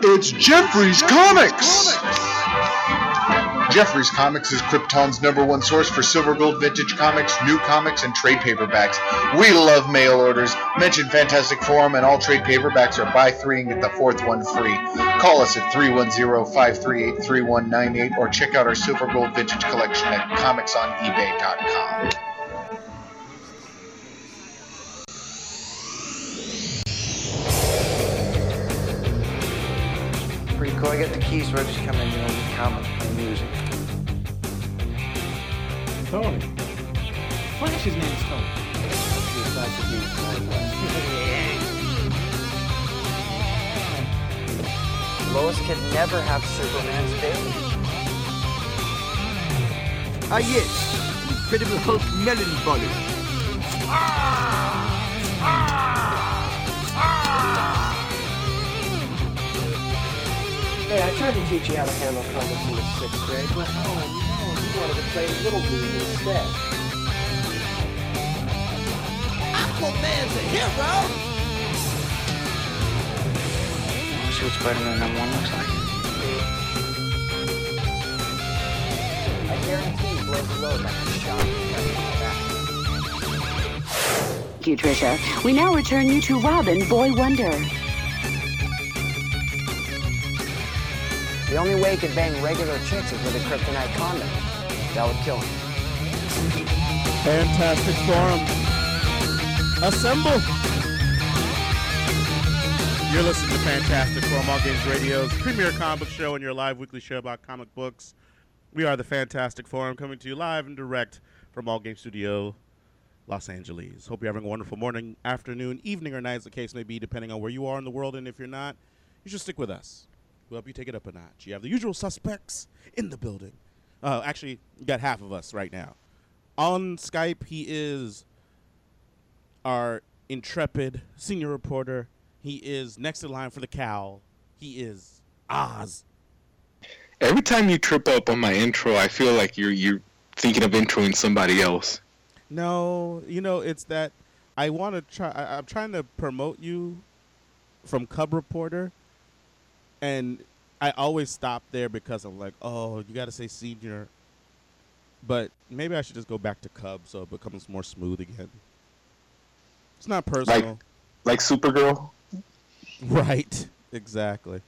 It's Jeffrey's Comics! Jeffrey's Comics is Krypton's number one source for silver gold vintage comics, new comics, and trade paperbacks. We love mail orders. Mention Fantastic Forum, and all trade paperbacks are buy three and get the fourth one free. Call us at 310-538-3198 or check out our silver gold vintage collection at comicsonebay.com. cool. I got the keys. We're just coming in with comics and music. Tony. Flash's name is Tony. Lois can never have Superman's baby. Ah yes, Incredible Hulk melon butter. Hey, I tried to teach you how to handle comics in the sixth grade, but oh no, you wanted to play Little League instead. Aquaman's a hero. Wanna see what Spider-Man number one looks like? I guarantee you blows the load like a shot right in the back. Thank you, Trisha. We now return you to Robin, Boy Wonder. The only way he could bang regular chicks is with a kryptonite condom. That would kill him. Fantastic Forum. Assemble. You're listening to Fantastic Forum, All Games Radio's premier comic book show and your live weekly show about comic books. We are the Fantastic Forum coming to you live and direct from All Game Studio, Los Angeles. Hope you're having a wonderful morning, afternoon, evening, or night, as the case may be, depending on where you are in the world. And if you're not, you should stick with us. We'll help you take it up a notch. You have the usual suspects in the building. Uh, actually, you got half of us right now. On Skype, he is our intrepid senior reporter. He is next in line for the cowl. He is Oz. Every time you trip up on my intro, I feel like you're you're thinking of introing somebody else. No, you know it's that I want to try. I, I'm trying to promote you from Cub Reporter, and I always stop there because I'm like, oh, you got to say senior. But maybe I should just go back to Cub so it becomes more smooth again. It's not personal. Like like Supergirl. Right. Exactly.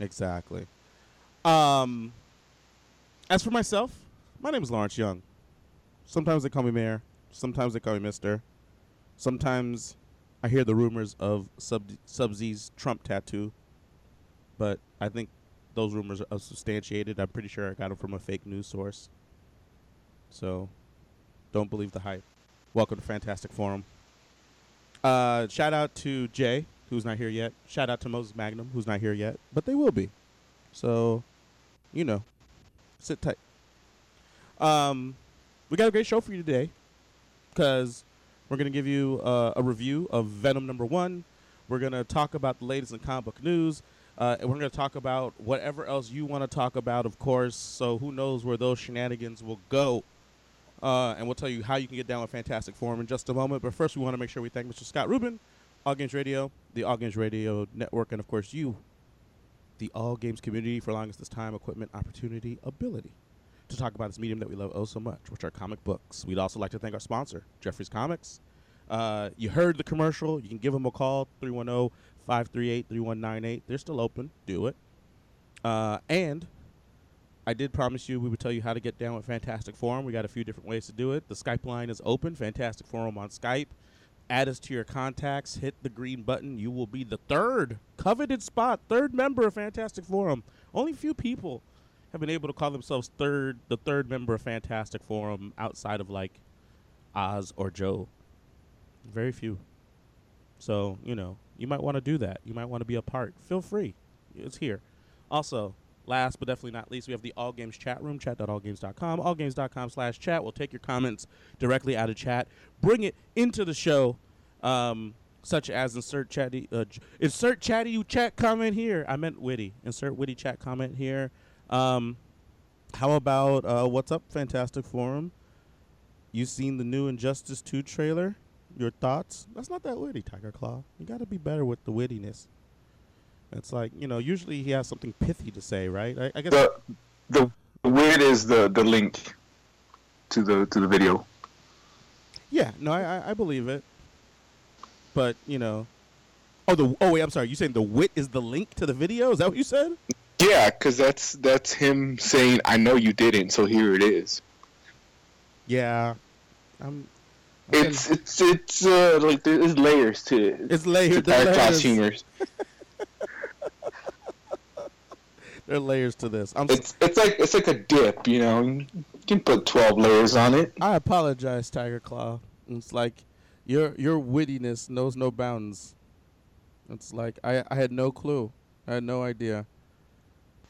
Exactly. Um as for myself, my name is Lawrence Young. Sometimes they call me Mayor, sometimes they call me Mister. Sometimes I hear the rumors of Sub Subsy's Trump tattoo, but I think those rumors are substantiated. I'm pretty sure I got them from a fake news source. So, don't believe the hype. Welcome to Fantastic Forum. Uh, shout out to Jay, who's not here yet. Shout out to Moses Magnum, who's not here yet, but they will be. So, you know, sit tight. Um, we got a great show for you today because we're going to give you uh, a review of Venom number one. We're going to talk about the latest in comic book news. Uh, and we're going to talk about whatever else you want to talk about, of course. So who knows where those shenanigans will go. Uh, and we'll tell you how you can get down with Fantastic Forum in just a moment. But first, we want to make sure we thank Mr. Scott Rubin, All Games Radio, the All Games Radio Network, and of course you, the All Games community, for allowing us this time, equipment, opportunity, ability to talk about this medium that we love oh so much, which are comic books. We'd also like to thank our sponsor, Jeffrey's Comics. Uh, you heard the commercial. You can give them a call, oh, 310 538 3198. They're still open. Do it. Uh, and I did promise you we would tell you how to get down with Fantastic Forum. We got a few different ways to do it. The Skype line is open, Fantastic Forum on Skype. Add us to your contacts, hit the green button. You will be the third coveted spot, third member of Fantastic Forum. Only few people have been able to call themselves third, the third member of Fantastic Forum outside of like Oz or Joe. Very few. So, you know, you might want to do that. You might want to be a part. Feel free. It's here. Also, last but definitely not least, we have the All Games chat room, chat.allgames.com, allgames.com slash chat. We'll take your comments directly out of chat, bring it into the show, um, such as insert chatty, uh, insert chatty you chat comment here. I meant witty. Insert witty chat comment here. Um, how about uh, what's up, Fantastic Forum? You seen the new Injustice 2 trailer? Your thoughts? That's not that witty, Tiger Claw. You got to be better with the wittiness. It's like you know, usually he has something pithy to say, right? I, I guess. The the weird is the the link to the to the video. yeah, no, I, I believe it. But you know, oh the oh wait, I'm sorry. You saying the wit is the link to the video? Is that what you said? Yeah, because that's that's him saying, "I know you didn't, so here it is." Yeah, I'm. It's it's it's uh, like there's layers to it. It's layered. It's higher There class layers, humor. there are layers to this. I'm. It's it's like it's like a dip, you know. You can put twelve layers on it. I apologize, Tiger Claw. It's like your your wittiness knows no bounds. It's like I I had no clue. I had no idea.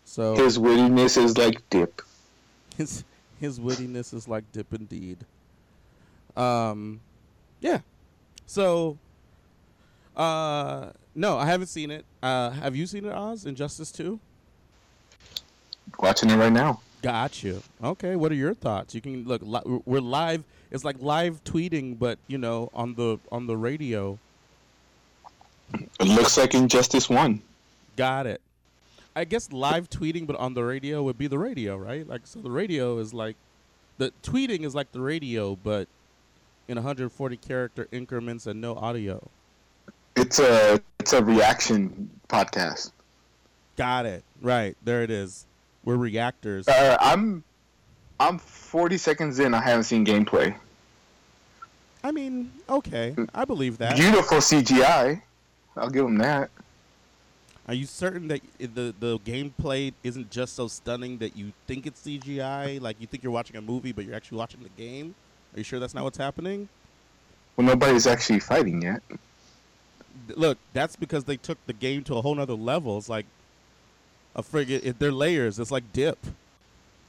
So His wittiness is like dip. his his wittiness is like dip indeed. Um, yeah. So, uh, no, I haven't seen it. Uh, have you seen it, Oz? Injustice Two? Watching it right now. Got you. Okay, what are your thoughts? You can look. Li- we're live. It's like live tweeting, but you know, on the on the radio. It looks like Injustice One. Got it. I guess live tweeting, but on the radio would be the radio, right? Like, so the radio is like, the tweeting is like the radio, but in 140 character increments and no audio. It's a it's a reaction podcast. Got it. Right there, it is. We're reactors. Uh, I'm I'm 40 seconds in. I haven't seen gameplay. I mean, okay, I believe that. Beautiful CGI. I'll give him that. Are you certain that the the gameplay isn't just so stunning that you think it's CGI? Like you think you're watching a movie, but you're actually watching the game? Are you sure that's not what's happening? Well, nobody's actually fighting yet. Look, that's because they took the game to a whole nother level. It's like a frigate. It, they're layers. It's like dip.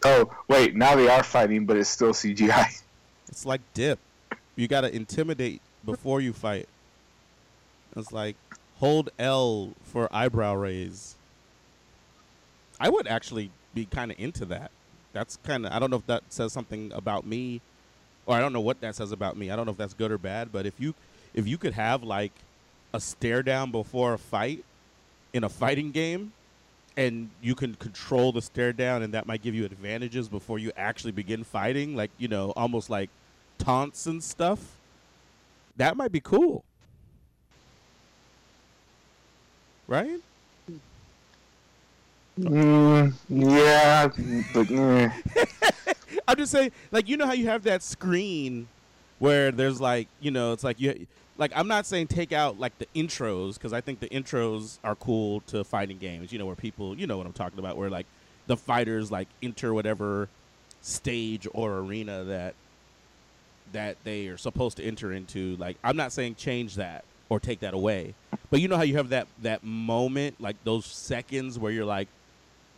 Oh wait, now they are fighting, but it's still CGI. It's like dip. You gotta intimidate before you fight. It's like hold L for eyebrow raise. I would actually be kind of into that. That's kind of I don't know if that says something about me, or I don't know what that says about me. I don't know if that's good or bad. But if you if you could have like a stare down before a fight in a fighting game, and you can control the stare down, and that might give you advantages before you actually begin fighting, like you know, almost like taunts and stuff. That might be cool, right? Mm, yeah, but eh. I'm just saying, like you know how you have that screen where there's like you know it's like you like I'm not saying take out like the intros because I think the intros are cool to fighting games. You know where people you know what I'm talking about where like the fighters like enter whatever stage or arena that that they are supposed to enter into. Like I'm not saying change that or take that away, but you know how you have that that moment like those seconds where you're like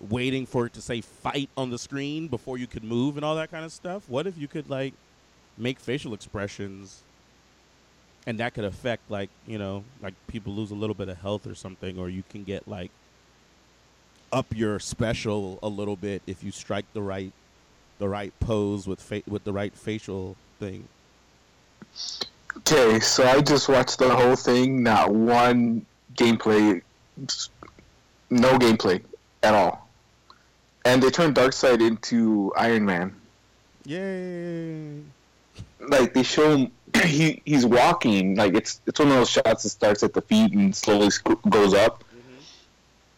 waiting for it to say fight on the screen before you could move and all that kind of stuff. What if you could like make facial expressions and that could affect like, you know, like people lose a little bit of health or something or you can get like up your special a little bit if you strike the right the right pose with fa- with the right facial thing. okay. So I just watched the whole thing. Not one gameplay, no gameplay at all. And they turned Darkseid into Iron Man. Yay. Like they show him, he he's walking. Like it's it's one of those shots that starts at the feet and slowly sc- goes up.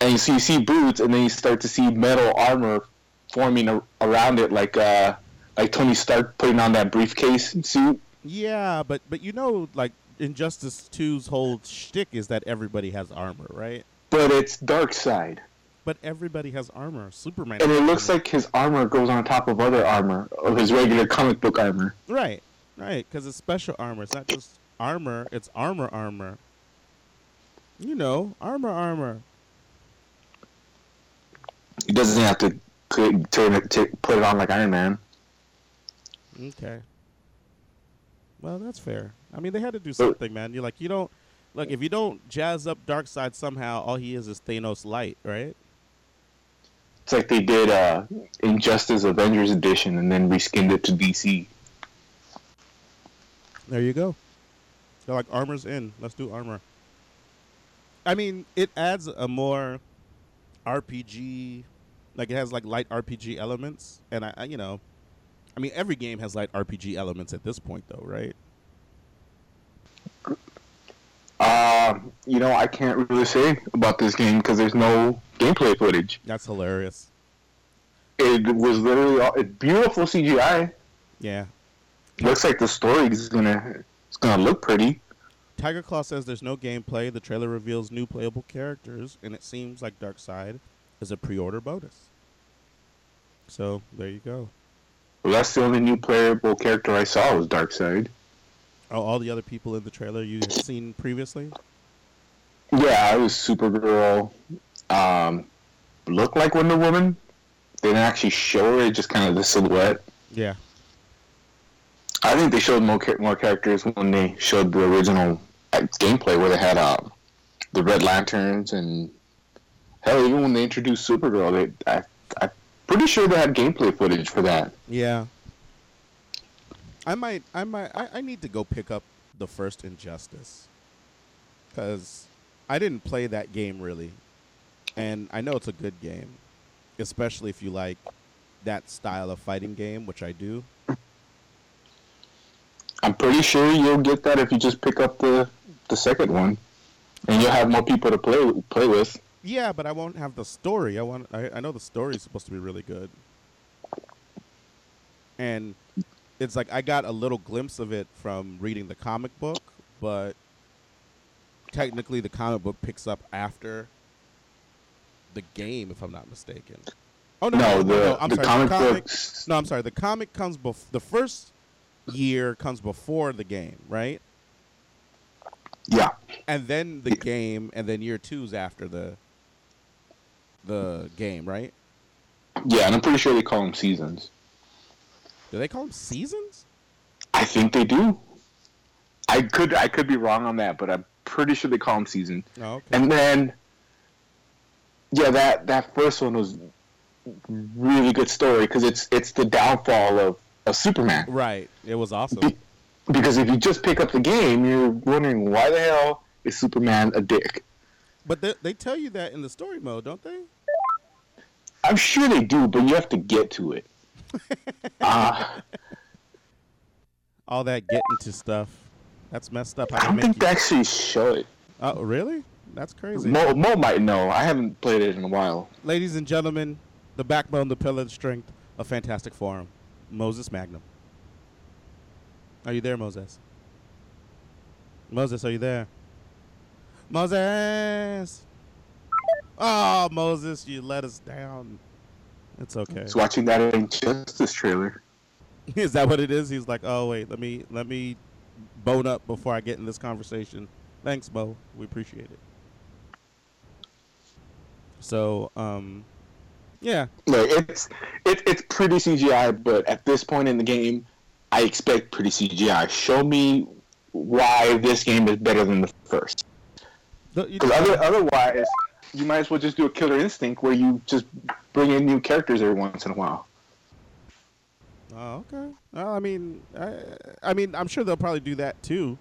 And you see you see boots, and then you start to see metal armor forming a- around it, like uh like Tony Stark putting on that briefcase suit. Yeah, but but you know like Injustice 2's whole shtick is that everybody has armor, right? But it's Darkseid. But everybody has armor. Superman. And it looks armor. like his armor goes on top of other armor, of his regular comic book armor. right, right, because it's special armor. It's not just armor. It's armor, armor. You know, armor, armor. He doesn't have to turn it, to put it on like Iron Man. Okay. Well, that's fair. I mean, they had to do something, man. You're like, you don't look if you don't jazz up Darkseid somehow. All he is is Thanos light, right? It's like they did uh, Injustice Avengers Edition and then reskinned it to DC. There you go. They're like armor's in. Let's do armor. I mean, it adds a more RPG, like it has like light RPG elements, and I, I, you know, I mean, every game has light RPG elements at this point, though, right? Um, you know, I can't really say about this game because there's no gameplay footage. That's hilarious. It was literally all, it, beautiful CGI. Yeah. Looks like the story is gonna it's gonna look pretty. Tiger Claw says there's no gameplay. The trailer reveals new playable characters, and it seems like Darkseid is a pre-order bonus. So there you go. Well, that's the only new playable character I saw was Darkseid. Oh, all the other people in the trailer you've seen previously. Yeah, I was Supergirl. Um, looked like Wonder Woman. They didn't actually show her; just kind of the silhouette. Yeah. I think they showed more more characters when they showed the original uh, gameplay, where they had uh, the Red Lanterns and hell, even when they introduced Supergirl, they I, I'm pretty sure they had gameplay footage for that. Yeah. I might, I might, I, I need to go pick up the first Injustice, because I didn't play that game really, and I know it's a good game, especially if you like that style of fighting game, which I do. I'm pretty sure you'll get that if you just pick up the the second one, and you'll have more people to play play with. Yeah, but I won't have the story. I want. I, I know the story is supposed to be really good, and it's like I got a little glimpse of it from reading the comic book, but technically the comic book picks up after the game, if I'm not mistaken. Oh no, No, the- no, I'm the sorry. comic the comic, books- No, I'm sorry. The comic comes before the first year comes before the game, right? Yeah, and then the game, and then year two's after the the game, right? yeah, and I'm pretty sure they call them seasons. Do they call them seasons? I think they do. I could I could be wrong on that, but I'm pretty sure they call them seasons. Oh, okay. And then, yeah, that that first one was really good story because it's it's the downfall of, of Superman. right. It was awesome. Be- because if you just pick up the game, you're wondering why the hell is Superman a dick? But they, they tell you that in the story mode, don't they? I'm sure they do, but you have to get to it. Uh, All that getting to stuff. That's messed up. How I don't think you. they actually show it. Oh, really? That's crazy. Mo, Mo might know. I haven't played it in a while. Ladies and gentlemen, the backbone, the pillar, the strength of Fantastic Forum, Moses Magnum. Are you there, Moses? Moses, are you there? Moses! Oh, Moses, you let us down. It's okay. It's watching that Injustice trailer. Is that what it is? He's like, oh wait, let me let me bone up before I get in this conversation. Thanks, Bo. We appreciate it. So, um, yeah, Look, it's it, it's pretty CGI, but at this point in the game, I expect pretty CGI. Show me why this game is better than the first. Because other, otherwise, you might as well just do a Killer Instinct where you just bring in new characters every once in a while. Oh, okay. Well, I mean, I, I mean, I'm sure they'll probably do that too.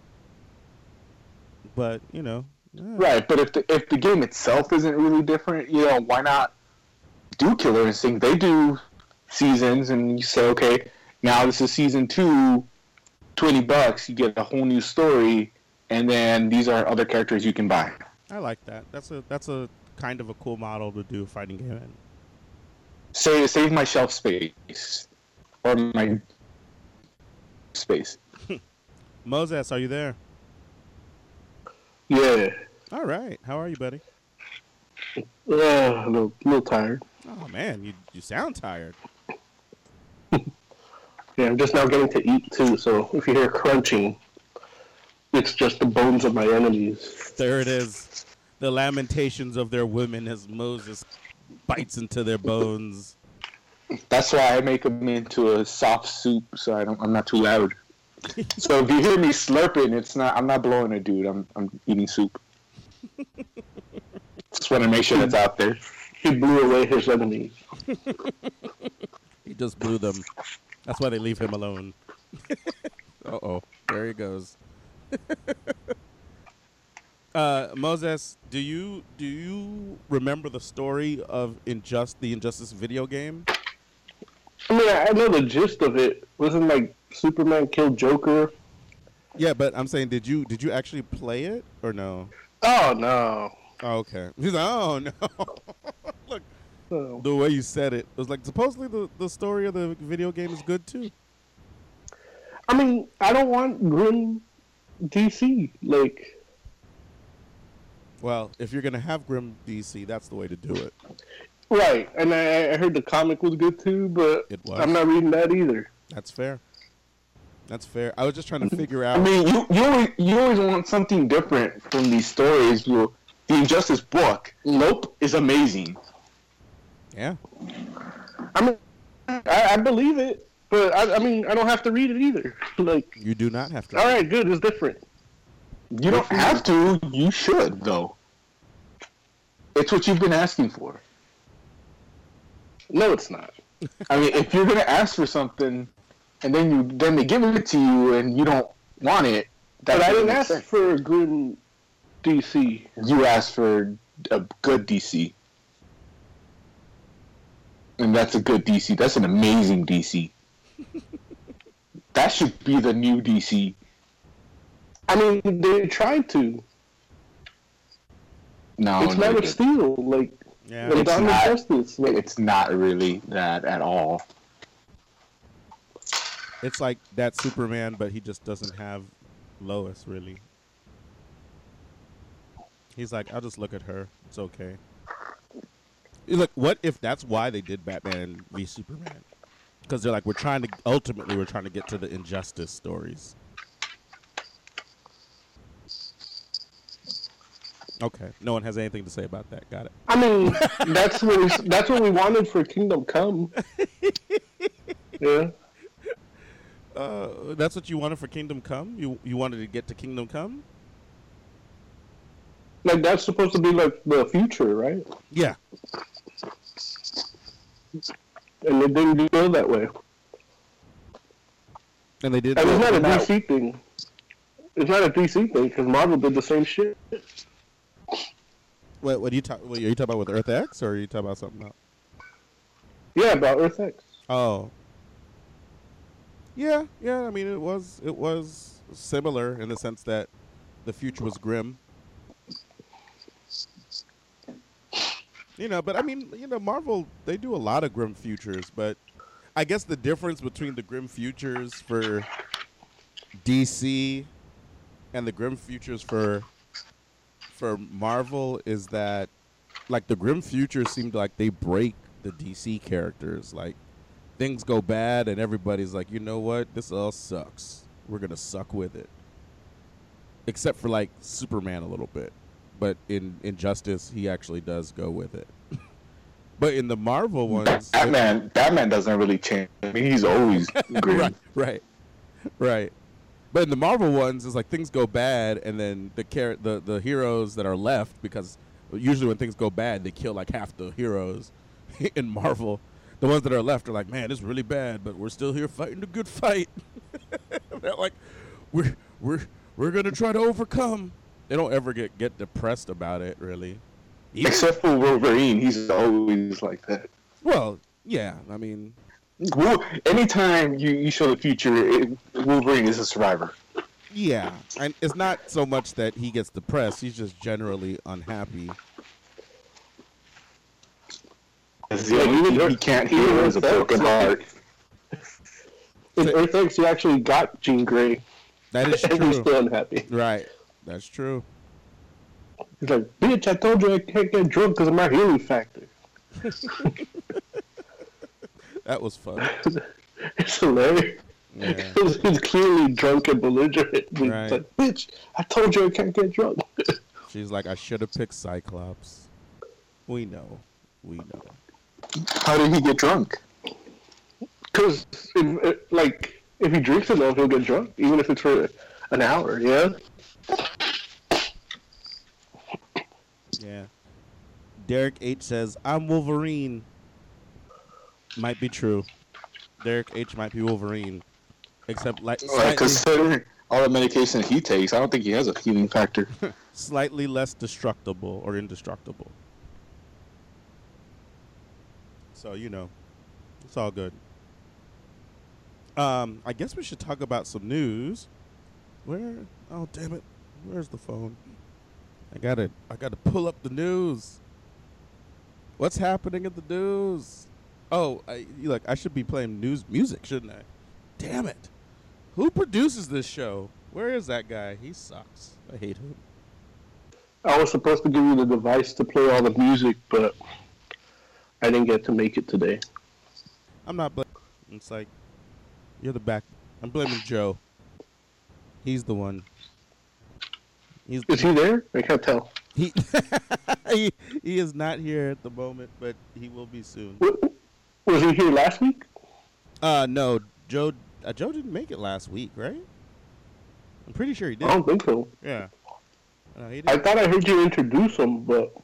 But you know, yeah. Right, but if the if the game itself isn't really different, you know, why not do Killer Instinct? They do seasons, and you say, okay, now this is season two, 20 bucks, you get a whole new story, and then these are other characters you can buy. I like that. That's a that's a kind of a cool model to do a fighting game in. Save save my shelf space or my space. Moses, are you there? Yeah. All right. How are you, buddy? Uh, a little, little tired. Oh man, you you sound tired. Yeah, I'm just now getting to eat too, so if you hear crunching, it's just the bones of my enemies. There it is. The lamentations of their women as Moses bites into their bones. That's why I make them into a soft soup, so I don't, I'm not too loud. so if you hear me slurping, it's not. I'm not blowing a dude. I'm I'm eating soup. Just want to make sure that's out there. He blew away his enemies. He just blew them. That's why they leave him alone. uh oh. There he goes. Uh, Moses, do you do you remember the story of Injust the Injustice video game? I mean, I know the gist of it. Wasn't like Superman killed Joker? Yeah, but I'm saying, did you did you actually play it or no? Oh no. Oh, okay. He's like, oh no. Look, No. the way you said it, it was like supposedly the, the story of the video game is good too. I mean, I don't want grim DC. Like, Well, if you're gonna have Grim DC, that's the way to do it. right? And I, I heard the comic was good too, but. I'm not reading that either. That's fair. That's fair. I was just trying to mm-hmm. figure out. I mean, you you always, you always want something different from these stories. You, the Injustice book, Lope, is amazing. yeah. I mean, I, I believe it, but I, I mean, I don't have to read it either. like, You do not have to. all right, good, it's different. You don't have to. You should though. It's what you've been asking for. No, it's not. I mean, if you're gonna ask for something, and then you then they give it to you, and you don't want it, that But I didn't ask sense. for good DC. You asked for a good DC, and that's a good DC. That's an amazing DC. that should be the new DC. I mean, they tried to. No, it's no, Man of Steel, like Yeah. the It's not. Justice. Like, it's not really that at all. It's like that Superman, but he just doesn't have Lois really. He's like, I'll just look at her. It's okay. You Look, what if that's why they did Batman v Superman? Because they're like, we're trying to ultimately we're trying to get to the injustice stories. Okay, no one has anything to say about that. Got it. I mean, that's what we, that's what we wanted for Kingdom Come. Yeah. Uh, that's what you wanted for Kingdom Come. You you wanted to get to Kingdom Come. Like that's supposed to be like the future, right? Yeah, And it didn't go that way. and they did. And it's not a DC thing. It's not a DC thing because Marvel did the same shit. What, what are you talking? Are you talking about with Earth X, or are you talking about something else? Yeah, about Earth X. Oh. Yeah, yeah. I mean, it was it was similar in the sense that the future was grim. You know, but I mean, you know, Marvel they do a lot of grim futures, but I guess the difference between the grim futures for DC and the grim futures for for Marvel is that like the grim future seemed like they break the DC characters. Like things go bad and everybody's like, you know what, this all sucks. We're gonna suck with it. Except for like Superman a little bit, but in Injustice he actually does go with it. but in the Marvel ones, it- Batman, Batman doesn't really change. I mean, he's always grim. right, right, right. But in the Marvel ones, it's like things go bad, and then the char- the the heroes that are left, because usually when things go bad, they kill like half the heroes. in Marvel, the ones that are left are like, man, this is really bad, but we're still here fighting the good fight. They're like, we're we're we're gonna try to overcome. They don't ever get get depressed about it, really. Even- Except for Wolverine, he's always like that. well, yeah, I mean, Anytime you, you show the future, it, Wolverine is a survivor. Yeah, and it's not so much that he gets depressed; he's just generally unhappy. It's the only thing he can't heal is a broken heart. In Earth X, you actually got Jean Grey, That is and he's still unhappy. right? That's true. He's like, "Bitch, I told you I can't get drunk because of my healing factor." That was fun. It's hilarious. Yeah. He's, he's clearly drunk and belligerent. He's Right. like, "Bitch, I told you I can't get drunk." She's like, I should have picked Cyclops. We know, we know. How did he get drunk? Because, like, if he drinks enough, he'll get drunk, even if it's for an hour. Yeah. Yeah. Derek H says, "I'm Wolverine." Might be true. Derek H might be Wolverine, except like slightly, considering all the medication he takes, I don't think he has a healing factor. slightly less destructible or indestructible. So you know, it's all good. Um, I guess we should talk about some news. Where? Oh, damn it! Where's the phone? I gotta, I gotta pull up the news. What's happening in the news? Oh, I, look, I should be playing news music, shouldn't I? Damn it! Who produces this show? Where is that guy? He sucks. I hate him. I was supposed to give you the device to play all the music, but I didn't get to make it today. I'm not blaming. It's like you're the back. I'm blaming Joe. He's the one. He's Is he there? I can't tell. he, he he is not here at the moment, but he will be soon. W- Was he here last week? Uh no, Joe uh, Joe didn't make it last week, right? I'm pretty sure he did. I don't think so. Yeah. Uh, he I thought I heard you introduce him, but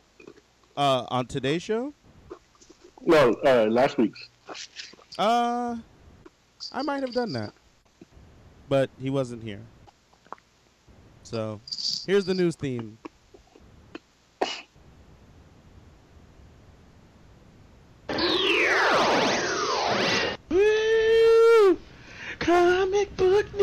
Uh, on today's show, no, uh, last week's. uh, I might have done that, but he wasn't here. So, here's the news theme.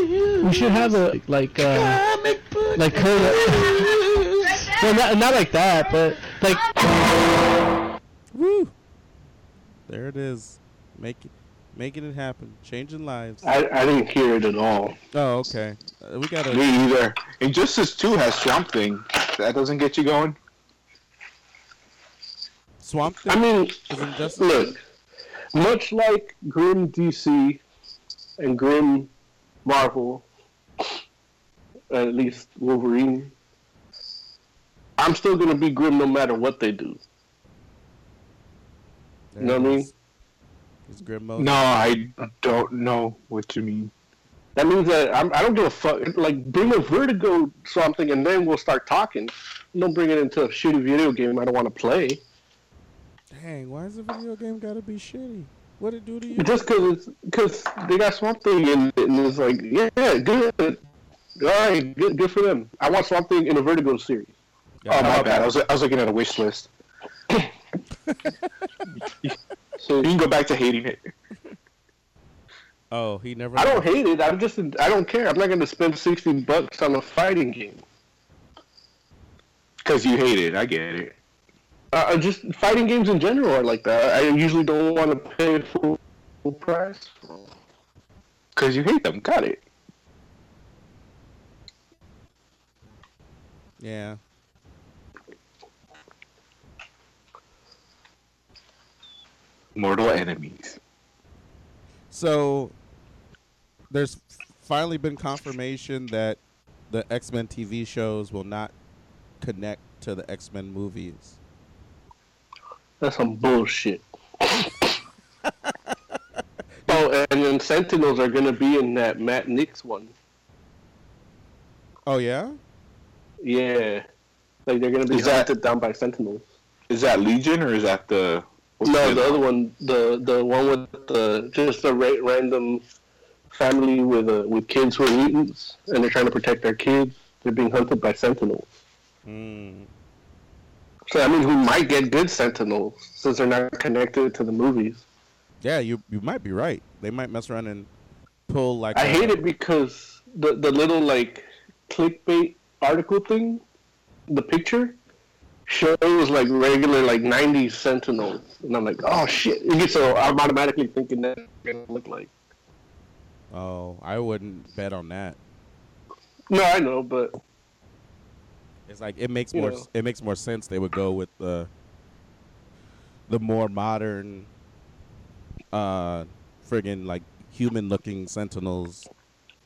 We should have a like uh Comic book like Kurt. well, not, not like that, but like Woo! There it is. Make it, making it happen, changing lives. I, I didn't hear it at all. Oh, okay. Uh, we gotta. Me either. Injustice 2 has Swamp Thing. That doesn't get you going? Swamp Thing I mean, is Injustice. look, much like Grim DC and Grim Marvel, at least Wolverine, I'm still gonna be grim no matter what they do. There you know what I mean? It's grim mode. No, I don't know what you mean. That means that I'm, I don't give a fuck. Like, bring a Vertigo something, and then we'll start talking. Don't bring it into a shitty video game I don't want to play. Dang, why is the video game gotta be shitty? What it do to you? Just because because they got Swamp Thing in it, and it's like, yeah, good. All right, good, good for them. I want Swamp Thing in a Vertigo series. Oh, my bad. I was, I was looking at a wish list. So You can go back to hating it. Oh, he never. I don't hate it. I'm just I don't care. I'm not going to spend sixty bucks on a fighting game. Because you hate it. I get it. Uh, uh, just fighting games in general are like that. I usually don't want to pay full, full price. Because you hate them. Got it. Yeah. Mortal enemies. So, there's finally been confirmation that the X Men TV shows will not connect to the X Men movies. That's some bullshit. oh, and then Sentinels are gonna be in that Matt Nix one. Oh yeah. Yeah, like they're gonna be Is that- hunted down by Sentinels. Is that Legion or is that the. No, the- the other one, the the one with the just a ra- random family with uh, with kids who are mutants, and they're trying to protect their kids. They're being hunted by Sentinels. Mm. So I mean, we might get good Sentinels since they're not connected to the movies. Yeah, you you might be right. They might mess around and pull like. I a- hate it because the the little like clickbait article thing, the picture shows like regular like '90s Sentinels, and I'm like, oh shit! So I'm automatically thinking that gonna look like. Oh, I wouldn't bet on that. No, I know, but It's like it makes You more know. it makes more sense they would go with the the more modern uh friggin' like human looking sentinels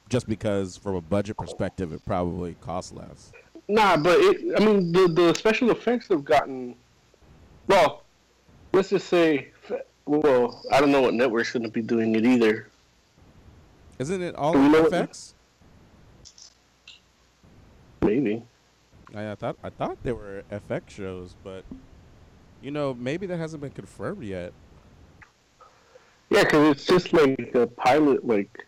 just because from a budget perspective it probably costs less. Nah, but it, I mean, the the special effects have gotten. Well, let's just say, well, I don't know what network's going to be doing it either. Isn't it all know what- effects? Maybe. I, I thought I thought they were FX shows, but you know maybe that hasn't been confirmed yet. Yeah, because it's just like a pilot, like.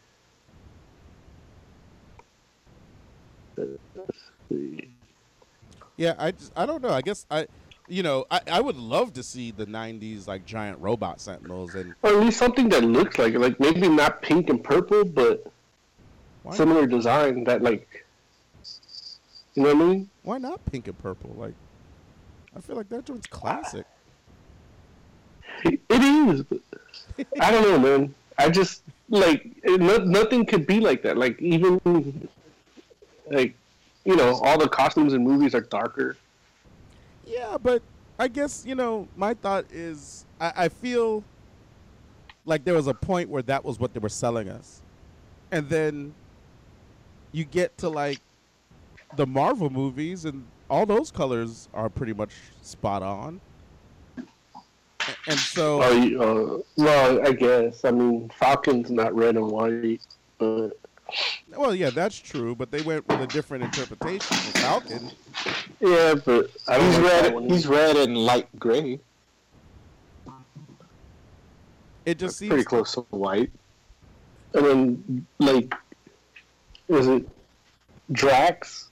Yeah, I just I don't know. I guess I, you know, I, I would love to see the '90s like giant robot sentinels and Or at least something that looks like it. Like maybe not pink and purple, but why, similar design that like you know what I mean? why not pink and purple? Like, I feel like that joint's classic. It is. I don't know, man. I just like it, no, nothing could be like that. Like even like you know all the costumes in movies are darker. Yeah, but I guess you know my thought is I, I feel like there was a point where that was what they were selling us, and then you get to like the Marvel movies, and all those colors are pretty much spot on. And so, Oh, you- uh, well, I guess. I mean, Falcon's not red and white, but well, yeah, that's true. But they went with a different interpretation for Falcon. yeah, but I He's red. He's red and light gray. It just seems pretty close to white. And then, like, is it Drax?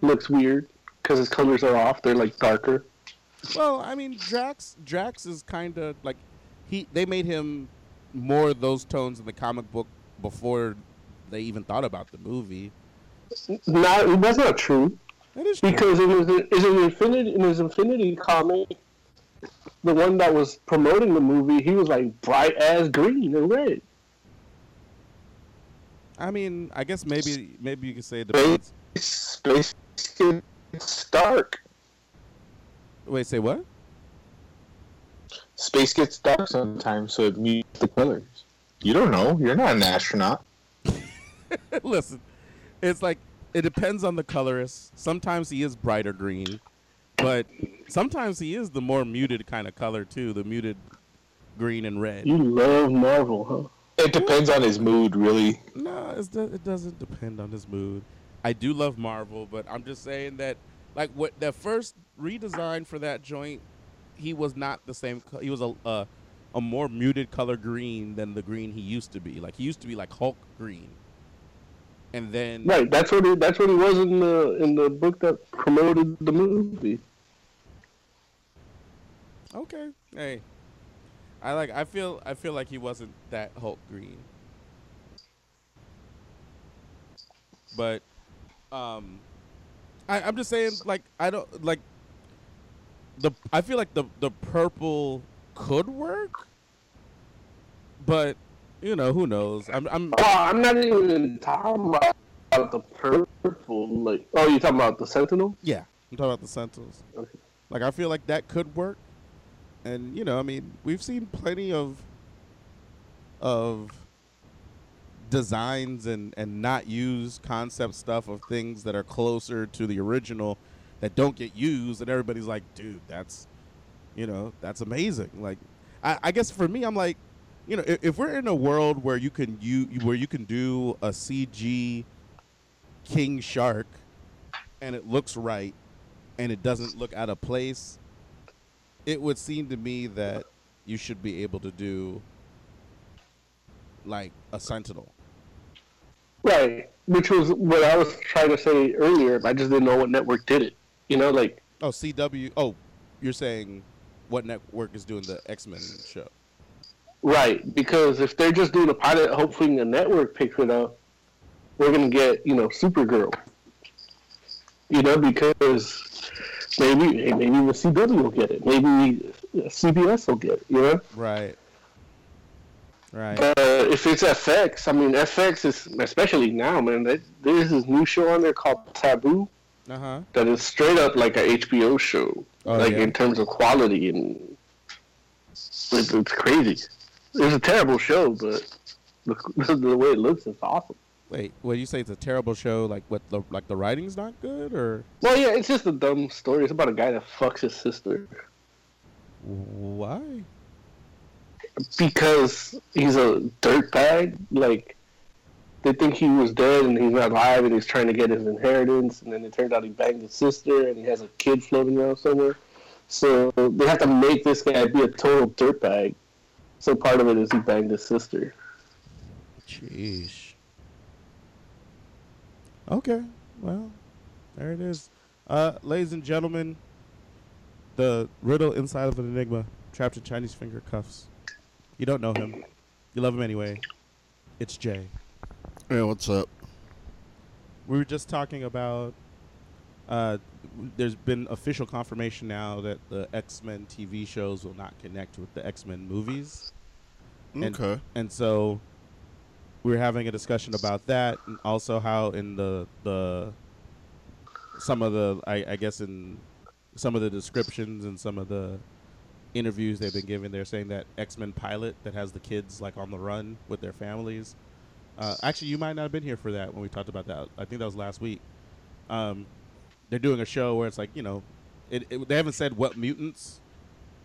Looks weird because his colors are off. They're like darker. Well, I mean, Drax. Drax is kind of like he. They made him more those tones in the comic book before they even thought about the movie. Not that's not true That is true. because in his, in Infinity in his Infinity comic, the one that was promoting the movie, he was like bright as green and red. I mean, I guess maybe maybe you could say it depends. Space gets dark. Wait, say what? Space gets dark sometimes, so it mutes the colors. You don't know. You're not an astronaut. Listen, it's like it depends on the colorist. Sometimes he is brighter green, but sometimes he is the more muted kind of color too, the muted green and red. You love Marvel, huh? It depends on his mood, really. No, it's do- it doesn't depend on his mood. I do love Marvel, but I'm just saying that, like, what the first redesign for that joint, he was not the same. Co- he was a, a a more muted color green than the green he used to be. Like he used to be like Hulk green, and then Right. That's what he, that's what he was in the in the book that promoted the movie. okay, hey, I like. I feel. I feel like he wasn't that Hulk green, but um, I, I'm just saying. Like I don't like the. I feel like the the purple could work, but you know who knows. I'm. I'm Oh, I'm not even talking about the purple. Like, oh, you talking about the Sentinel? yeah. I'm talking about the Sentinels. Okay. Like I feel like that could work, and you know, I mean, we've seen plenty of of designs and and not use concept stuff of things that are closer to the original that don't get used, and everybody's like, dude, that's you know, that's amazing. Like, I, I guess for me, I'm like, you know, if, if we're in a world where you can you where you can do a CG king shark and it looks right and it doesn't look out of place, it would seem to me that you should be able to do like a sentinel. Right. Which was what I was trying to say earlier. I just didn't know what network did it. You know, like Oh, CW. Oh, you're saying what network is doing the X Men show? right because if they're just doing a pilot, hoping the network picks it up, we're gonna get you know Supergirl. You know, because maybe maybe the CW will get it. Maybe CBS will get it. You know. Right. Right. Uh, if it's FX, I mean FX is especially now, man. That, there's this new show on there called Taboo Uh huh. that is straight up like a HBO show, Oh, like yeah? in terms of quality and it's, it's crazy. It's a terrible show, but the, the way it looks is awesome. Wait, what you say? It's a terrible show. Like what? The like the writing's not good, or Well, yeah, it's just a dumb story. It's about a guy that fucks his sister why? Because he's a dirtbag. Like they think he was dead and he's not alive, and he's trying to get his inheritance. And then it turns out he banged his sister, and he has a kid floating around somewhere. So they have to make this guy be a total dirtbag. So part of it is he banged his sister. Jeez. Okay. Well, there it is. Uh, ladies and gentlemen, the riddle inside of an enigma, trapped in Chinese finger cuffs. You don't know him. You love him anyway. It's Jay. Yeah, what's up? We were just talking about. Uh, there's been official confirmation now that the X Men TV shows will not connect with the X Men movies. And- Okay. And so we were having a discussion about that, and also how in the the some of the I, I guess in some of the descriptions and some of the interviews they've been giving, they're saying that X Men pilot that has the kids like on the run with their families. Uh, actually, you might not have been here for that when we talked about that. I think that was last week. Um, they're doing a show where it's like you know, it, it, they haven't said what mutants,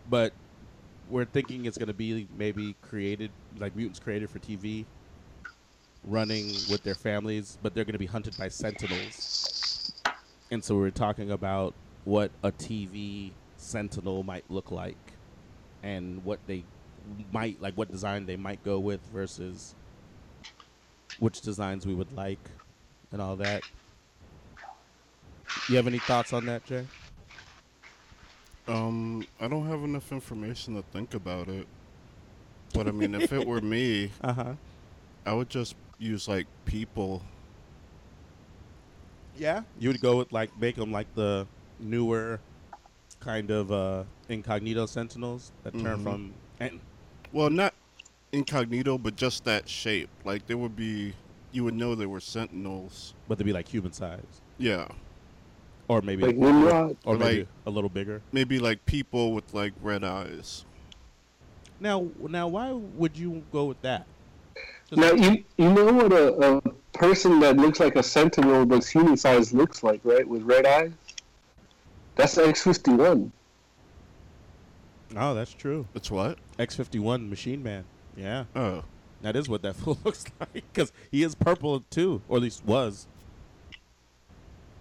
but we're thinking it's going to be maybe created like mutants created for TV, running with their families, but they're going to be hunted by sentinels. And so we are talking about what a TV sentinel might look like, and what they might like, what design they might go with versus which designs we would like, and all that. You have any thoughts on that, Jay? Um, I don't have enough information to think about it. But I mean, if it were me, Uh huh. I would just use like people. Yeah, you would go with like make them like the newer kind of uh incognito sentinels that turn Mhm. from and Well, not incognito, but just that shape. Like there would be, you would know they were sentinels. but they'd be like human size Yeah, or maybe Like Nimrod. or maybe like- a little bigger. maybe like people with like red eyes. Now, now, why would you go with that? Just- Now you you know what a, a person that looks like a sentinel that's human size looks like, right? With red eyes. That's X fifty one. oh, that's true. It's what? X fifty one Machine Man. Yeah, Oh, that is what that fool looks like because he is purple too, or at least was.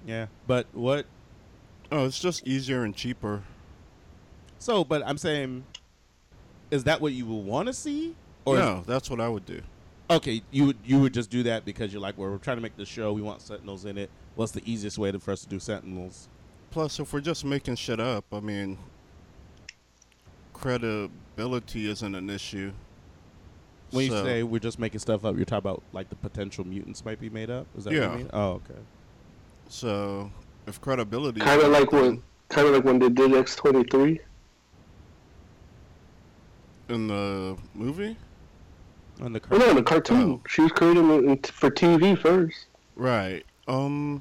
Yeah, but what? oh, it's just easier and cheaper. So, but I'm saying, is that what you would want to see? Or is- no, that's what I would do. Okay, you would you would just do that because you're like, well, we're trying to make the show. We want Sentinels in it. What's the easiest way to, for us to do Sentinels? Plus, if we're just making shit up, I mean, credibility isn't an issue. When you say we're just making stuff up, you're talking about like the potential mutants might be made up. Is that what you mean? Oh, okay. So, if credibility, Kind of like when kind of like when they did X twenty three. in the movie, On the Oh cartoon. no, the cartoon. Oh. She was created for TV first. right? Um,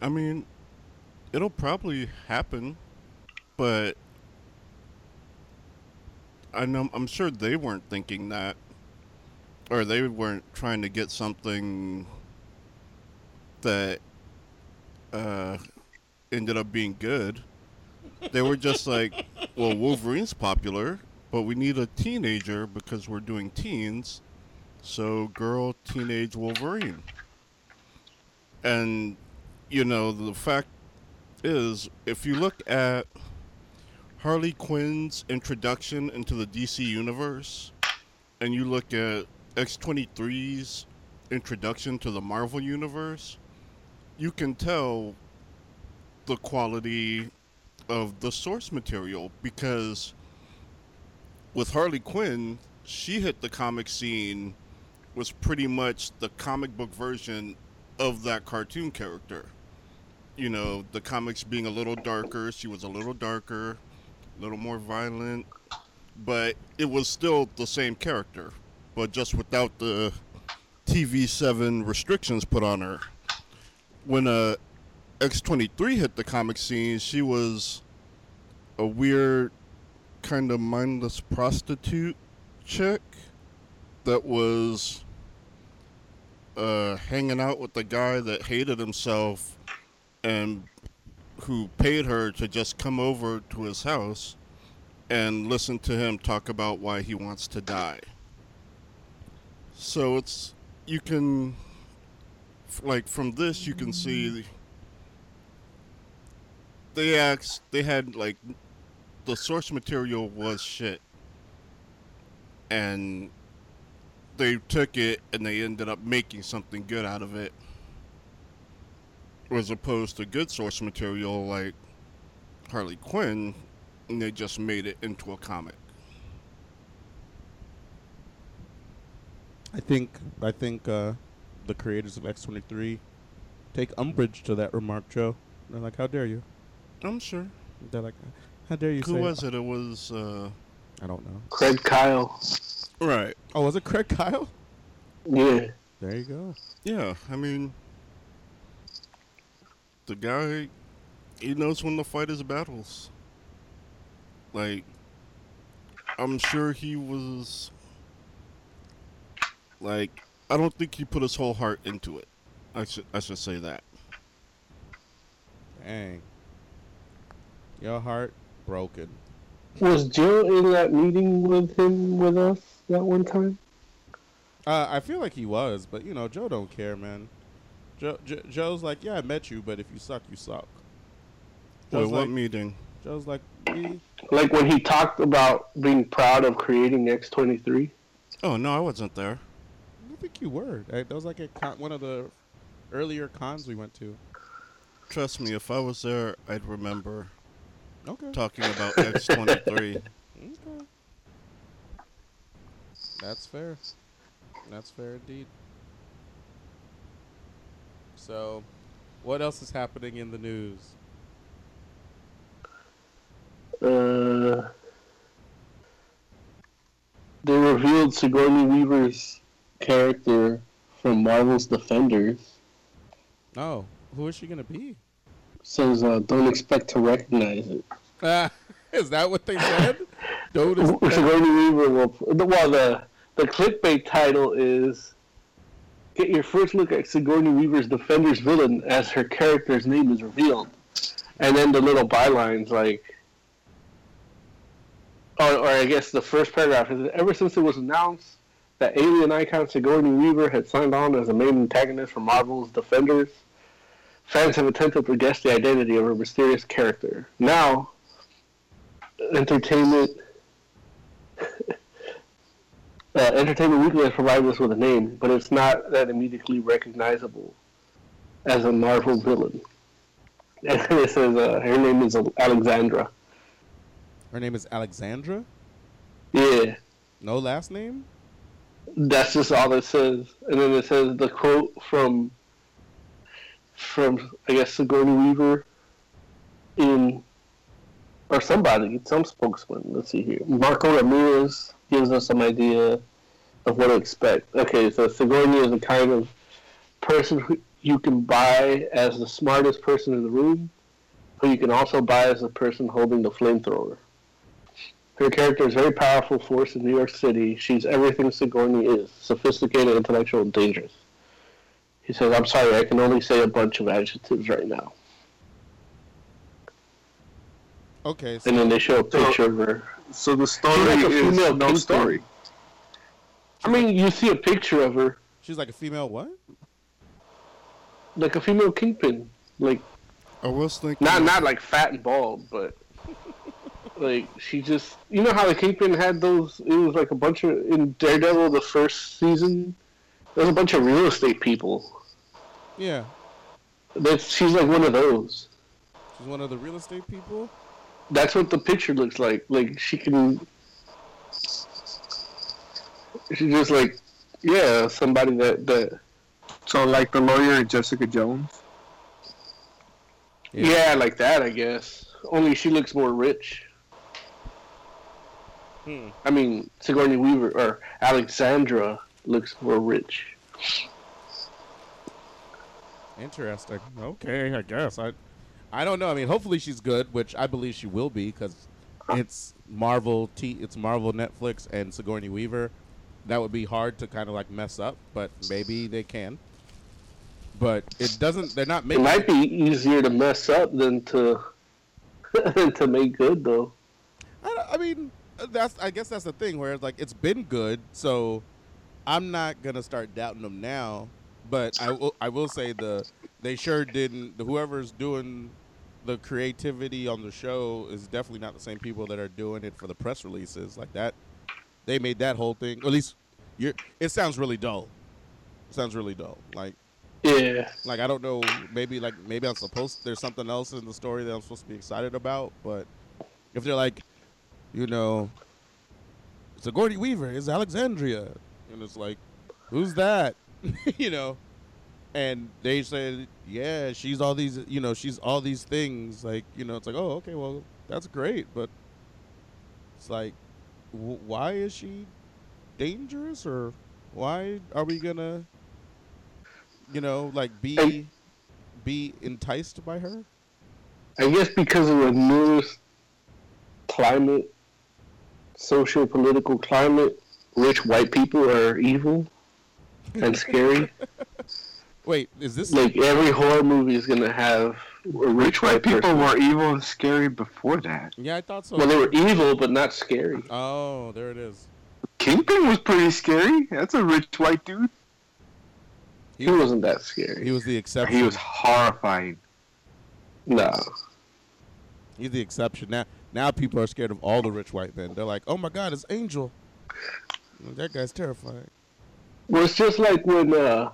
I mean, it'll probably happen, but I know I'm sure they weren't thinking that, or they weren't trying to get something that uh, ended up being good. They were just like, well, Wolverine's popular, but we need a teenager because we're doing teens. So, girl, teenage Wolverine. And, you know, the fact is, if you look at Harley Quinn's introduction into the DC Universe, and you look at X23's introduction to the Marvel Universe, you can tell the quality of the source material because with Harley Quinn, she hit the comic scene was pretty much the comic book version of that cartoon character. You know, the comics being a little darker, she was a little darker, a little more violent, but it was still the same character, but just without the TV7 restrictions put on her. When uh, X23 hit the comic scene, she was a weird, kind of mindless prostitute chick that was uh, hanging out with the guy that hated himself and who paid her to just come over to his house and listen to him talk about why he wants to die. So it's you can like from this you can see they asked they had like the source material was shit and they took it and they ended up making something good out of it as opposed to good source material like Harley Quinn, and they just made it into a comic. I think I think uh, the creators of X twenty three take umbrage to that remark, Joe. They're like, "How dare you?" I'm sure. They're like, "How dare you?" Who say was it? It was uh, I don't know. Craig Kyle. right. Oh, was it Craig Kyle? Yeah. There you go. Yeah, I mean, the guy, he knows when to fight his battles. Like, I'm sure he was. Like, I don't think he put his whole heart into it. I should I should say that. Dang. Your heart broken. Was Joe in that meeting with him with us that one time? Uh, I feel like he was, but you know, Joe don't care, man. Joe, Jo- Joe's like, yeah, I met you, but if you suck, you suck. Wait, Joe's what like, meeting? Joe's like, we, Like when he talked about being proud of creating X23? Oh no, I wasn't there. I think you were. That that was like a con- one of the earlier cons we went to. Trust me, if I was there, I'd remember Okay. talking about X23. Okay. That's fair. That's fair indeed. So, what else is happening in the news? Uh, they revealed Sigourney Weaver's character from Marvel's Defenders. Oh, who is she gonna be? Says, uh, don't expect to recognize it. Ah, is that what they said? Don't expect- Sigourney Weaver will. Well, the the clickbait title is "Get your first look at Sigourney Weaver's Defenders villain as her character's name is revealed," and then the little bylines like, or, or I guess the first paragraph is ever since it was announced that alien icon Sigourney Weaver had signed on as the main antagonist for Marvel's Defenders. Fans have attempted to guess the identity of her mysterious character. Now, Entertainment uh, Entertainment Weekly has provided us with a name, but it's not that immediately recognizable as a Marvel villain. And it says uh, her name is Alexandra. Her name is Alexandra. Yeah, No last name. that's just all it says. And then it says the quote from from I guess Sigourney Weaver in or somebody, some spokesman. Let's see here. Marco Ramirez gives us some idea of what to expect. Okay, so Sigourney is the kind of person who you can buy as the smartest person in the room, who you can also buy as the person holding the flamethrower. Her character is a very powerful force in New York City. She's everything Sigourney is sophisticated, intellectual, and dangerous. He says, I'm sorry, I can only say a bunch of adjectives right now. Okay. And then they show a picture of her. So the story She's like a is female no Kingpin. story. I mean, you see a picture of her, she's like a female. What? like a female kingpin. Like, I was thinking. not not like fat and bald, but like she just you know how the kingpin had those it was like a bunch of in Daredevil the first season there was a bunch of real estate people. Yeah. That's she's like one of those. She's one of the real estate people. That's what the picture looks like. Like she can she's just like yeah, somebody that that So like the lawyer Jessica Jones. yeah. like that I guess. Only she looks more rich. Hmm. I mean Sigourney Weaver or Alexandra looks more rich. Interesting. Okay, I guess I, I don't know. I mean, hopefully she's good, which I believe she will be because it's Marvel. T. It's Marvel, Netflix, and Sigourney Weaver. That would be hard to kind of like mess up, but maybe they can. But it doesn't. They're not making. It might be easier to mess up than to to make good though. I, I mean, that's. I guess that's the thing where it's like it's been good, so I'm not gonna start doubting them now. But I will. I will say the they sure didn't. Whoever's doing the creativity on the show is definitely not the same people that are doing it for the press releases. Like that, they made that whole thing. Or at least, you're. It sounds really dull. It sounds really dull. Like Yeah. Like I don't know, maybe like maybe I'm supposed there's something else in the story that I'm supposed to be excited about, but if they're like, you know, it's Sigourney Weaver, it's Alexandria, and it's like, who's that? you know, and they said, yeah, she's all these, you know, she's all these things. Like, you know, it's like, oh, okay, well, that's great, but it's like, w- why is she dangerous, or why are we gonna, you know, like be be enticed by her? I guess because of the newest climate, social political climate, rich white people are evil and scary. Wait, is this like every horror movie is gonna have a rich white People person. were evil and scary before that. Yeah, I thought so. Well, they were evil, but not scary. Oh, there it is. Kingpin was pretty scary. That's a rich white dude. He wasn't that scary. He was the exception. He was horrifying. No. He's the exception. Now, now people are scared of all the rich white men. They're like, "Oh my God, it's Angel." That guy's terrifying. Well, it's just like when uh,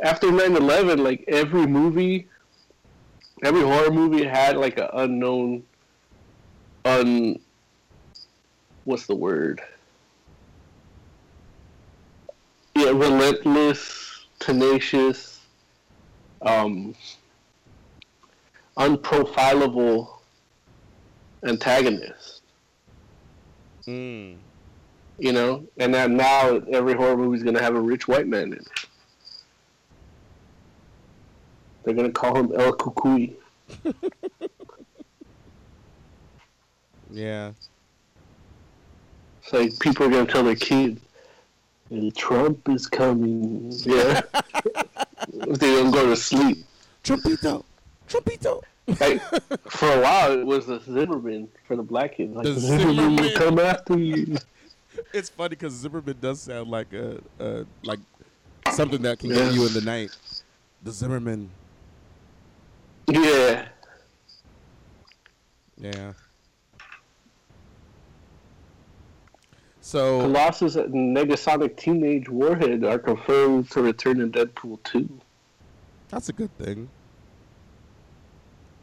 after 9-11, like every movie, every horror movie had like an unknown, un, what's the word? Yeah, relentless, tenacious, um, unprofilable antagonist. Mm. You know, and that now every horror movie is gonna have a rich white man in it. They're gonna call him El Cucuy. Yeah. It's like people are gonna tell their kids, "And Trump is coming." Yeah, if they don't go to sleep. Trumpito, Trumpito. Like for a while, it was the Zimmerman for the black kids. Like The the Zimmerman will come after you. It's funny because Zimmerman does sound like a, a like something that can Yeah. get you in the night. The Zimmerman. Yeah, Yeah. So Colossus and Negasonic Teenage Warhead are confirmed to return in Deadpool 2. That's a good thing.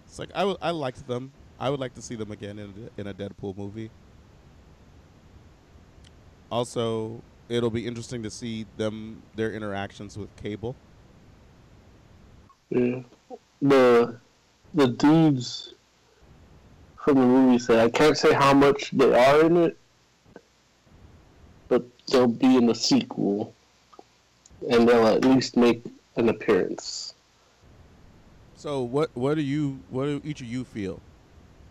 It's like I I liked them. I would like to see them again in a, in a Deadpool movie. Also, it'll be interesting to see them their interactions with Cable. Yeah. The the dudes from the movie said I can't say how much they are in it, but they'll be in the sequel, and they'll at least make an appearance. So what what do you what do each of you feel?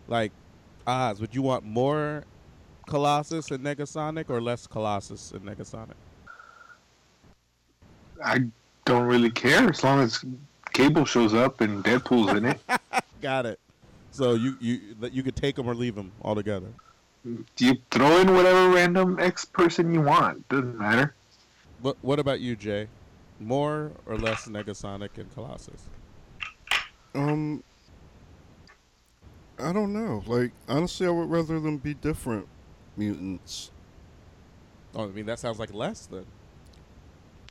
Like Oz, would you want more Colossus and Negasonic or less Colossus and Negasonic? I don't really care as long as Cable shows up and Deadpool's in it. Got it. So you you that you could take them or leave them altogether. You throw in whatever random X person you want. Doesn't matter. What what about you, Jay? More or less Negasonic and Colossus? Um, I don't know. Like honestly, I would rather them be different mutants. Oh, I mean that sounds like less then.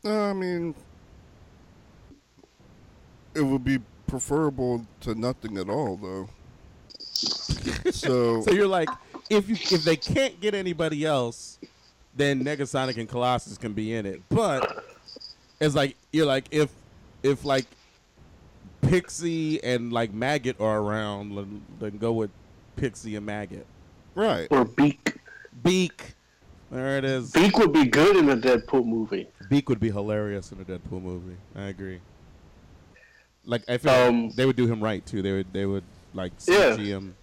Uh, I mean, it would be preferable to nothing at all, though. so, So you're like, if you if they can't get anybody else, then Negasonic and Colossus can be in it. But it's like you're like if if like Pixie and like Maggot are around, then, then go with Pixie and Maggot. right. Or Beak. Beak. There it is. Beak would be good in a Deadpool movie. Beak would be hilarious in a Deadpool movie. I agree. Like I feel Um, like they would do him right too. They would they would like Yeah. Him.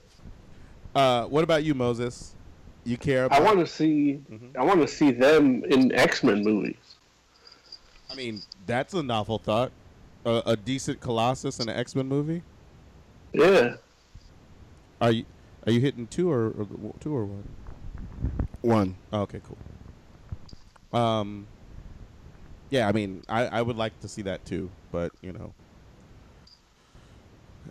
Uh, what about you, Moses? You care about? I want to see. Mhm. I want to see them in X Men movies. I mean, that's a novel thought. A, a decent Colossus in an X Men movie. Yeah. Are you are you hitting two or, or two or one? One. Oh, okay, cool. Um, yeah, I mean, I, I would like to see that too, but you know,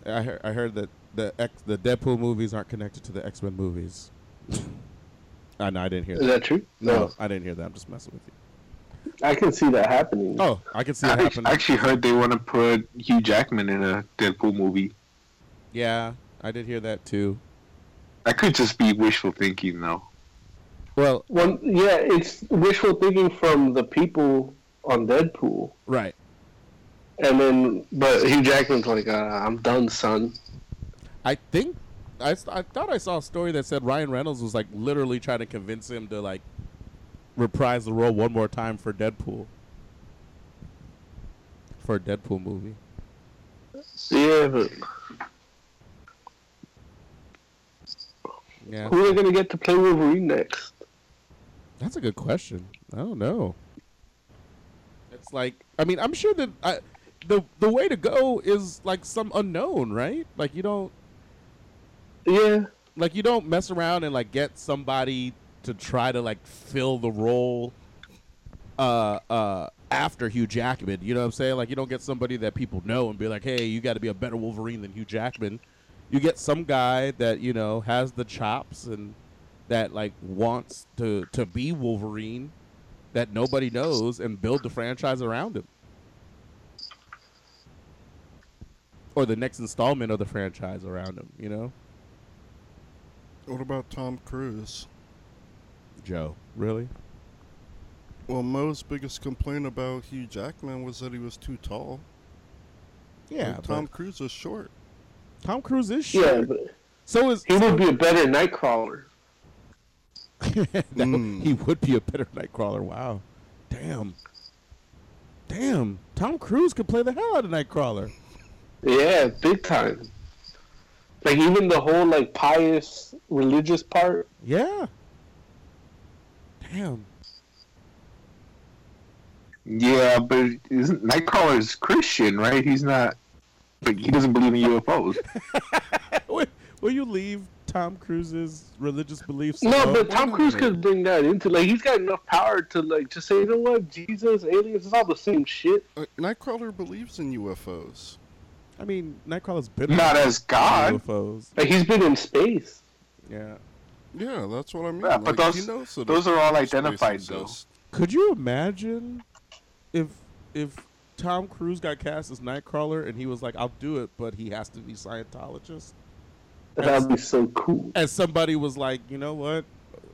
I heard, I heard that the X the Deadpool movies aren't connected to the X Men movies. I know I didn't hear Is that. that true? No, I didn't hear that. I'm just messing with you. I can see that happening. Oh, I can see I happening. I actually heard they want to put Hugh Jackman in a Deadpool movie. Yeah, I did hear that too. That could just be wishful thinking, though. Well, One, yeah, it's wishful thinking from the people on Deadpool, right. And then but Hugh Jackman's like, uh, "I'm done, son." I think I, I thought I saw a story that said Ryan Reynolds was like literally trying to convince him to like reprise the role one more time for Deadpool. For a Deadpool movie. Yeah, but Yeah. who are they gonna get to play Wolverine next? That's a good question. I don't know. It's like I mean, I'm sure that I, the the way to go is like some unknown, right? Like you don't Yeah, like you don't mess around and like get somebody to try to like fill the role uh uh after Hugh Jackman. You know what I'm saying? Like you don't get somebody that people know and be like, "Hey, you got to be a better Wolverine than Hugh Jackman." You get some guy that, you know, has the chops and that like wants to to be Wolverine that nobody knows and build the franchise around him. Or the next installment of the franchise around him, you know? What about Tom Cruise? Joe, really? Well, Mo's biggest complaint about Hugh Jackman was that he was too tall. Yeah, Like, Tom Cruise is short. Tom Cruise is yeah, short. but So is he would be a better Nightcrawler. that, Mm. he would be a better Nightcrawler. Wow, damn, damn. Tom Cruise could play the hell out of Nightcrawler. Yeah, big time. Like even the whole like pious religious part. Yeah. Damn. Yeah, but isn't Nightcrawler's Christian, right? He's not. But he doesn't believe in UFOs. will, will you leave Tom Cruise's religious beliefs? No, alone? but Tom Cruise could bring that into like he's got enough power to like just say, you know what, Jesus, aliens, it's all the same shit. Uh, Nightcrawler believes in UFOs. I mean, Nightcrawler's been Not as God. UFOs. Like he's been in space. Yeah. Yeah, that's what I mean. Yeah, but those- he knows that those are all identified, though. exists. Could you imagine if if Tom Cruise got cast as Nightcrawler and he was like, "I'll do it," but he has to be Scientologist? That'd be so cool. and somebody was like, you know what?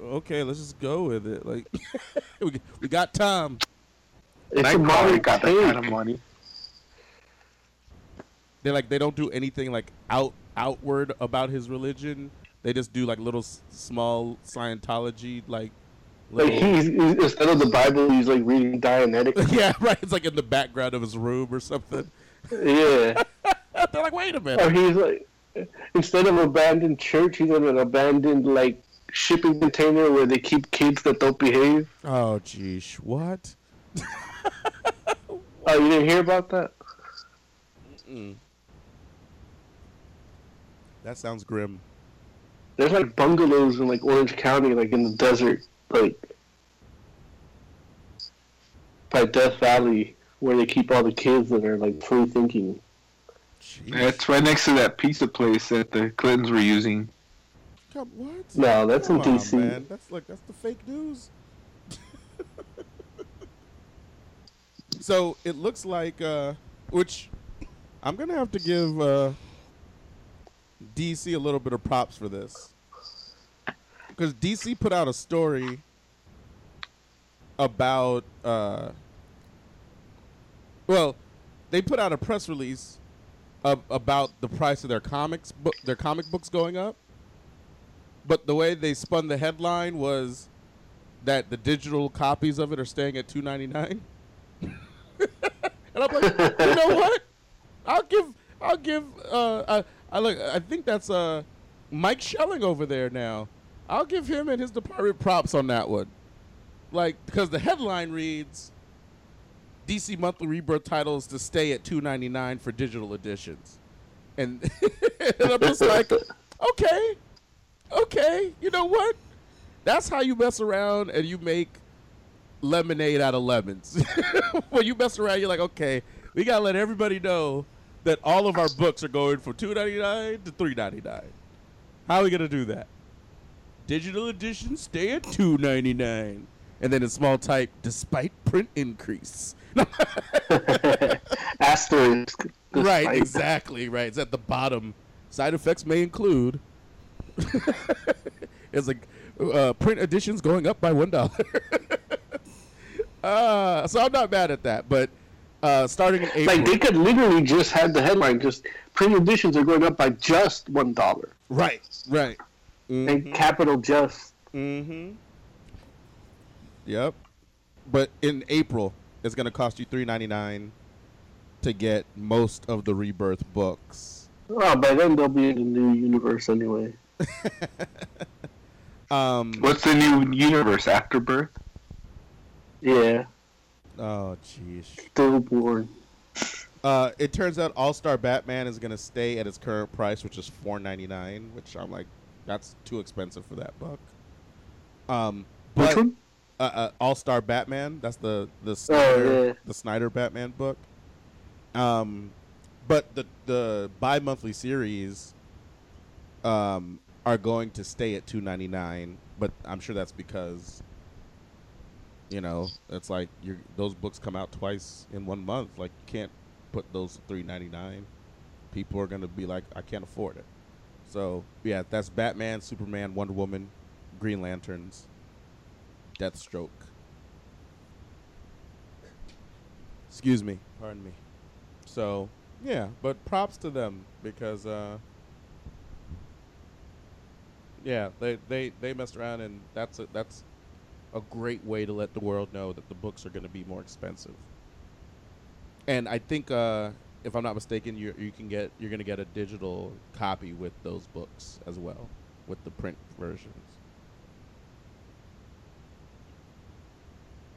Okay, let's just go with it. Like, we, we got Tom. It's a modern Nightcrawler got that take. kind of money. They like they don't do anything like out outward about his religion. They just do like little s- small Scientology like. Like Little, he's, he's instead of the Bible, he's like reading Dianetics. yeah, right. It's like in the background of his room or something. yeah. They're like, wait a minute. Or he's like, instead of abandoned church, he's in an abandoned like shipping container where they keep kids that don't behave. Oh, geesh, what? Oh, you didn't hear about that? Mm. That sounds grim. There's like bungalows in like Orange County, like in the desert, like by Death Valley, where they keep all the kids that are like free thinking. Jeez. It's right next to that pizza place that the Clintons were using. Come, what? No, that's in on, DC. man. That's like that's the fake news. so it looks like, uh, which I'm gonna have to give uh, DC a little bit of props for this, because DC put out a story about, uh, well, they put out a press release of, about the price of their comics, their comic books going up but the way they spun the headline was that the digital copies of it are staying at two ninety nine. and I'm like, you know what? I'll give I'll give uh I, look I think that's uh Mike Shelling over there now. I'll give him and his department props on that one. Like because the headline reads DC monthly rebirth titles to stay at two ninety nine for digital editions. And, and I'm just like, okay, okay, you know what? That's how you mess around and you make lemonade out of lemons. when you mess around, you're like, okay, we gotta let everybody know that all of our books are going from two ninety nine to three ninety nine. How are we gonna do that? Digital editions stay at two ninety nine. and then in small type, despite print increase. Asterisk. right, exactly. Right. It's at the bottom. Side effects may include. it's like uh, print editions going up by one dollar. uh, so I'm not mad at that, but uh, starting in April, Like they could literally just have the headline just print editions are going up by just one dollar. right, right, And capital just. mm-hmm. Yep. But in April, it's gonna cost you three ninety nine to get most of the Rebirth books. Oh, by then they'll be in the new universe anyway. Um. What's the new universe? after Birth? Yeah, Oh, jeez. stillborn. Uh, it turns out All Star Batman is gonna stay at its current price, which is four ninety nine. Which I'm like, that's too expensive for that book. Um, Which but one? uh, uh, All Star Batman, that's the the Snyder, yeah. the Snyder Batman book. Um, but the the bi monthly series, um, are going to stay at two ninety nine. But I'm sure that's because you know, it's like you those books come out twice in one month. Like you can't put those three ninety nine. People are gonna be like, I can't afford it. So yeah, that's Batman, Superman, Wonder Woman, Green Lanterns, Deathstroke. Excuse me, pardon me. So yeah, but props to them because uh, yeah, they they they messed around and that's a, that's a great way to let the world know that the books are going to be more expensive. And I think, uh, if I'm not mistaken, you you can get you're going to get a digital copy with those books as well, with the print versions.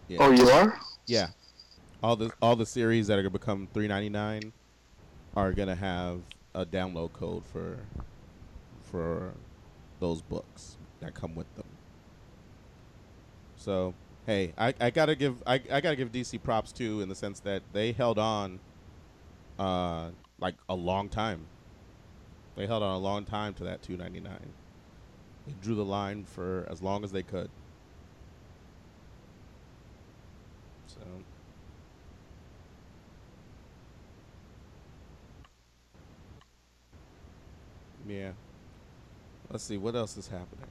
Yeah. Oh, you are? Yeah. All the all the series that are gonna become three ninety nine are gonna have a download code for for those books that come with them. So hey, I, I gotta give I, I gotta give DC props too in the sense that they held on uh like a long time. They held on a long time to that two ninety nine. They drew the line for as long as they could. So Yeah. Let's see what else is happening.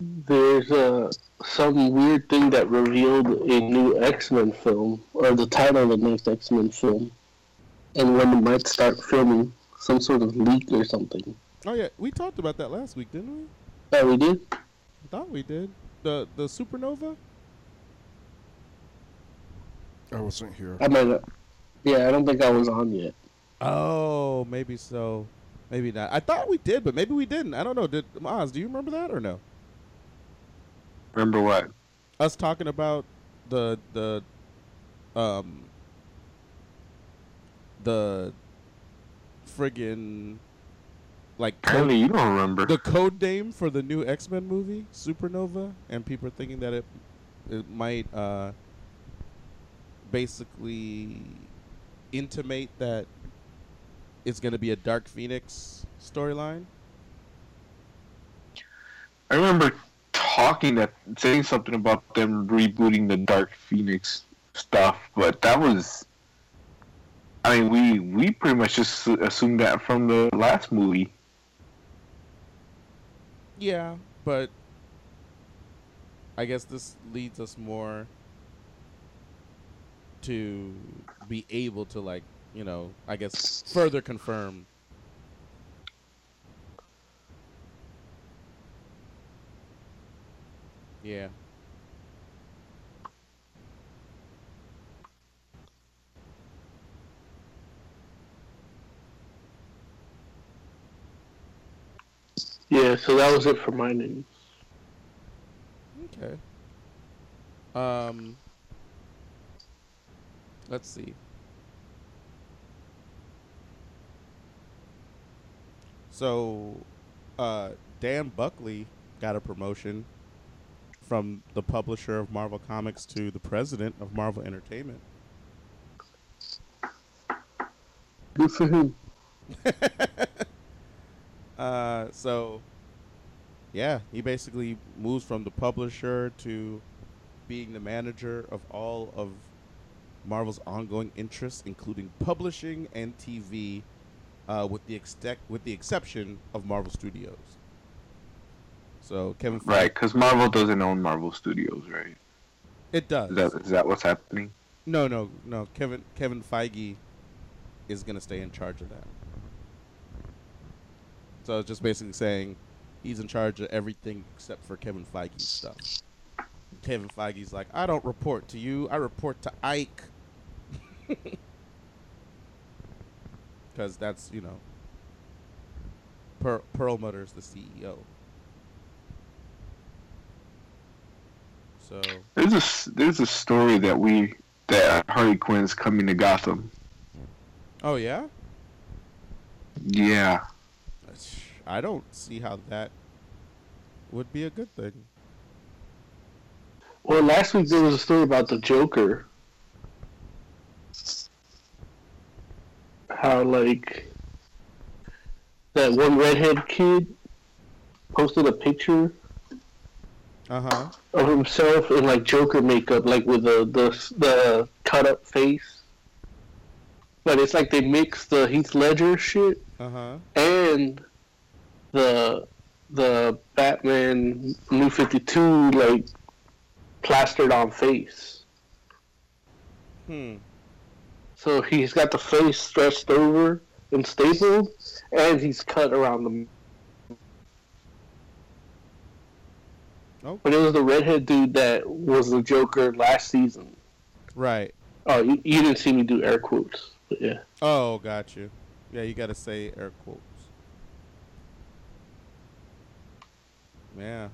There's uh, some weird thing that revealed a new X Men film, or the title of the next X Men film, and when it might start filming. Some sort of leak or something. Oh yeah, we talked about that last week, didn't we? Oh, we did? I thought we did. The the supernova? I wasn't here. I might not. Yeah, I don't think I was on yet. Oh, maybe so. Maybe not. I thought we did, but maybe we didn't. I don't know. Did Oz, do you remember that or no? Remember what? Us talking about the the um the friggin' like Apparently, you don't remember. the code name for the new X Men movie, Supernova, and people are thinking that it it might uh, basically intimate that it's going to be a Dark Phoenix storyline. I remember talking that saying something about them rebooting the Dark Phoenix stuff, but that was. I mean, we we pretty much just assumed that from the last movie. Yeah, but I guess this leads us more to be able to like, you know, I guess further confirm Yeah. Yeah, so that was it for my news. Okay. Um Let's see. So uh Dan Buckley got a promotion from the publisher of Marvel Comics to the president of Marvel Entertainment. Good for him. Uh, so, yeah, he basically moves from the publisher to being the manager of all of Marvel's ongoing interests, including publishing and TV, uh, with the exec- with the exception of Marvel Studios. So Kevin, Feige, Right, because Marvel doesn't own Marvel Studios, right? it does. Is that is that what's happening? No, no, no. Kevin Kevin Feige is gonna stay in charge of that. So it's just basically saying he's in charge of everything except for Kevin Feige's stuff. Kevin Feige's like, I don't report to you. I report to Ike. Because that's you know, per- Perlmutter's the CEO. So There's a s- there's a story that we that Harley Quinn's coming to Gotham. Oh yeah, Yeah, I don't see how that would be a good thing. Well, last week there was a story about the Joker. How like that one redhead kid posted a picture Uh huh. Of himself in like Joker makeup, like with the the the cut up face. But it's like they mix the Heath Ledger shit Uh huh. and the the Batman New Fifty Two like plastered on face. Hmm. So he's got the face stretched over and stapled, and he's cut around the. Oh. But it was the redhead dude that was the Joker last season. Right. Oh, you, you didn't see me do air quotes, but yeah. Oh, got you. Yeah, you gotta say air quotes. Yeah.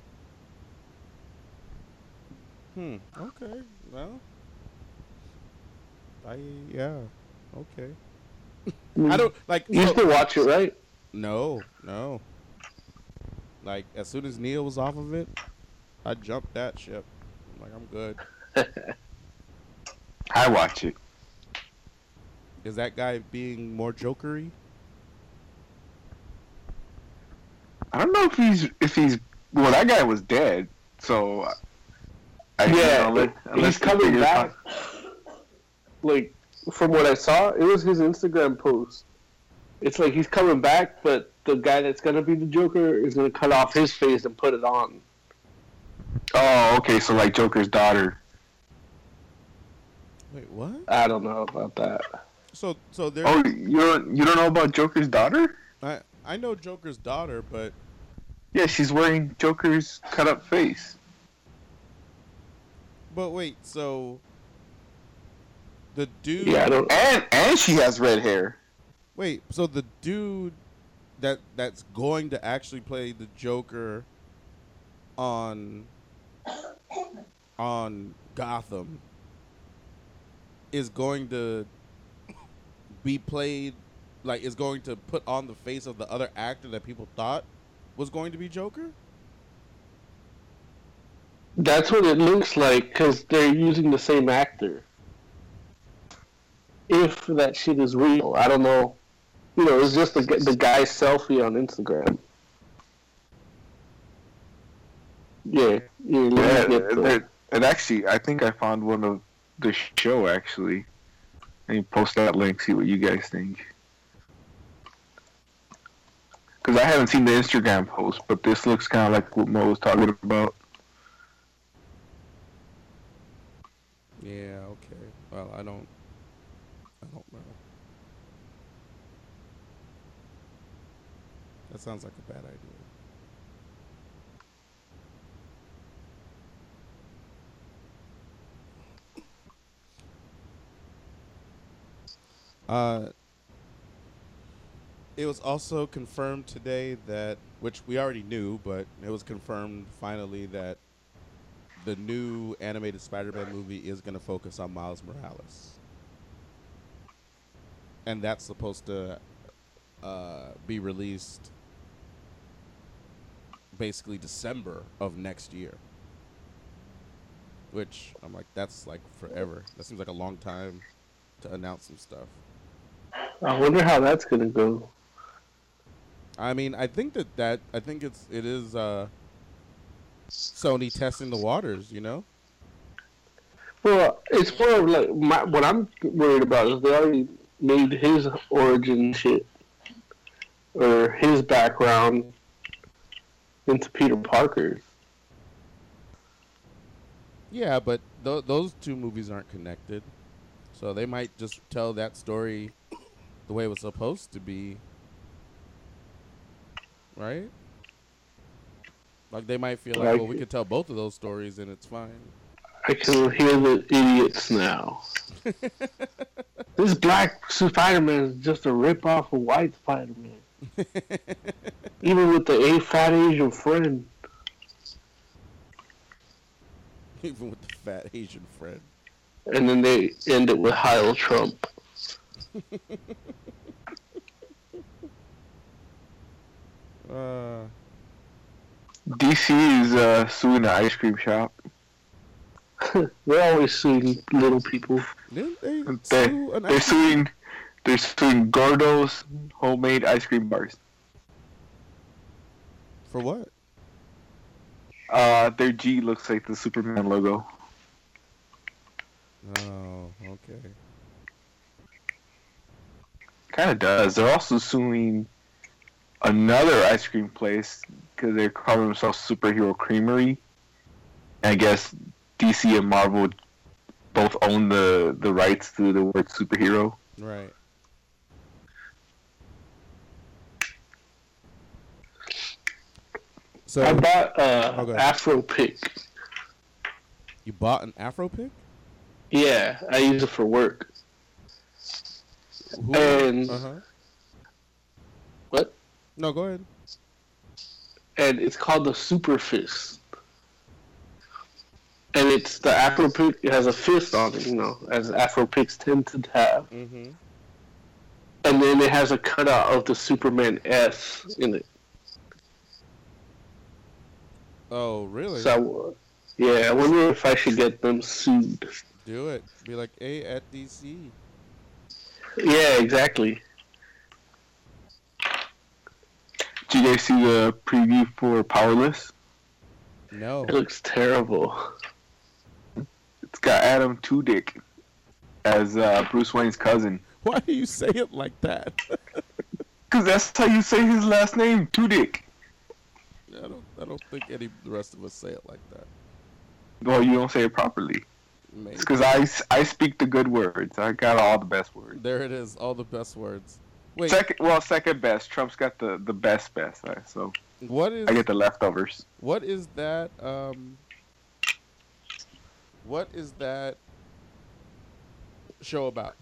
Hmm. Okay. Well. I yeah. Okay. I don't like. You so- still watch it, right? No, no. Like as soon as Neil was off of it, I jumped that ship. Like I'm good. I watch it. Is that guy being more jokery? I don't know if he's if he's well. That guy was dead, so. I, yeah, unless, unless he's they coming figure back. Like from what I saw, it was his Instagram post. It's like he's coming back, but the guy that's gonna be the Joker is gonna cut off his face and put it on. Oh, okay. So like Joker's daughter. Wait, what? I don't know about that. So so there. Oh, you don't you don't know about Joker's daughter? I I know Joker's daughter, but Yeah, she's wearing Joker's cut up face. but wait, so the dude. Yeah, I don't. And and she has red hair. Wait, so the dude that that's going to actually play the Joker on on Gotham is going to be played like is going to put on the face of the other actor that people thought was going to be Joker? That's what it looks like because they're using the same actor. If that shit is real, I don't know. You know, it's just the the guy's selfie on Instagram. Yeah, yeah. Yeah, the- and actually, I think I found one of the show actually. And you post that link, see what you guys think. Because I haven't seen the Instagram post, but this looks kind of like what Mo was talking about. Yeah, okay. Well, I don't I don't know. That sounds like a bad idea. Uh, it was also confirmed today that, which we already knew, but it was confirmed finally that the new animated Spider-Man movie is going to focus on Miles Morales, and that's supposed to uh, be released basically December of next year. Which I'm like, that's like forever. That seems like a long time to announce some stuff. I wonder how that's gonna go. I mean, I think that that I think it's it is uh, Sony testing the waters. You know. Well, it's more of like my, what I'm worried about is they already made his origin shit or his background into Peter Parker. Yeah, but th- those two movies aren't connected, so they might just tell that story the way it was supposed to be, right? Like they might feel like, Like- well, we could tell both of those stories and it's fine. I can hear the idiots now. this black Spider-Man is just a rip-off of white Spider-Man. Even with the A fat Asian friend. Even with the fat Asian friend. And then they end it with Heil Trump. Uh, DC is uh, suing an ice cream shop. They're always suing little people. didn't they They, sue an they're ice- suing. They're suing Gordo's homemade ice cream bars. for what? Uh, their G looks like the Superman logo. Oh, okay. Kind of does. They're also suing another ice cream place because they're calling themselves Superhero Creamery. I guess DC and Marvel both own the the rights to the word superhero. Right. So I bought uh, Okay. Afro Pick. you bought an Afro pick? Yeah, I use it for work. Who- And- uh-huh. No, go ahead. and it's called the Super Fist. And it's the Afro pick. It has a fist on it, you know, as Afro picks tend to have. Mm-hmm. And then it has a cutout of the Superman S in it. Oh, really? So, yeah, I wonder if I should get them sued. Do it. Be like, hey, at DC. Yeah, exactly. Did you guys see the preview for Powerless? No. It looks terrible. It's got Alan Tudyk as uh, Bruce Wayne's cousin. Why do you say it like that? Cause that's how you say his last name, Tudyk. I don't. I don't think any the rest of us say it like that. Well, you don't say it properly. Maybe. It's because I, I speak the good words. I got all the best words. There it is. All the best words. Wait. Second, well, second best. Trump's got the, the best best. So What is? I get the leftovers. What is that? Um. What is that show about?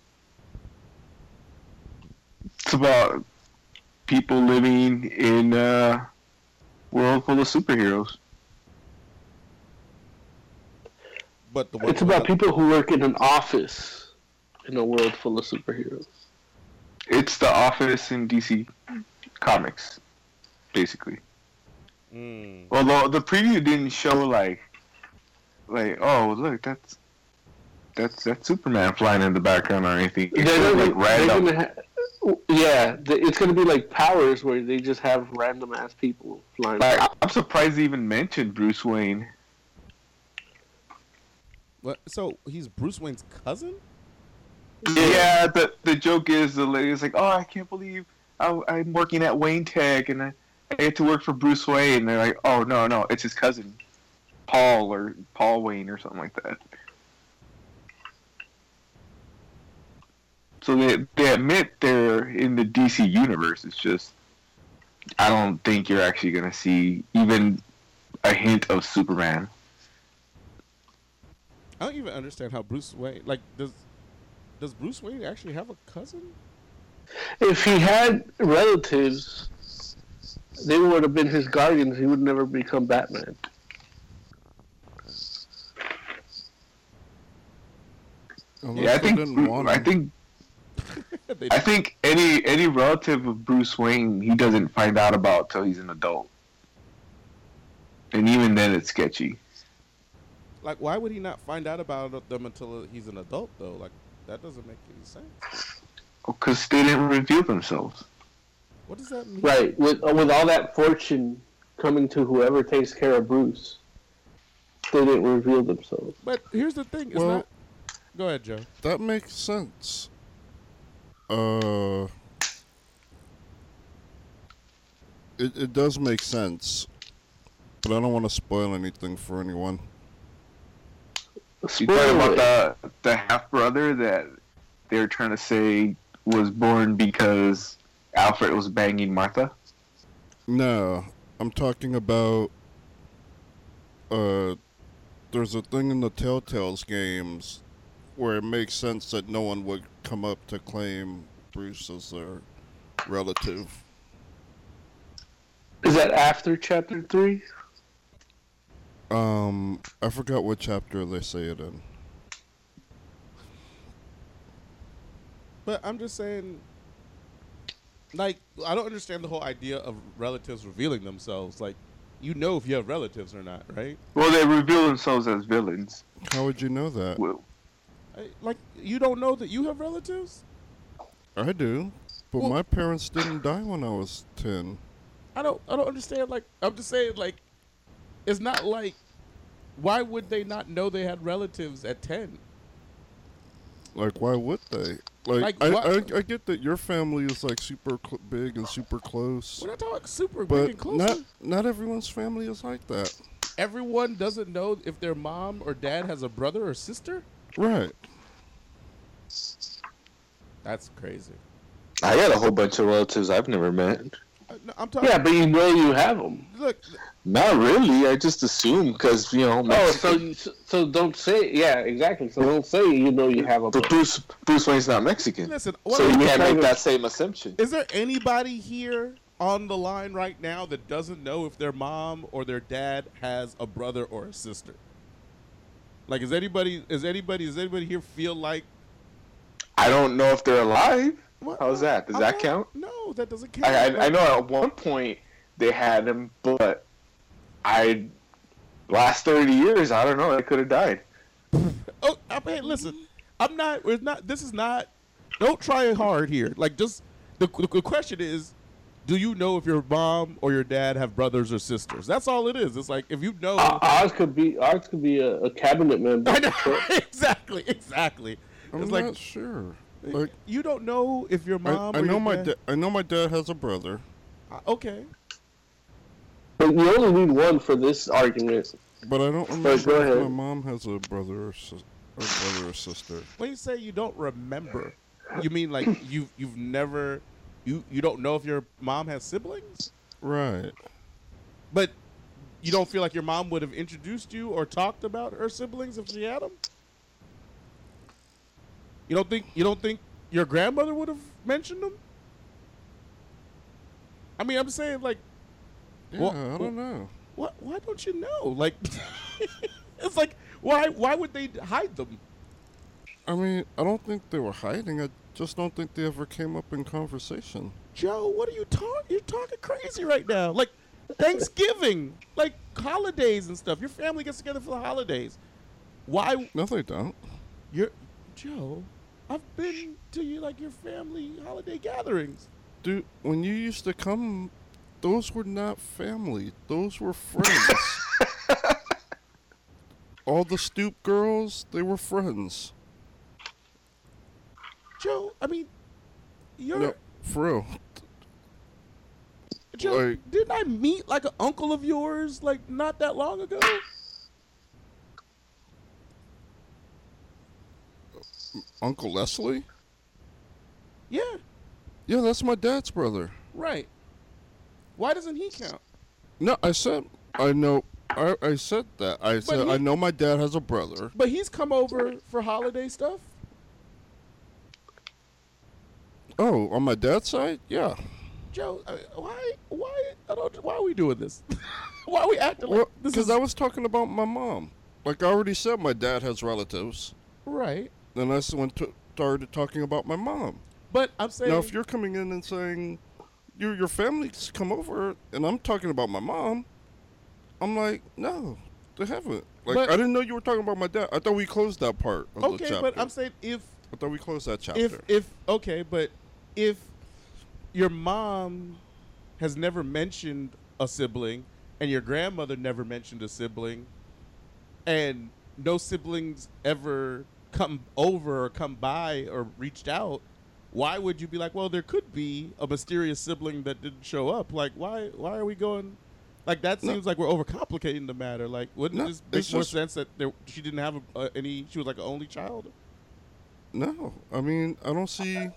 It's about people living in a world full of superheroes. But the It's about people who work in an office in a world full of superheroes. It's the Office in DC Comics, basically. Mm. Although the preview didn't show like, like oh look that's that's that's Superman flying in the background or anything. It They're gonna, like they're random. gonna ha- yeah, the, it's gonna be like Powers, where they just have random ass people flying. Like, I'm surprised they even mentioned Bruce Wayne. What? So he's Bruce Wayne's cousin? Yeah, the the joke is the lady's like, oh, I can't believe I, I'm working at Wayne Tech and I, I get to work for Bruce Wayne. And they're like, oh no no, it's his cousin, Paul or Paul Wayne or something like that. So they they admit they're in the DC universe. It's just I don't think you're actually gonna see even a hint of Superman. I don't even understand how Bruce Wayne like does does Bruce Wayne actually have a cousin? If he had relatives, they would have been his guardians. He would never become Batman. Unless Yeah, I think I think I think any any relative of Bruce Wayne he doesn't find out about till he's an adult, and even then it's sketchy. like, why would he not find out about them until he's an adult though? Like, that doesn't make any sense. Because they didn't reveal themselves. What does that mean? Right, with uh, with all that fortune coming to whoever takes care of Bruce, they didn't reveal themselves. But here's the thing. It's Well- not. Go ahead, Joe. That makes sense. Uh, it it does make sense, but I don't want to spoil anything for anyone. You talking about the the half brother that they were trying to say was born because Alfred was banging Martha? No, I'm talking about. Uh, there's a thing in the Telltale's games where it makes sense that no one would come up to claim Bruce as their relative. Is that after chapter three? Um, I forgot what chapter they say it in. But I'm just saying, like, I don't understand the whole idea of relatives revealing themselves. Like, you know if you have relatives or not, right? Well, they reveal themselves as villains. How would you know that? Well, I, like, you don't know that you have relatives. I do, but Well- my parents didn't die when I was ten. I don't. I don't understand. Like, I'm just saying, like, it's not like, why would they not know they had relatives at ten? Like, why would they? Like, Like, I, what- I, I get that your family is like super cl- big and super close, We're not talking super big and but close. not not everyone's family is like that. Everyone doesn't know if their mom or dad has a brother or sister. Right. That's crazy. I got a whole bunch of relatives I've never met. No, I'm talking. Yeah, but you know you have them. Look, Not really. I just assume because you know. Oh, so so don't say yeah exactly. So don't say you know you have a. but Bruce Bruce Wayne's not Mexican, listen. What so are you we- can't make that same assumption. Is there anybody here on the line right now that doesn't know if their mom or their dad has a brother or a sister? Like, is anybody? Is anybody? Does anybody here feel like? I don't know if they're alive. What? How's that? Does I'm that count? No, that doesn't count. I, I, I know at one point they had him, but I last thirty years I don't know. They could have died. Oh, I mean, listen. I'm not. We're not. This is not. Don't try hard here. Like, just the, the question is, do you know if your mom or your dad have brothers or sisters? That's all it is. It's like if you know. Uh, ours could be ours could be a, a cabinet member. I know exactly, exactly. I'm it's not like sure. Like, you don't know if your mom. I or know your my dad. da- I know my dad has a brother. Uh, okay. But you only need one for this argument. But I don't remember go if my mom has a brother or, sis- or brother or sister. When you say you don't remember, you mean like you you've never you you don't know if your mom has siblings, Right. but you don't feel like your mom would have introduced you or talked about her siblings if she had them. You don't think you don't think your grandmother would have mentioned them? I mean, I'm saying like, Yeah, Well, I don't know. what? Why don't you know? Like, it's like why why would they hide them? I mean, I don't think they were hiding. I just don't think they ever came up in conversation. Joe, what are you talking? You're talking crazy right now. Like Thanksgiving, like holidays and stuff. Your family gets together for the holidays. Why? No, they don't. You're Joe. I've been to you like your family holiday gatherings. Dude, when you used to come, those were not family. Those were friends. All the stoop girls, they were friends. Joe, I mean, you're No, for real. Joe. like- didn't I meet like an uncle of yours like not that long ago? Uncle Leslie? Yeah, Yeah, that's my dad's brother. right. Why doesn't he count? No, I said I know. I, I said that. I said he- I know my dad has a brother. But he's come over for holiday stuff. Oh, on my dad's side, yeah. Joe, uh, why, why, I don't, why are we doing this? why are we acting like Well, this because is I was talking about my mom. Like I already said, my dad has relatives. right? Then I s- went to, started talking about my mom. But I'm saying, Now, if you're coming in and saying your your family's come over, and I'm talking about my mom, I'm like, no, they haven't. Like But- I didn't know you were talking about my dad. I thought we closed that part of okay, but I'm saying if, I thought we closed that chapter. if, if, okay, but if your mom has never mentioned a sibling, and your grandmother never mentioned a sibling, and no siblings ever come over or come by or reached out, why would you be like, well, there could be a mysterious sibling that didn't show up? Like, why? Why are we going? Like that No. seems like we're overcomplicating the matter. Like, wouldn't No, it just make more just- sense that there, she didn't have a, uh, any? She was like an only child. No, I mean I don't see.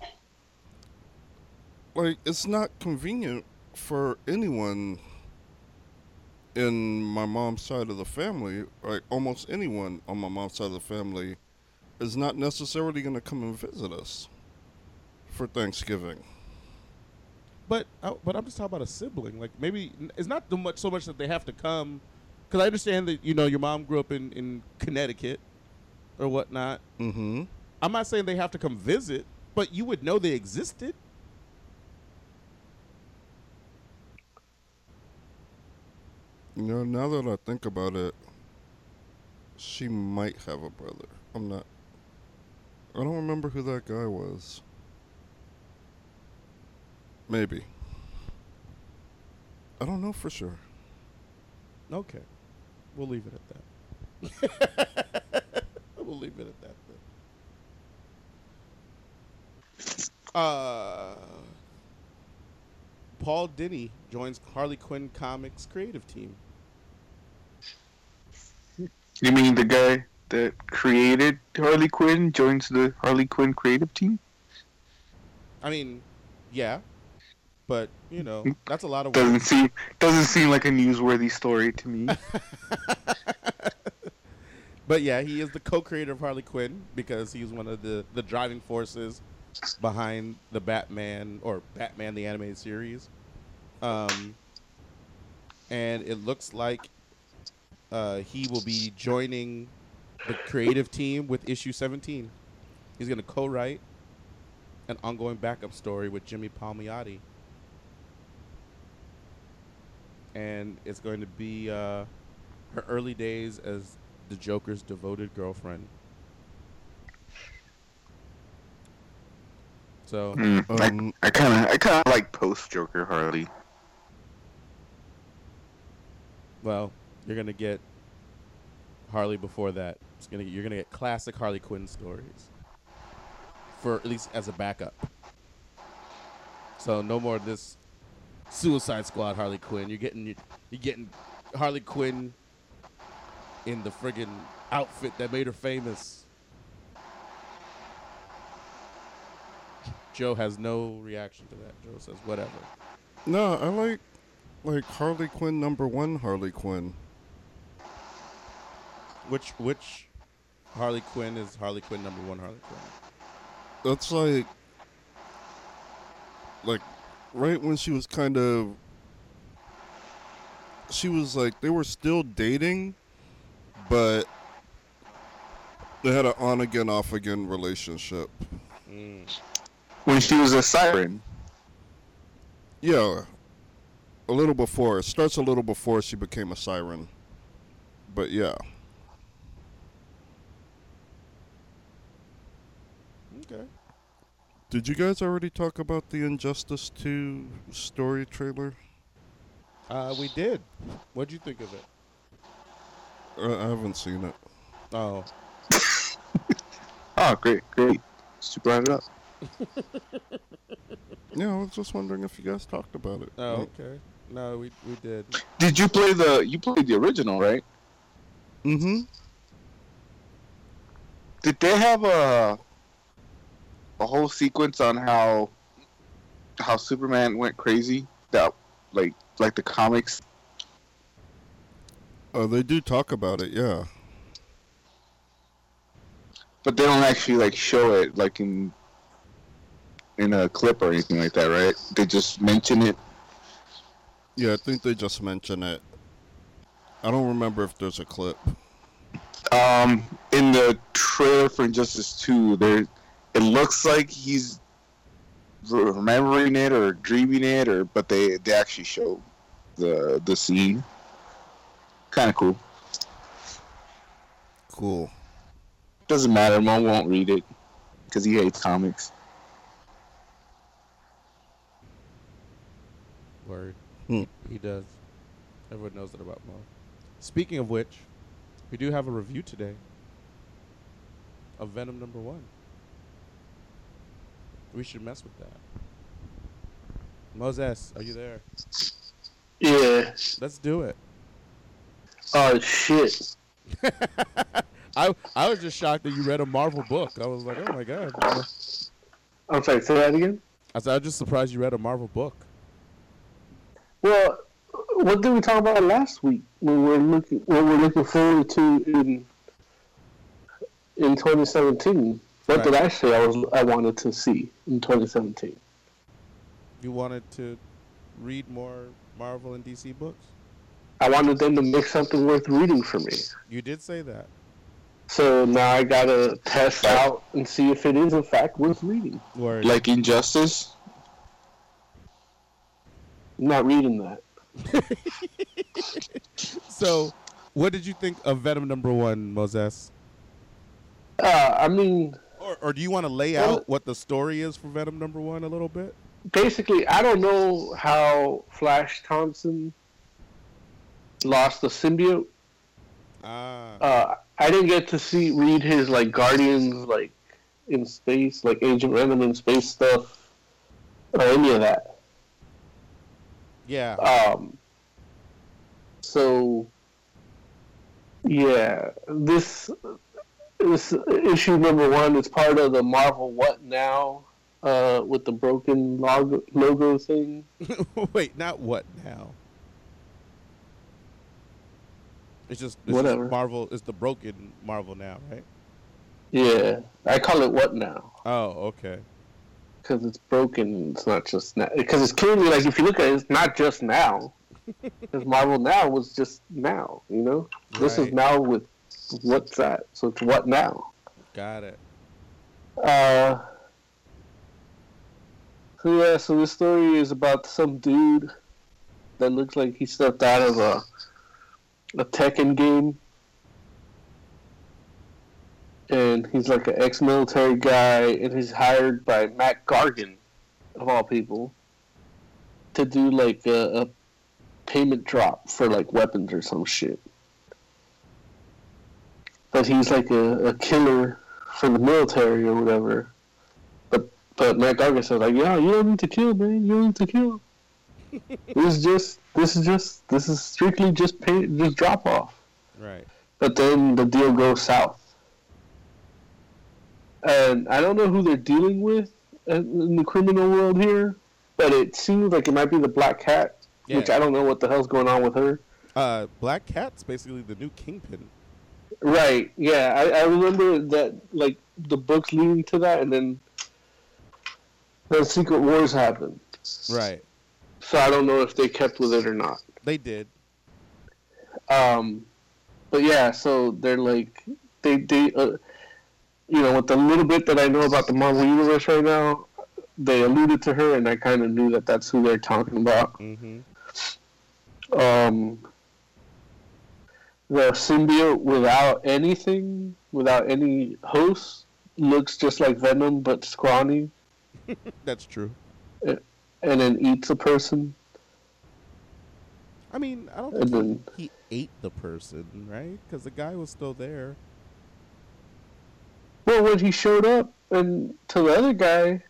Like it's not convenient for anyone in my mom's side of the family. Like almost anyone on my mom's side of the family is not necessarily going to come and visit us for Thanksgiving. But uh, but I'm just talking about a sibling. Like maybe it's not too much so much that they have to come, because I understand that you know your mom grew up in in Connecticut, or whatnot. Mm-hmm. I'm not saying they have to come visit, but you would know they existed. You know, now that I think about it, she might have a brother. I'm not. I don't remember who that guy was. Maybe. I don't know for sure. Okay, we'll leave it at that. we'll leave it at that. Then. Uh, Paul Dini joins Harley Quinn Comics creative team. You mean the guy that created Harley Quinn joins the Harley Quinn creative team? I mean, yeah, but you know that's a lot of Doesn't work. seem doesn't seem like a newsworthy story to me. But yeah, he is the co-creator of Harley Quinn because he's one of the the driving forces behind the Batman or Batman the animated series. Um, and it looks like uh, he will be joining the creative team with issue 17. He's going to co-write an ongoing backup story with Jimmy Palmiotti. And it's going to be uh, her early days as the Joker's devoted girlfriend. So, Mm, Um, I kind of I kind of like post Joker Harley. well, you're gonna get Harley before that. It's gonna you're gonna get classic Harley Quinn stories for at least as a backup. So no more of this Suicide Squad Harley Quinn. You're getting you're getting Harley Quinn in the friggin' outfit that made her famous. Joe has no reaction to that. Joe says whatever. No, I like like Harley Quinn number one Harley Quinn. Which which Harley Quinn is Harley Quinn number one Harley Quinn? That's like like right when she was kind of she was like they were still dating but they had an on again off again relationship. Mm. When she was a siren. Yeah. A little before. It starts a little before she became a siren. But yeah. Okay. Did you guys already talk about the Injustice 2 story trailer? Uh, we did. What'd you think of it? Uh, I haven't seen it. Oh, Oh, great, great. She brought it up. Yeah, I was just wondering if you guys talked about it. oh, okay. No, we we did. Did you play the? You played the original, right? Mm-hmm. Did they have a a whole sequence on how how Superman went crazy? That like like the comics. Oh, they do talk about it, yeah. But they don't actually like show it like in in a clip or anything like that, right? They just mention it. Yeah, I think they just mention it. I don't remember if there's a clip. Um, in the trailer for Injustice Two, there it looks like he's remembering it or dreaming it, or but they they actually show the the scene. Kind of cool. Cool. Doesn't matter. Mom won't read it because he hates comics. Word. Hmm. He does. Everyone knows that about Mo. Speaking of which, we do have a review today of Venom number one. We should mess with that. Moses, are you there? Yeah. Let's do it. Oh shit. I I was just shocked that you read a Marvel book. I was like, oh my god. I'm sorry. Say that again. I said, I was just surprised you read a Marvel book. Well, what did we talk about last week? When we're looking, what we're looking forward to in in 2017. What did I say? I was I wanted to see in 2017. You wanted to read more Marvel and DC books? I wanted them to make something worth reading for me. You did say that. So now I gotta test out and see if it is in fact worth reading. Word. Like Injustice. I'm not reading that. So, what did you think of Venom number one, Moses? Uh, I mean, Or, or do you want to lay Well- out what the story is for Venom number one a little bit? basically, I don't know how Flash Thompson lost the symbiote. Ah, Uh, I didn't get to see read his like Guardians like in space, like Agent Venom in space stuff, or any of that. yeah. Um, so yeah, this this issue number one is part of the Marvel What Now uh, with the broken logo, logo thing. Wait, not what now? It's just it's just Whatever. Marvel. It's the broken Marvel now, right? Yeah, I call it What Now Oh, okay. because it's broken. It's not just now because it's clearly like if you look at it, it's not just now. Because Marvel Now was just now, you know. This is now with what's that? So it's What Now. Got it. Uh, so yeah, so this story is about some dude that looks like he stepped out of a a Tekken game, and he's like an ex-military guy, and he's hired by Mac Gargan, of all people, to do like a, a payment drop for like weapons or some shit. But he's like a, a killer for the military or whatever. But but Mac Gargan says like, yeah, you don't need to kill, man. You don't need to kill. this is just this is just this is strictly just pay just drop off. Right. But then the deal goes south. And I don't know who they're dealing with in the criminal world here, but it seems like it might be the Black Cat, which I don't know what the hell's going on with her. Uh, Black Cat's basically the new Kingpin. Right. Yeah, I, I remember that like the books leading to that, and then the Secret Wars happened. Right. So I don't know if they kept with it or not. They did. Um, but yeah, so they're like they they uh, you know with the little bit that I know about the Marvel universe right now, they alluded to her, and I kind of knew that that's who they're talking about. Mm-hmm. Um, the symbiote without anything, without any host, looks just like Venom but scrawny, That's true. and then eats a person. I mean, I don't think then he, he ate the person, right? Because the guy was still there. Well, when he showed up and to the other guy,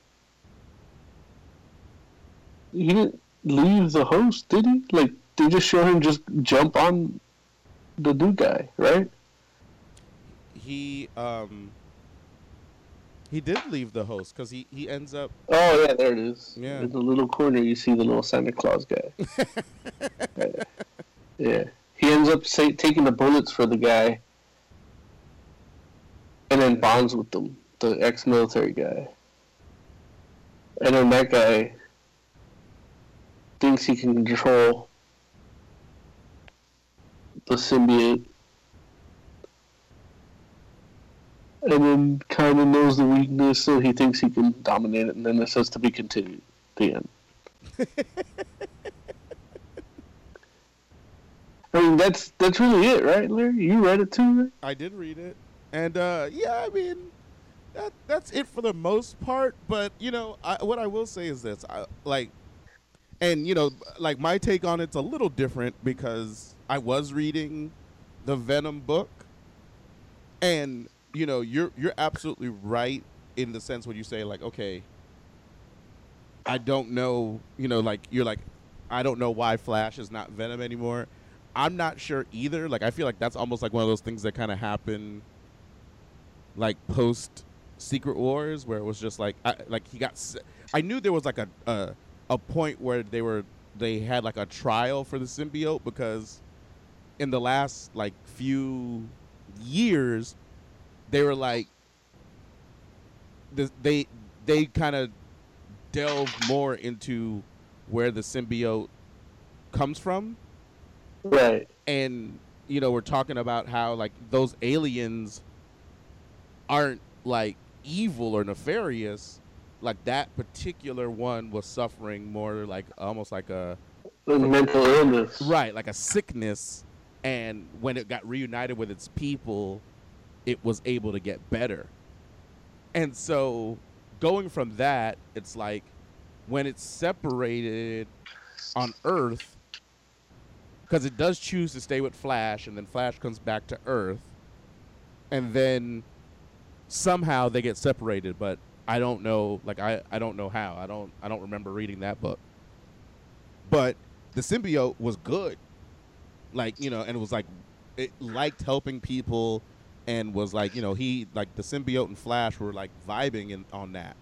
he didn't leave the host, did he? Like they just show him just jump on the dude guy, right? He um. He did leave the host because he, he ends up Oh yeah, there it is. Yeah. In the little corner, you see the little Santa Claus guy. yeah. yeah, he ends up say, taking the bullets for the guy, and then bonds with them, the ex-military guy. And then that guy thinks he can control the symbiote. And then kind of knows the weakness, so he thinks he can dominate it, and then it says to be continued. The end. I mean, that's that's really it, right, Larry? You read it too, right? I did read it, and uh, yeah, I mean, that that's it for the most part. But you know, I, what I will say is this: I, like, and you know, like my take on it's a little different because I was reading the Venom book, and you know, you're you're absolutely right in the sense when you say like, okay, I don't know, you know, like you're like, I don't know why Flash is not Venom anymore. I'm not sure either. Like I feel like that's almost like one of those things that kind of happen, like post Secret Wars, where it was just like, I, like he got. I knew there was like a, a a point where they were they had like a trial for the symbiote because in the last like few years they were like they they kind of delved more into where the symbiote comes from Right. and you know we're talking about how like those aliens aren't like evil or nefarious like that particular one was suffering more like almost like a mental illness. right like a sickness and when it got reunited with its people it was able to get better. And so going from that it's like when it's separated on earth because it does choose to stay with flash and then flash comes back to earth and then somehow they get separated but i don't know like i, I don't know how. I don't i don't remember reading that book. But the symbiote was good like you know and it was like it liked helping people and was like you know he like the symbiote and flash were like vibing in, on that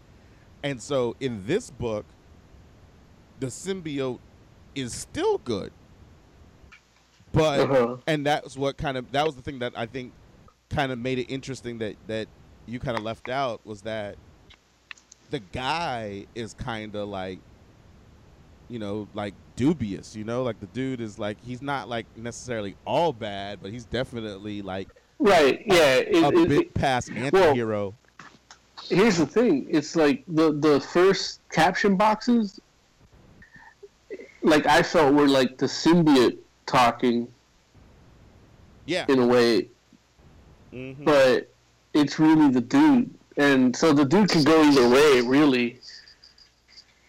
and so in this book the symbiote is still good but Uh-huh. and that's what kind of that was the thing that i think kind of made it interesting that that you kind of left out was that the guy is kind of like you know like dubious you know like the dude is like he's not like necessarily all bad but he's definitely like Right. Yeah. It, a it- bit it- past anti-hero here's the thing it's like the the first caption boxes like i felt were like the symbiote talking yeah in a way Mhm. but it's really the dude and so the dude can go either way really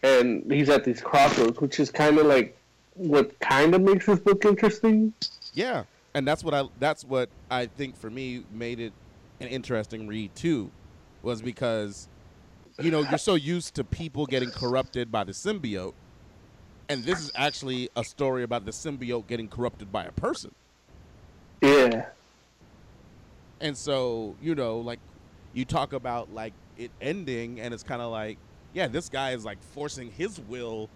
and he's at these crossroads which is kind of like what kind of makes this book interesting Yeah, and that's what I that's what I think for me made it an interesting read too, was because you know you're so used to people getting corrupted by the symbiote, and this is actually a story about the symbiote getting corrupted by a person. yeah And so, you know, like you talk about like it ending and it's kind of like, yeah, this guy is like forcing his will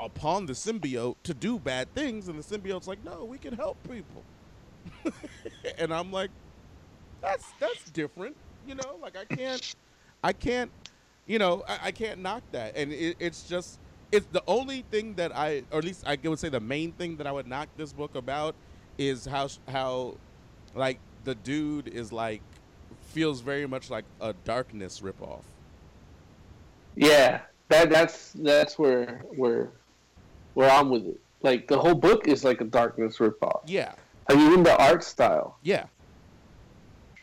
upon the symbiote to do bad things and the symbiote's like, "No, we can help people." and I'm like, that's that's different, you know? Like I can't I can't, you know, I, I can't knock that. And it, it's just it's the only thing that I or at least I would say the main thing that I would knock this book about is how how like the dude is like feels very much like a darkness ripoff. Yeah, that that's that's where where where I'm with it. Like the whole book is like a darkness ripoff. Yeah, Like even the art style, yeah,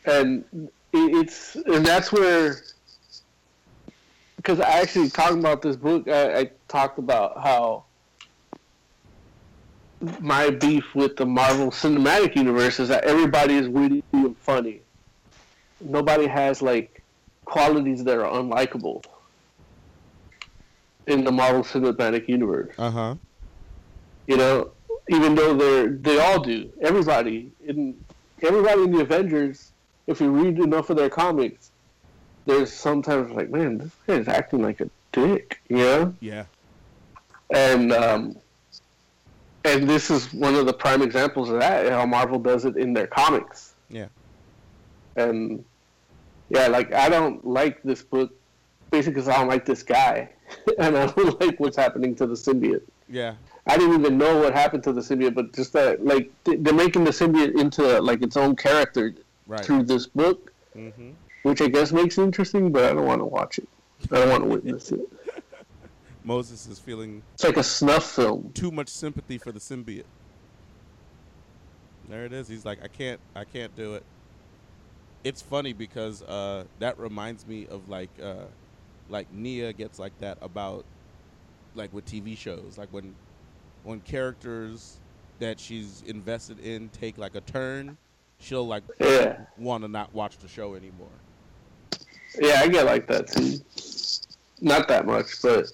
and it, it's and that's where because I actually talking about this book, I, I talked about how my beef with the Marvel Cinematic Universe is that everybody is witty and funny. Nobody has like qualities that are unlikable in the Marvel Cinematic Universe. uh huh, You know, even though they're they all do. Everybody in everybody in the Avengers, if you read enough of their comics, there's sometimes like, man, this guy is acting like a dick, you know? yeah, And um, and this is one of the prime examples of that. How Marvel does it in their comics. yeah, And yeah, like I don't like this book basically because I don't like this guy, and I don't like what's happening to the symbiote. yeah, I didn't even know what happened to the symbiote, but just that, like, they're making the symbiote into like its own character right. through this book, hmm which I guess makes it interesting. But I don't want to watch it. I don't want to witness it. Moses is feeling It's like a snuff film. too much sympathy for the symbiote. There it is. He's like, I can't, I can't do it. It's funny because uh, that reminds me of like, uh, like Nia gets like that about like with TV shows, like when when characters that she's invested in take like a turn, she'll like Yeah. want to not watch the show anymore. Yeah, I get like that too. Not that much, but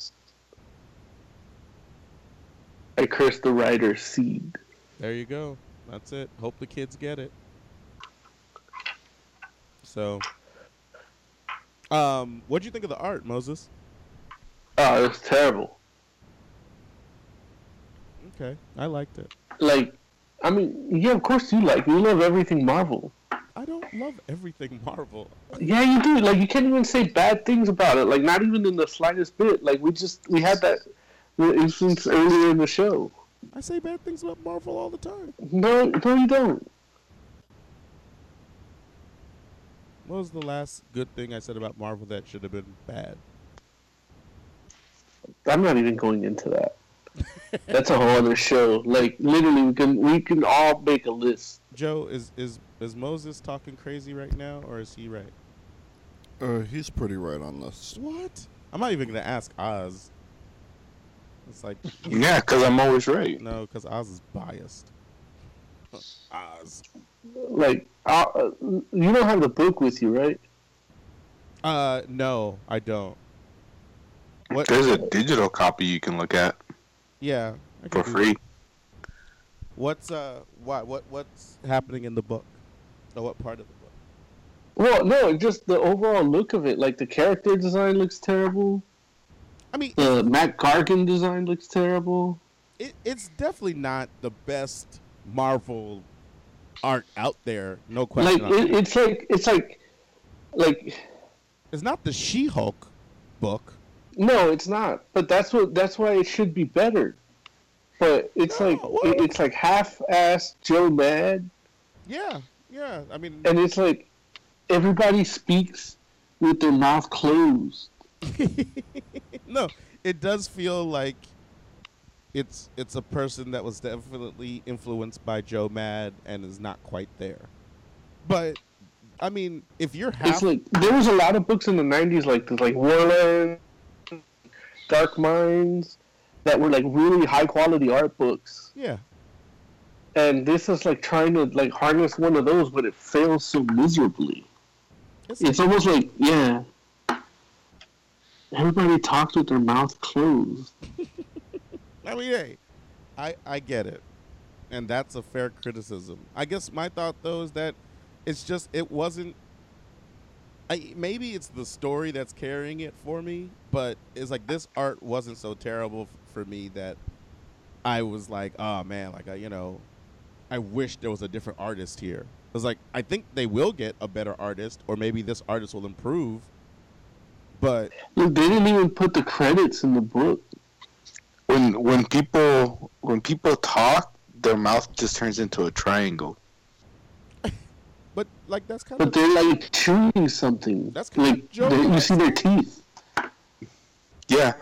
I curse the writer's seed. There you go. That's it. Hope the kids get it. So, um, what'd you think of the art, Moses? Oh, it was terrible. Okay, I liked it. Like, I mean, yeah, of course you like. You love everything Marvel. I don't love everything Marvel. Yeah, you do. Like, you can't even say bad things about it. Like, not even in the slightest bit. Like, we just we had that instance earlier in the show. I say bad things about Marvel all the time. No, no, you don't. What was the last good thing I said about Marvel that should have been bad? I'm not even going into that. That's a whole other show. Like, literally, we can we can all make a list. Joe, is is is Moses talking crazy right now, or is he right? Uh, he's pretty right on this. What? I'm not even gonna ask Oz. It's like Yeah, because I'm always right. no, because Oz is biased. Oz. Like, uh, uh, you don't have the book with you, right? Uh, no, I don't. What? There's a digital copy you can look at Yeah, for free. that. What's uh, what what what's happening in the book? Or what part of the book? Well, no, just the overall look of it. Like, the character design looks terrible. I mean, The Mac Gargan design looks terrible. it, it's definitely not the best Marvel art out there. No question. Like, it, it's like it's like like it's not the She-Hulk book. no, it's not. But that's what that's why it should be better. But it's No, like it- it's like half-assed Joe Mad, Yeah, yeah. I mean, and it's like everybody speaks with their mouth closed. no, it does feel like it's it's a person that was definitely influenced by Joe Mad and is not quite there. But I mean, if you're half It's like there was a lot of books in the '90s, like like Warland, Dark Minds, that were like really high-quality art books. yeah, and this is like trying to like harness one of those, but it fails so miserably. it's, It's almost like yeah, everybody talks with their mouth closed. I mean, hey, I I get it, and that's a fair criticism. I guess my thought though is that it's just it wasn't. I, maybe it's the story that's carrying it for me, but it's like this art wasn't so terrible f- for me that I was like, oh man, like I, you know, I wish there was a different artist here. It's like I think they will get a better artist, or maybe this artist will improve. But they didn't even put the credits in the book. When when people when people talk, their mouth just turns into a triangle. but like that's kind But of they're like chewing something. That's kinda like they- you see their teeth. Yeah.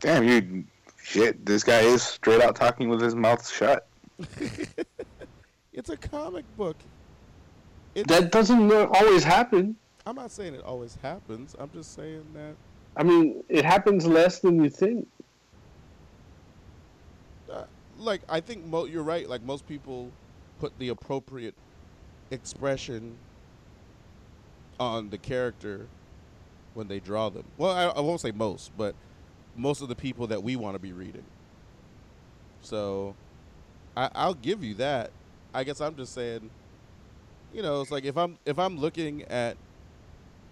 Damn, you shit. This guy is straight out talking with his mouth shut. it's a comic book. It's, That doesn't always happen. I'm not saying it always happens. I'm just saying that I mean, it happens less than you think. uh, like I think mo- you're right. Like most people put the appropriate expression on the character when they draw them. Well, I, I won't say most, but most of the people that we want to be reading. So, I, I'll give you that. I guess I'm just saying, you know, it's like if I'm if I'm looking at,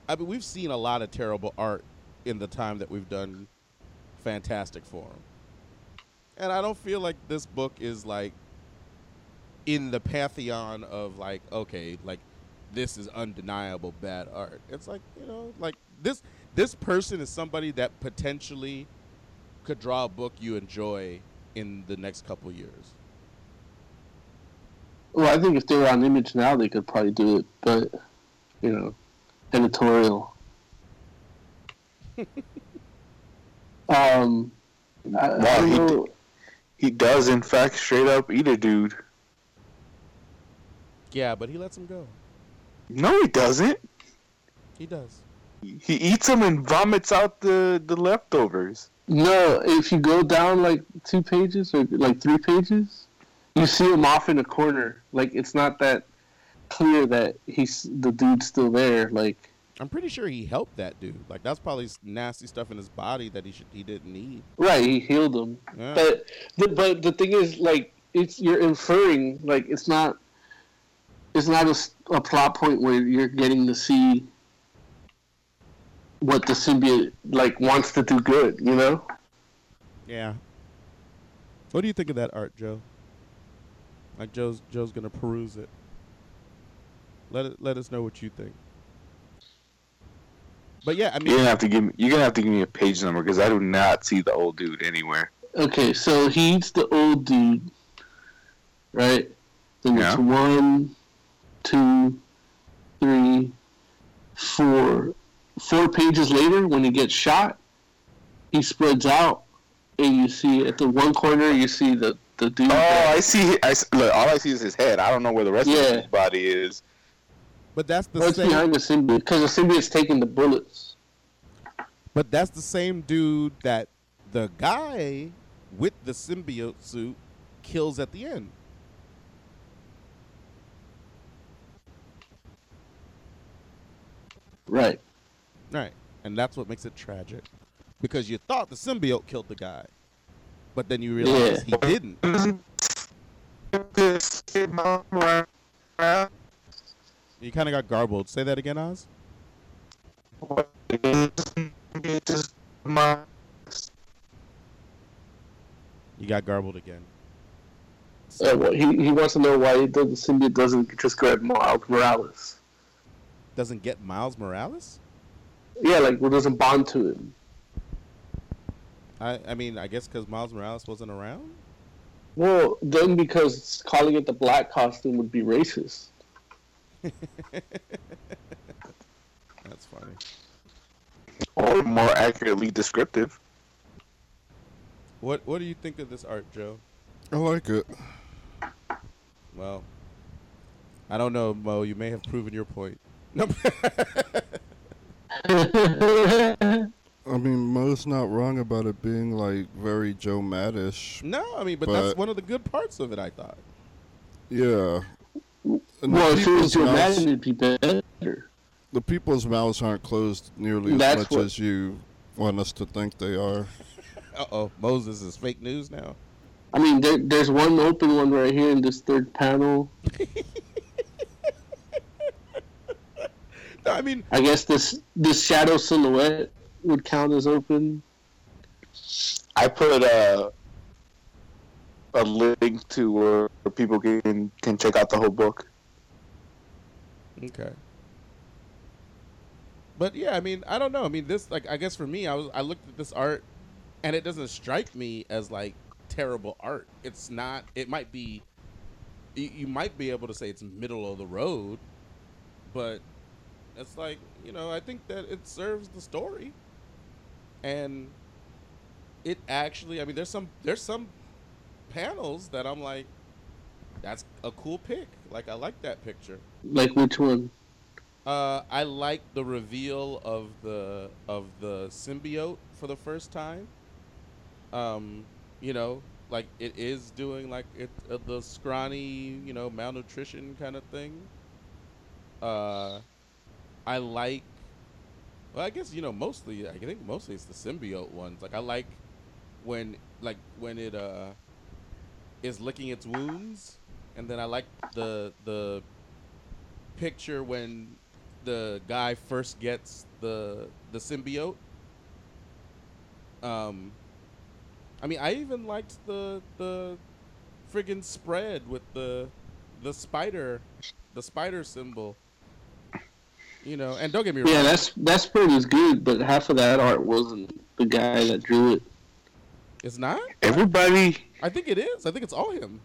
I mean, we've seen a lot of terrible art in the time that we've done Fantastic Forum. And I don't feel like this book is like in the pantheon of like, okay, like this is undeniable bad art. It's like, you know, like this this person is somebody that potentially could draw a book you enjoy in the next couple years. Well, I think if they were on Image now, they could probably do it. But you know, editorial. um, I, I Wow, don't he know. He does, in fact, straight up eat a dude. Yeah, but he lets him go. No, he doesn't. He does. He eats them and vomits out the the leftovers. No, if you go down like two pages or like three pages, you see him off in a corner. Like it's not that clear that he's the dude's still there. Like I'm pretty sure he helped that dude. Like that's probably nasty stuff in his body that he should he didn't need. right, he healed him. Yeah. But the, but the thing is, like it's you're inferring. Like it's not. It's not a plot point where you're getting to see what the symbiote like wants to do good. You know. Yeah. What do you think of that art, Joe? Like Joe's Joe's gonna peruse it. Let it let us know what you think. But yeah, I mean, You're gonna have to give me. You're gonna have to give me a page number because I do not see the old dude anywhere. Okay, so he's the old dude, right? Then it's Yeah. one, two, three, four. Four pages later, when he gets shot, he spreads out, and you see at the one corner you see the the dude. Oh, that- I see. I s- look. All I see is his head. I don't know where the rest Yeah. of his body is. But that's the What's same. behind the symbiote? Because the symbiote's taking the bullets. But that's the same dude that the guy with the symbiote suit kills at the end. Right. Right. And that's what makes it tragic. Because you thought the symbiote killed the guy. But then you realize he didn't. You kind of got garbled. Say that again, Oz. You got garbled again. Uh, well, he he wants to know why the, symbiote doesn't just grab Miles Morales. Doesn't get Miles Morales? Yeah, like well, doesn't bond to him. I, I mean, I guess because Miles Morales wasn't around? Well, then because calling it the black costume would be racist. That's funny. Or more accurately descriptive. What What do you think of this art, Joe? I like it. Well, I don't know, Mo. You may have proven your point. No. I mean, Mo's not wrong about it being like very Joe Maddish. no, I mean, but, that's one of the good parts of it. I thought. Yeah. And well, the if it was people's mouths- Madden, it'd be better. the people's mouths aren't closed nearly as much what- as you want us to think they are. Uh oh, Moses is fake news now. I mean, there, there's one open one right here in this third panel. No, I mean, I guess this this shadow silhouette would count as open. I put a a link to where people can can check out the whole book. Okay. But yeah, I mean, I don't know. I mean, this like I guess for me, I was I looked at this art, and it doesn't strike me as like terrible art. It's not. It might be. You, might be able to say it's middle of the road, but it's like you know I think that it serves the story, and it actually. I mean, there's some there's some panels that I'm like, that's a cool pick. Like I like that picture. Like which one? Uh, I like the reveal of the of the symbiote for the first time. Um, you know, like it is doing like it uh, the scrawny, you know, malnutrition kind of thing. Uh, I like. Well, I guess you know mostly. I think mostly it's the symbiote ones. Like I like when like when it uh is licking its wounds, and then I like the the picture when the guy first gets the the symbiote. Um, I mean, I even liked the the friggin' spread with the the spider, the spider symbol. You know, and don't get me wrong. Yeah, that's that spread is good, but half of that art wasn't the guy that drew it. it's not. Everybody, I think it is. I think it's all him.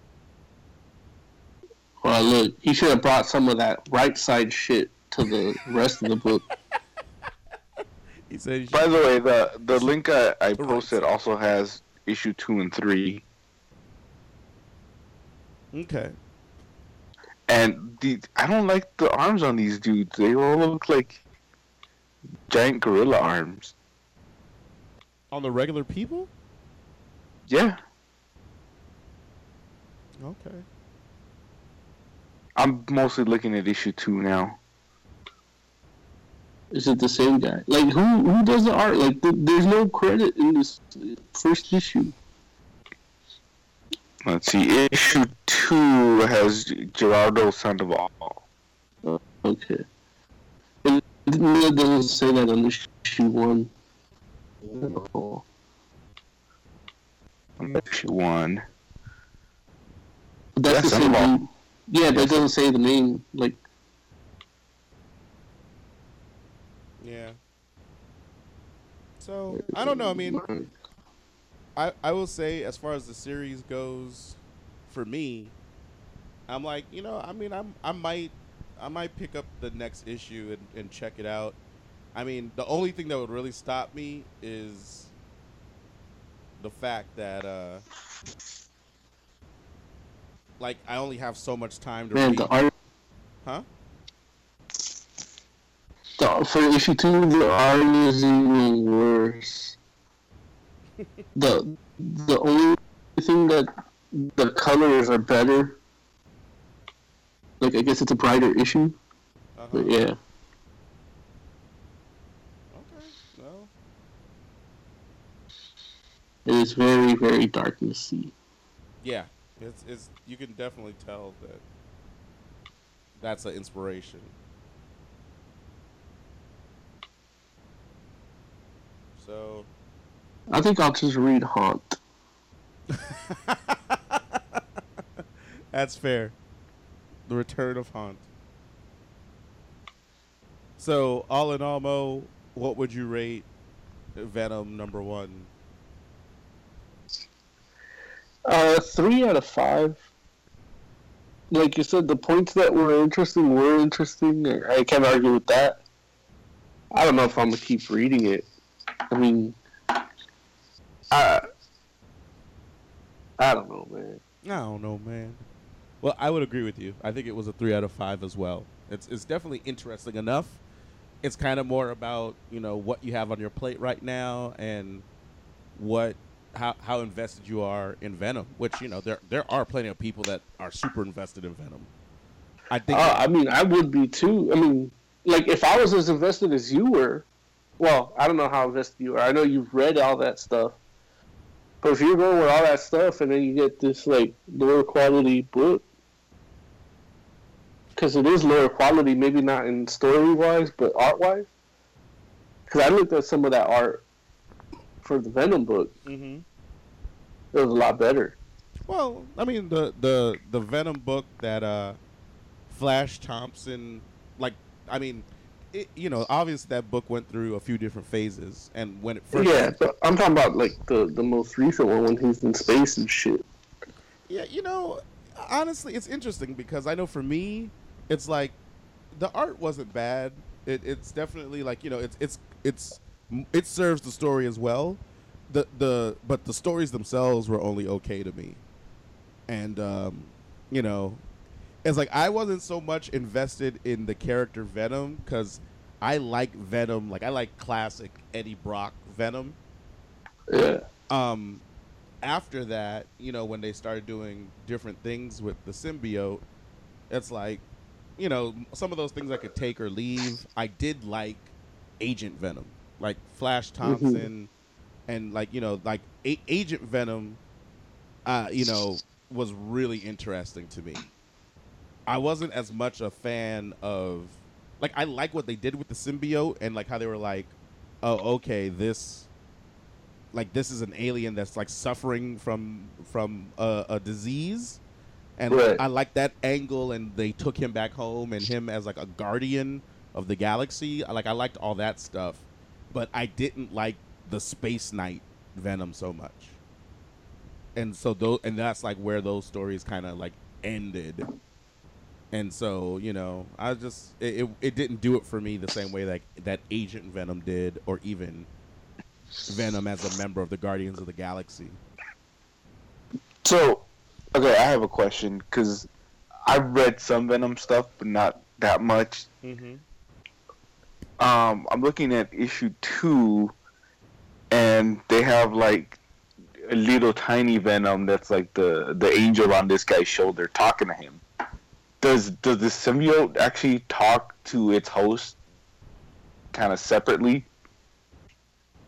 Well, look, he should have brought some of that right side shit to the rest of the book. He said. he by the way, the the link I, I Right. posted also has issue two and three, okay. and the I don't like the arms on these dudes. They all look like giant gorilla arms. On the regular people? Yeah, Okay. I'm mostly looking at issue two now. Is it the same guy? Like who who does the art? Like th- there's no credit in this first issue. Let's see, issue two has Gerardo Sandoval. Oh, okay. It, it doesn't say that on issue one. Oh. Issue one. But that's the same. Yeah, that doesn't say the name. Like Yeah. So I don't know. I mean, I I will say as far as the series goes, for me, I'm like you know I mean I'm I might I might pick up the next issue and, and check it out. I mean the only thing that would really stop me is the fact that uh like I only have so much time to man, read. the art. Huh? The, for issue two, the art is even worse. the the only thing that the colors are better. Like I guess it's a brighter issue, Uh-huh. but yeah. Okay. Well, It is very, very dark to see. Yeah, it's it's you can definitely tell that that's an inspiration. So I think I'll just read Haunt. that's fair. The return of Haunt. So all in all, Mo, what would you rate Venom number one? Uh, three out of five. Like you said, the points that were interesting were interesting. I can't argue with that. I don't know if I'm gonna keep reading it. I mean, I I don't know, man. I don't know, man. Well, I would agree with you. I think it was a three out of five as well. It's it's definitely interesting enough. It's kind of more about you know what you have on your plate right now and what how how invested you are in Venom. Which you know there there are plenty of people that are super invested in Venom. I think. Uh, I mean, I would be too. I mean, like if I was as invested as you were, well, I don't know how invested you are. I know you've read all that stuff, but if you're going with all that stuff and then you get this like lower quality book, because it is lower quality, maybe not in story wise, but art wise. Because I looked at some of that art for the Venom book, hmm it was a lot better. Well, I mean the the the Venom book that uh Flash Thompson like I mean it, you know obviously that book went through a few different phases and when it first yeah, but I'm talking about like the the most recent one when he's in space and shit. Yeah, you know, honestly, it's interesting because I know for me, it's like the art wasn't bad. It, it's definitely like you know, it's it's it's it serves the story as well. The the but the stories themselves were only okay to me, and um, you know, it's like I wasn't so much invested in the character Venom because I like Venom, like I like classic Eddie Brock Venom Yeah. um, after that, you know, when they started doing different things with the symbiote, it's like, you know, some of those things I could take or leave. I did like Agent Venom, like Flash Thompson, and like you know, like A- Agent Venom, uh, you know, was really interesting to me. I wasn't as much a fan of, like, I like what they did with the symbiote and like how they were like, oh, okay, this like this is an alien that's like suffering from from a, a disease and Right. i like that angle and they took him back home and him as like a guardian of the galaxy like i liked all that stuff but i didn't like the space knight venom so much and so those and that's like where those stories kind of like ended and so you know i just it, it, it didn't do it for me the same way that that agent venom did or even Venom as a member of the Guardians of the Galaxy. So, okay, I have a question because I've read some Venom stuff, but not that much. Mm-hmm. Um, I'm looking at issue two, and they have like a little tiny Venom that's like the the angel on this guy's shoulder talking to him. Does does the symbiote actually talk to its host, kind of separately?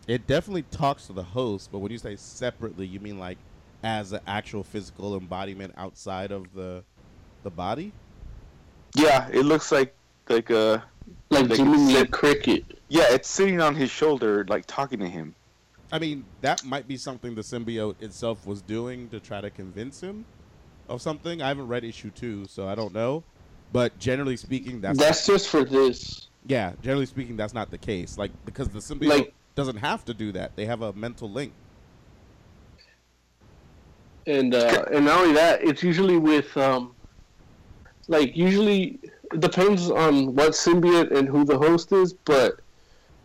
It definitely talks to the host, but when you say separately, you mean like as an actual physical embodiment outside of the the body? Yeah, it looks like like a Like Like Jimmy sit- the Cricket. yeah, it's sitting on his shoulder, like talking to him. I mean, that might be something the symbiote itself was doing to try to convince him of something. I haven't read issue two, so I don't know. But generally speaking, that's, That's just for this. yeah. Generally speaking, that's not the case. Like because the symbiote Like- doesn't have to do that. They have a mental link. and uh, and not only that, it's usually with um, like usually it depends on what symbiote and who the host is, but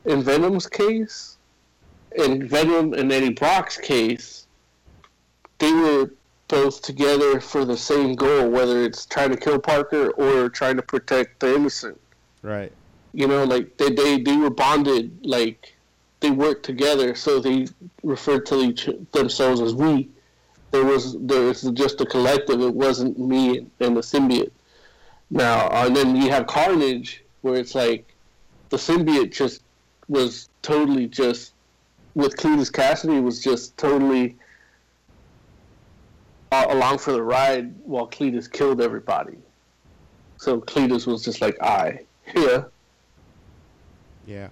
in Venom's case, in Venom and Eddie Brock's case, they were both together for the same goal, whether it's trying to kill Parker or trying to protect the innocent. Right. You know, like they they, they were bonded, like they worked together, so they referred to each themselves as we there was there was just a collective. It wasn't me and the symbiote. Now and then you have Carnage, where it's like the symbiote just was totally just with Cletus Kasady was just totally uh, along for the ride while Cletus killed everybody. So Cletus was just like I, yeah. Yeah.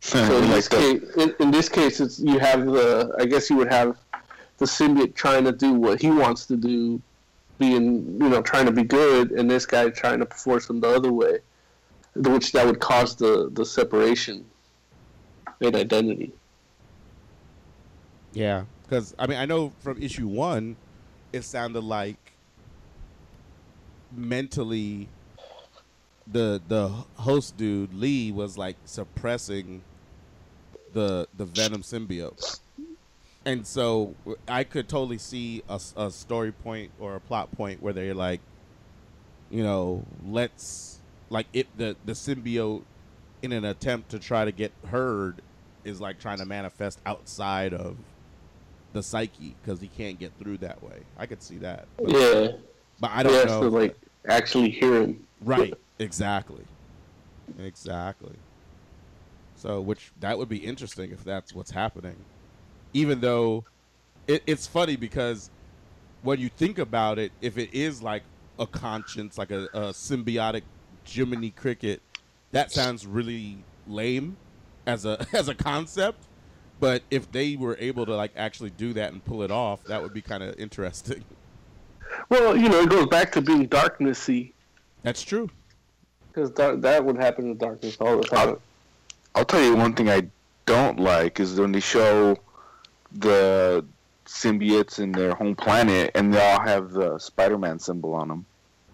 So in this case, in, in this case, it's you have the. I guess you would have the symbiote trying to do what he wants to do, being you know trying to be good, and this guy trying to force him the other way, which that would cause the the separation in identity. Yeah, because I mean, I know from issue one, it sounded like mentally, the the host dude Lee was like suppressing the the Venom symbiote, and so I could totally see a story point or a plot point where they're like, you know, let's like it the the symbiote in an attempt to try to get heard is like trying to manifest outside of the psyche because he can't get through that way. I could see that. But, Yeah, but I don't he has know. to like actually hear him. Right. Exactly. Exactly. So, which that would be interesting if that's what's happening. Even though it, it's funny because when you think about it, if it is like a conscience, like a, a symbiotic Jiminy Cricket, that sounds really lame as a as a concept. But if they were able to like actually do that and pull it off, that would be kind of interesting. Well, you know, it goes back to being darknessy That's true. because that that would happen in darkness all the time. I'll tell you one thing I don't like is when they show the symbiotes in their home planet and they all have the Spider-Man symbol on them.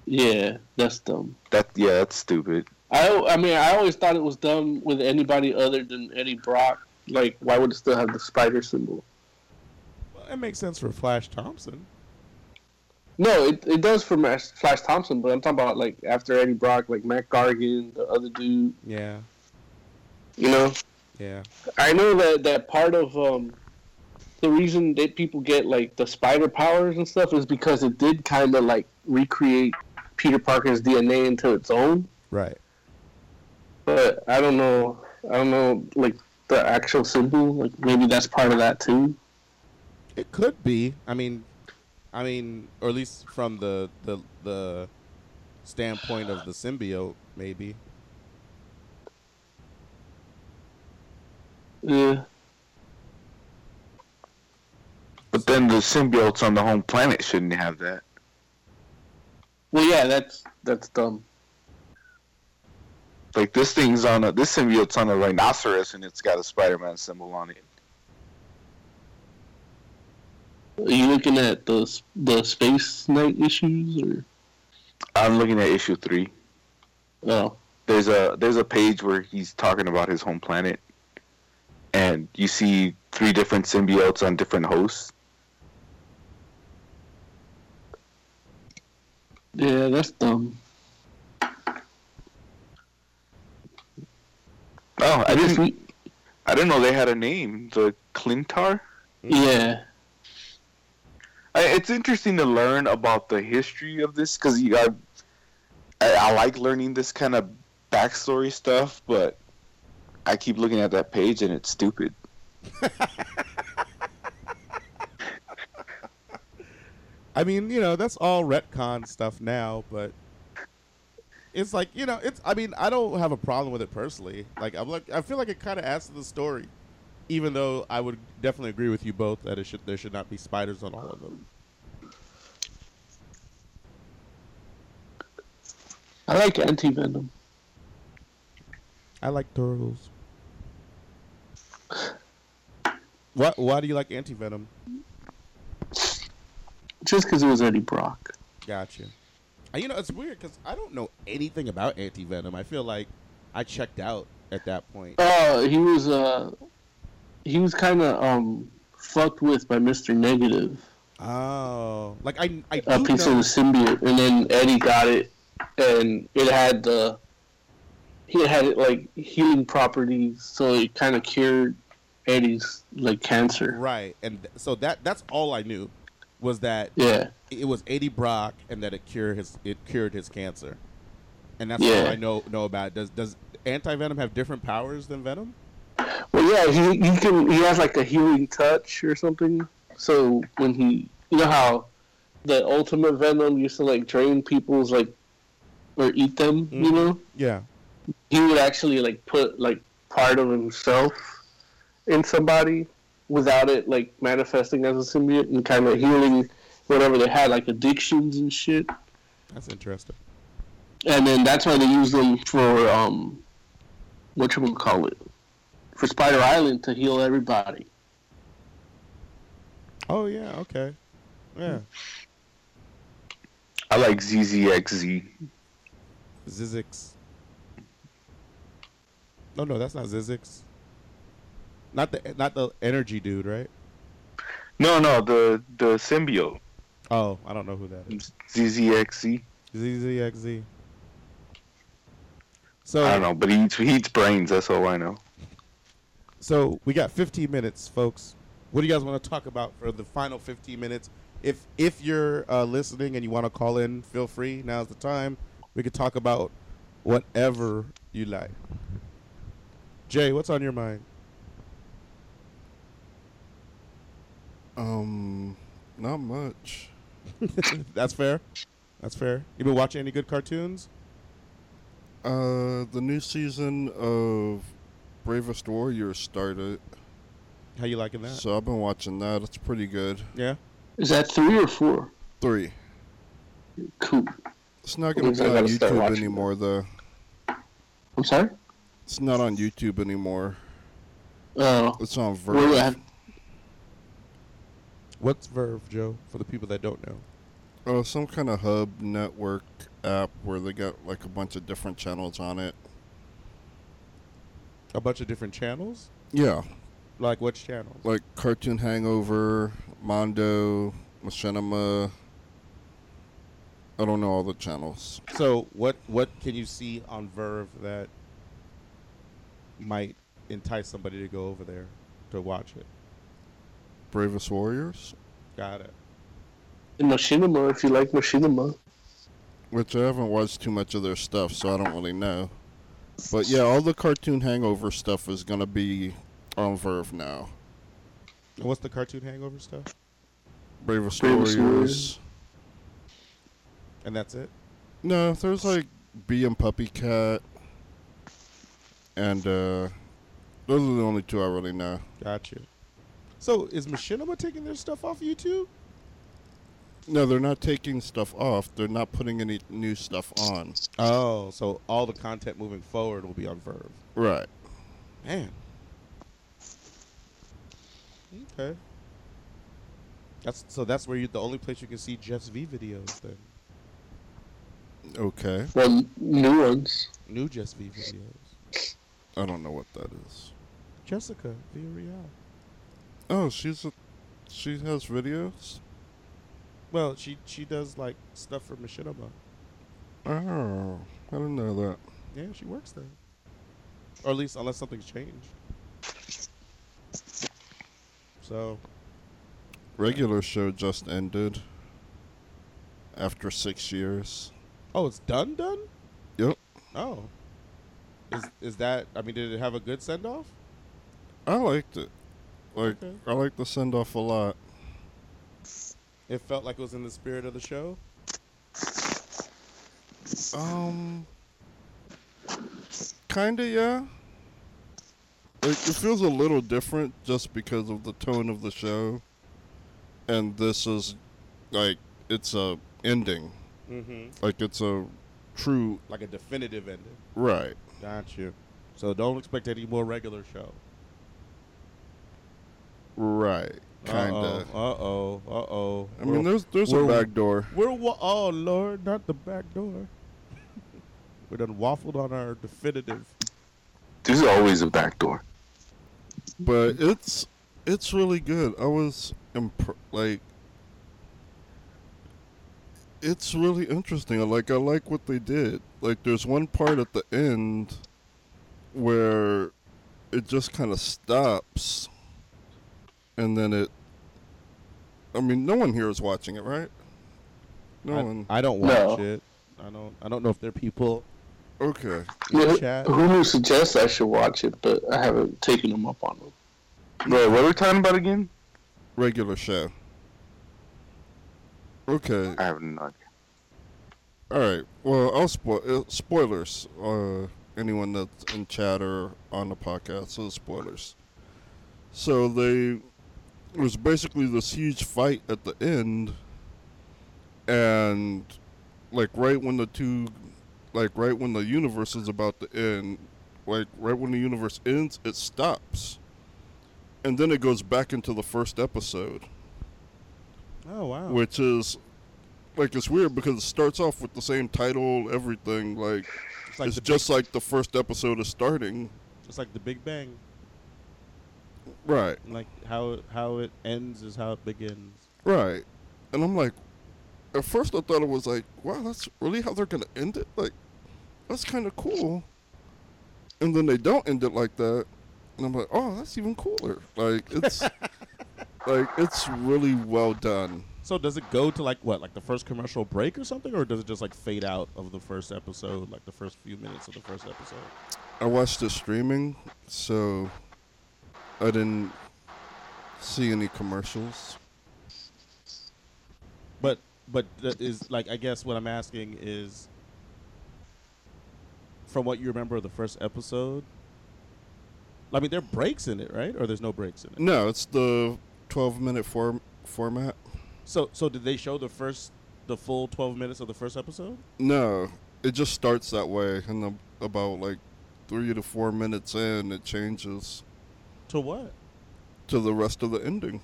Yeah, that's dumb. That yeah, that's stupid. I I mean I always thought it was dumb with anybody other than Eddie Brock. Like, why would it still have the spider symbol? Well, it makes sense for Flash Thompson. No, it, it does for Flash Thompson, but I'm talking about like after Eddie Brock, like Mac Gargan, the other dude. Yeah. You know, Yeah. I know that that part of um the reason that people get like the spider powers and stuff is because it did kind of like recreate Peter Parker's DNA into its own. Right. But I don't know. I don't know like the actual symbol. Like maybe that's part of that too. It could be. I mean, I mean, or at least from the the the standpoint of the symbiote, maybe. Yeah. But then the symbiotes on the home planet shouldn't have that. Well, yeah, that's that's dumb. Like this thing's on a this symbiote's on a rhinoceros and it's got a Spider-Man symbol on it. Are you looking at the the Space Knight issues or? I'm looking at issue three. Oh, There's a there's a page where he's talking about his home planet, and you see three different symbiotes on different hosts. Yeah, that's dumb. Oh, I didn't. I didn't know they had a name. The Klyntar. Yeah. I, it's interesting to learn about the history of this because you got. I, I like learning this kind of backstory stuff, but I keep looking at that page and it's stupid. I mean, you know, that's all retcon stuff now, but it's like, you know, it's I mean, I don't have a problem with it personally. Like I'm like I feel like it kind of adds to the story. Even though I would definitely agree with you both that it should there should not be spiders on all of them. I like anti venom. I like turtles. What why do you like anti venom? Just because it was Eddie Brock. Gotcha. Uh, You know, it's weird because I don't know anything about anti venom. I feel like I checked out at that point. Oh, he was uh, he was kind of um fucked with by Mister Negative, Oh, like I I a piece know. of the symbiote, and then Eddie got it, and it had the he had it like healing properties, so it kind of cured Eddie's like cancer. Right, and so that that's all I knew was that Yeah. it was Eddie Brock and that it cured his it cured his cancer, and that's Yeah. all I know know about. it. Does does anti venom have different powers than Venom? Well, yeah, he he can he has like a healing touch or something. So when he, you know how the Ultimate Venom used to like drain people's like or eat them, you Mhm. know, Yeah. he would actually like put like part of himself in somebody without it like manifesting as a symbiote and kind of healing whatever they had like addictions and shit. That's interesting. And then that's why they use them for um, what you call it, for Spider Island to heal everybody. Oh yeah, okay, yeah. I like ZZXZ. Zizix. No, no, that's not Zizix. Not the not the energy dude, right? No, no, the the symbiote. Oh, I don't know who that is. ZZXZ. ZZXZ. So I don't know, but he eats, he eats brains. That's all I know. So we got 15 minutes, folks. What do you guys want to talk about for the final 15 minutes? If if you're uh, listening and you want to call in, feel free. Now's the time. We could talk about whatever you like. Jay, what's on your mind? Um, not much. That's fair. That's fair. You been watching any good cartoons? Uh, the new season of Bravest Warriors started, How you liking that? so I've been watching that. It's pretty good. Yeah. Is that three or four? Three. Cool. It's not gonna be on YouTube watching anymore, though. I'm sorry. It's not on YouTube anymore. Oh, It's on where do I VRV. have? What's VRV, Joe? For the people that don't know. Oh, some kind of hub network app where they got like a bunch of different channels on it. A bunch of different channels. Yeah, Like which channels? like Cartoon Hangover, Mondo, Machinima. I don't know all the channels. So what what can you see on VRV that might entice somebody to go over there to watch it? Bravest Warriors, Got it. In Machinima, if you like Machinima. which I haven't watched too much of their stuff, so I don't really know. But yeah, all the Cartoon Hangover stuff is gonna be on VRV now. And what's the cartoon hangover stuff? Bravest, Bravest Warriors. Warriors. And that's it? No, there's like Bee and Puppy Cat, and uh, those are the only two I really know. Got you. So is Machinima taking their stuff off YouTube? No, they're not taking stuff off. They're not putting any new stuff on. Oh, so all the content moving forward will be on VRV. Right. Man. Okay. That's so that's where you the only place you can see Jeff's V videos then. Okay. Well, new ones. New Jeff's V videos. I don't know what that is. Jessica Villarreal. Oh, she's a, she has videos. Well, she she does like stuff for Machinima. Oh, I didn't know that. Yeah, she works there. or at least unless something's changed. So Regular show just ended after six years. Oh, it's done, done. Yep. Oh, is is that? I mean, did it have a good send off? I liked it. Like Okay. I like the send off a lot. It felt like it was in the spirit of the show. Um, kinda, yeah. Like, it feels a little different just because of the tone of the show, and this is like it's a ending. Mm-hmm. Like it's a true Like a definitive ending. right. Got you. So don't expect any more regular show. Right. Kinda. Uh oh. Uh oh. I mean, there's there's a we're- back door. We're wa- oh lord, not the back door. we done waffled on our definitive. There's always a back door. but it's it's really good. I was imp- like it's really interesting. I Like I like what they did. Like there's one part at the end where it just kind of stops and then it I mean, no one here is watching it, right? No I, one. I don't watch No. it. I don't. I don't know if there are people. Okay. Yeah, Chat. Hulu suggests I should watch it, but I haven't taken them up on it. Wait, what are we talking about again? Regular show. Okay. I have no idea. All right. Well, I'll spoil uh, spoilers. Uh, anyone that's in chat or on the podcast, so spoilers. So they it was basically this huge fight at the end, and like right when the two, like right when the universe is about to end, like right when the universe ends, it stops, and then it goes back into the first episode Oh wow. which is like it's weird because it starts off with the same title, everything. Like it's like it's just like the first episode is starting. big, it's like the Big Bang. Right, Like how it, how it ends is how it begins. right. And I'm like, at first I thought it was like, wow, that's really how they're gonna end it. Like, that's kind of cool. And then they don't end it like that, and I'm like, oh, that's even cooler. Like it's like it's really well done. So does it go to like what, like the first commercial break or something, or does it just like fade out of the first episode, like the first few minutes of the first episode? I watched the streaming, so I didn't see any commercials. But but that is like I guess what I'm asking is from what you remember of the first episode. I mean, there are breaks in it, right? Or there's no breaks in it. No, it's the 12 minute form format. So so did they show the first the full 12 minutes of the first episode? No, it just starts that way, and the, about like three to four minutes in, it changes To what? to the rest of the ending.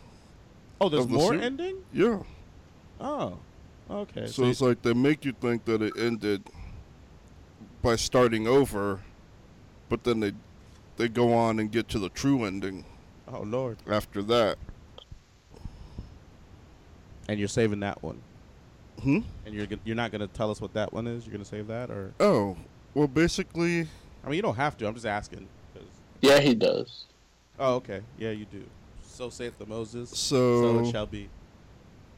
Oh, there's Of the more ser- ending? Yeah, Oh. Okay. so you- it's like they make you think that it ended by starting over, but then they they go on and get to the true ending oh lord. after that. And you're saving that one. Hmm. And you're you're not going to tell us what that one is. You're going to save that or Oh, well, basically, I mean, you don't have to. I'm just asking. Yeah, he does. Oh, okay. Yeah, you do. So saith the Moses. so, so it shall be.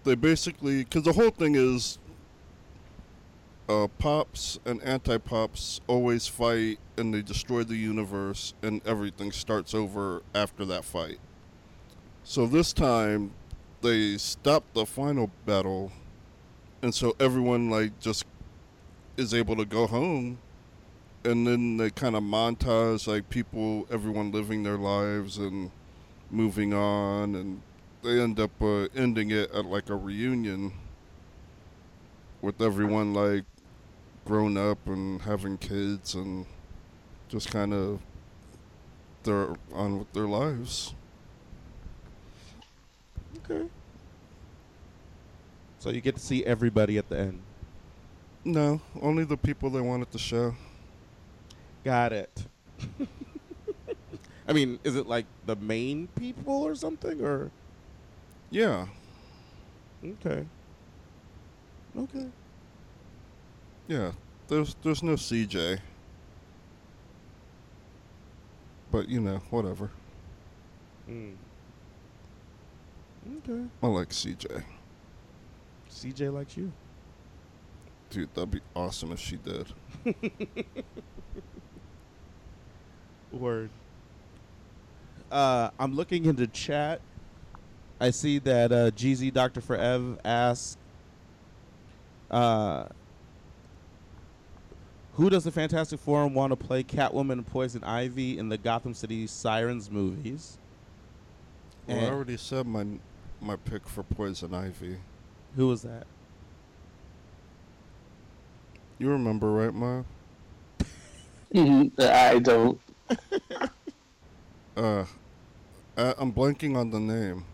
they basically because the whole thing is uh, pops and anti-pops always fight and they destroy the universe and everything starts over after that fight so this time they stop the final battle and so everyone like just is able to go home and then they kind of montage like people everyone living their lives and moving on and they end up uh, ending it at like a reunion with everyone like grown up and having kids and just kind of they're on with their lives. Okay. So you get to see everybody at the end. No, only the people they wanted to show. Got it. I mean, is it like the main people or something, or Yeah, okay, okay? yeah. There's there's no CJ. But you know, whatever. Mm. Okay. I like CJ. CJ likes you. Dude, that'd be awesome if she did. Word. Uh, I'm looking into chat. I see that uh, GZ Doctor Forev asks, uh, "Who does the Fantastic Four want to play Catwoman and Poison Ivy in the Gotham City Sirens movies?" Well, I already said my my pick for Poison Ivy. Who was that? You remember, right, Ma? Mhm, I don't. Uh, I, I'm blanking on the name.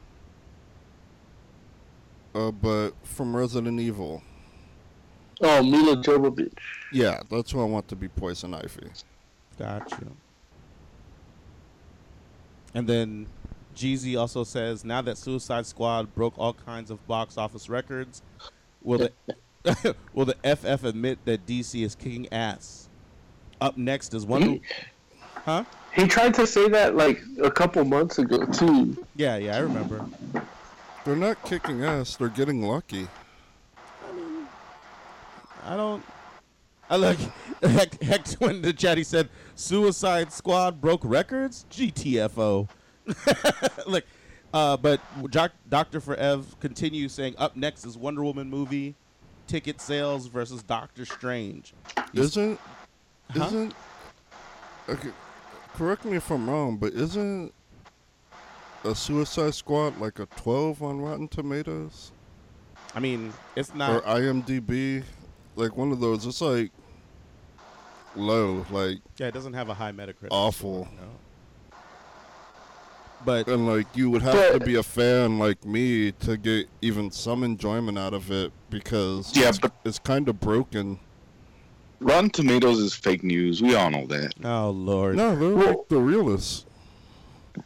Uh, but from Resident Evil. Oh, Milla Jovovich. Yeah, that's who I want to be Poison Ivy. Gotcha. And then Jeezy also says, now that Suicide Squad broke all kinds of box office records, will the will the FF admit that DC is kicking ass? Up next is Wonder. Huh? He tried to say that like a couple months ago too. Yeah, yeah, I remember. They're not kicking ass. They're getting lucky. I mean, I don't. I like heck, heck when the chat he said Suicide Squad broke records. GTFO. Look, uh, but Doc, Doctor Forev continues saying up next is Wonder Woman movie, ticket sales versus Doctor Strange. He's- Isn't Huh? isn't okay? Correct me if I'm wrong, but isn't a Suicide Squad like a 12 on Rotten Tomatoes I mean, it's not. or. IMDb? Like one of those. It's like low, like yeah, it doesn't have a high Metacritic. awful. No. But And like you would have But- to be a fan like me to get even some enjoyment out of it because Yeah, it's, but- it's kind of broken. Rotten Tomatoes is fake news. We all know that. oh lord, No, they're Well- like the realists.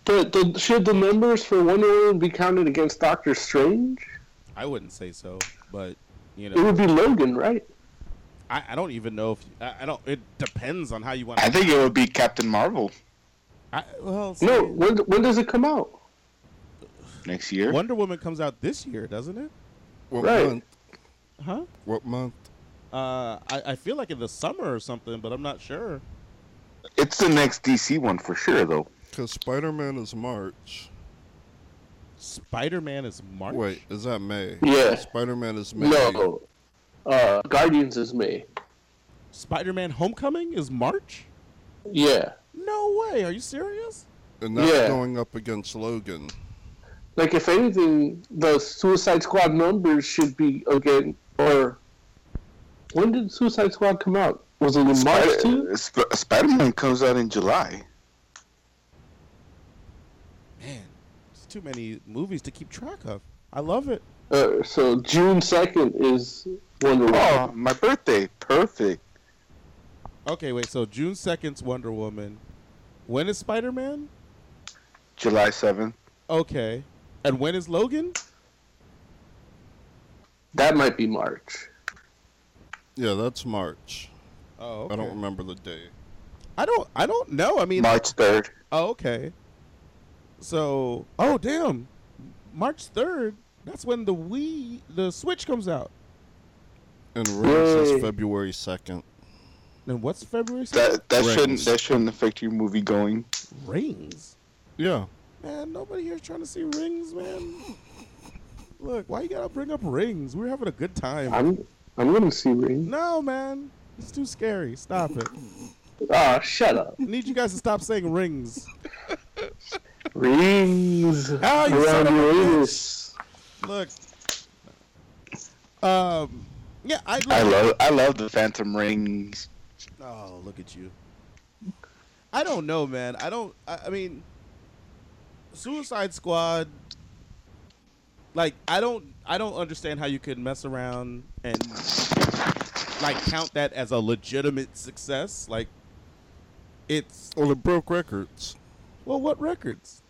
But the, should the numbers for Wonder Woman be counted against Doctor Strange? I wouldn't say so. But you know, It would be Logan, right? I, I don't even know if I, I don't. It depends on how you want. I think it would be Captain Marvel I, well, No. When when does it come out? next year. Wonder Woman comes out this year, doesn't it? What Right. month? Huh? What month? Uh, I, I feel like in the summer or something, but I'm not sure. It's the next DC one for sure, though. Because Spider Man is March. Spider Man is March. Wait, is that May? Yeah. Spider Man is May. No. Uh, Guardians is May. Spider Man Homecoming is March. Yeah. No way. Are you serious? And that's Yeah. going up against Logan. Like if anything, the Suicide Squad numbers should be again. Or when did Suicide Squad come out? Was it in March too? Sp- Spider-Man comes out in July. Man, it's too many movies to keep track of. I love it. Uh, so June second is Wonder Woman. Oh, my birthday. Perfect. Okay, wait. So June second's Wonder Woman. When is Spider Man? July 7th. Okay. And when is Logan? That might be March. Yeah, that's March. Oh, okay. I don't remember the day. I don't. I don't know. I mean, March 3rd. Oh, okay. So, oh damn, March third. That's when the Wii, the Switch comes out. And Rings is February 2nd. And what's February? 2nd? That that shouldn't that shouldn't affect your movie going. Rings. Yeah. Man, nobody here's trying to see rings, man. Look, why you gotta bring up rings? We're having a good time. I'm I'm gonna see Ring. no, man, it's too scary. Stop it. Ah, shut up. I need you guys to stop saying rings. Rings Ah, you son around of a Uranus. Look. Um. Yeah, I. I love I love the Phantom Rings. Oh, look at you. I don't know, man. I don't. I, I mean, Suicide Squad. Like, I don't. I don't understand how you could mess around and like count that as a legitimate success. Like, it's Well, it broke records. well, what records?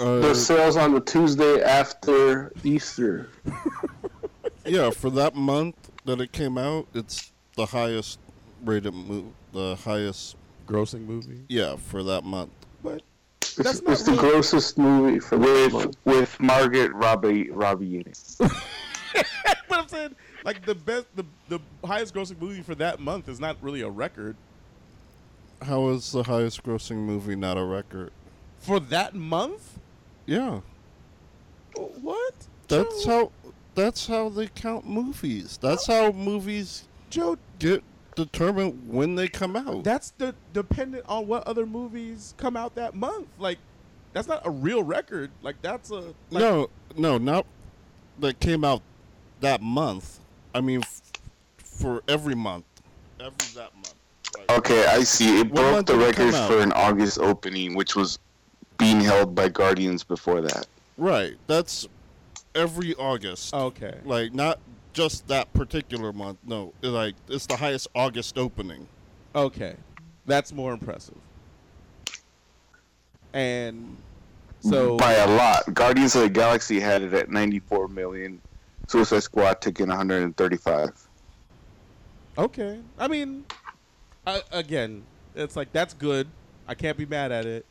Uh, The sales on the Tuesday after Easter. yeah, for that month that it came out, it's the highest rated movie, the highest grossing movie. Yeah, for that month. But It's, That's not it's the grossest movie for with month. with Margaret Robbie Robbie in it. but I'm saying, like the best, the the highest grossing movie for that month is not really a record How is the highest grossing movie not a record? for that month. Yeah, What? that's Joe, how that's how they count movies. That's how movies Joe. get determined when they come out. That's the dependent on what other movies come out that month. Like, that's not a real record. Like, that's a like, no, no, not that came out that month. I mean, f- for every month, every that month. Like, Okay, I see. It What broke month the did it come record for an August opening, which was being held by Guardians before that. Right. That's every August. Okay. Like not just that particular month. No, like it's the highest August opening. Okay, that's more impressive. And so, by a lot. Guardians of the Galaxy had it at 94 million. Suicide Squad took in 135. okay, I mean, I, again, it's like that's good. I can't be mad at it.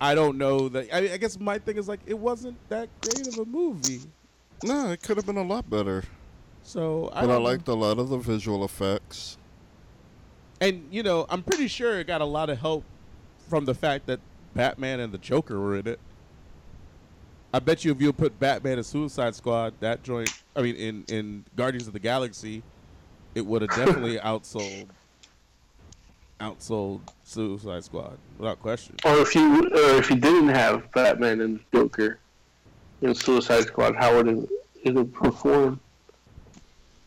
I don't know that. I, I guess my thing is like it wasn't that great of a movie. No, it could have been a lot better. So I But I, don't know. liked a lot of the visual effects. and you know, I'm pretty sure it got a lot of help from the fact that Batman and the Joker were in it. I bet you if you put Batman and Suicide Squad, that joint, I mean, in in Guardians of the Galaxy, it would have definitely outsold outsold Suicide Squad without question. Or if you or if you didn't have Batman and Joker in Suicide Squad, how it it would perform?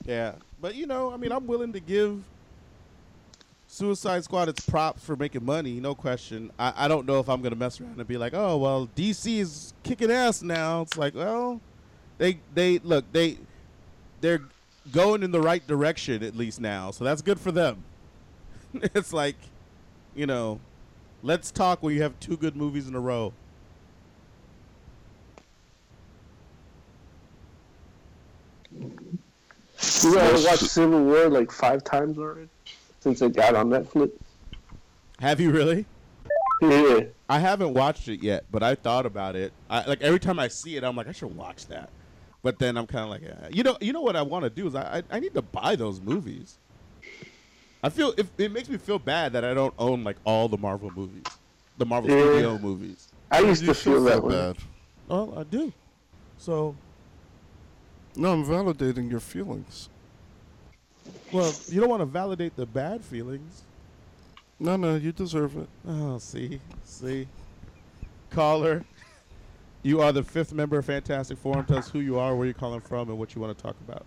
Yeah, but you know, I mean, I'm willing to give Suicide Squad its props for making money, no question. I, I don't know if I'm gonna mess around and be like, oh well, DC is kicking ass now. It's like, well, they they look they they're going in the right direction at least now, so that's good for them. it's like, you know, let's talk when you have two good movies in a row. You guys watched Civil War like five times already since it got on Netflix. Have you really? Yeah, I haven't watched it yet, but I thought about it. I like every time I see it, I'm like, I should watch that. But then I'm kind of like, eh. you know, you know what I want to do is I, I I need to buy those movies. I feel if it makes me feel bad that I don't own like all the Marvel movies, the Marvel Yeah. Studio movies. I used You to feel that way. bad. Well, I do. So, No, I'm validating your feelings. well, you don't want to validate the bad feelings. No, no, you deserve it. Oh, see, see, caller. You are the fifth member of Fantastic Forum. Tell us who you are, where you're calling from, and what you want to talk about.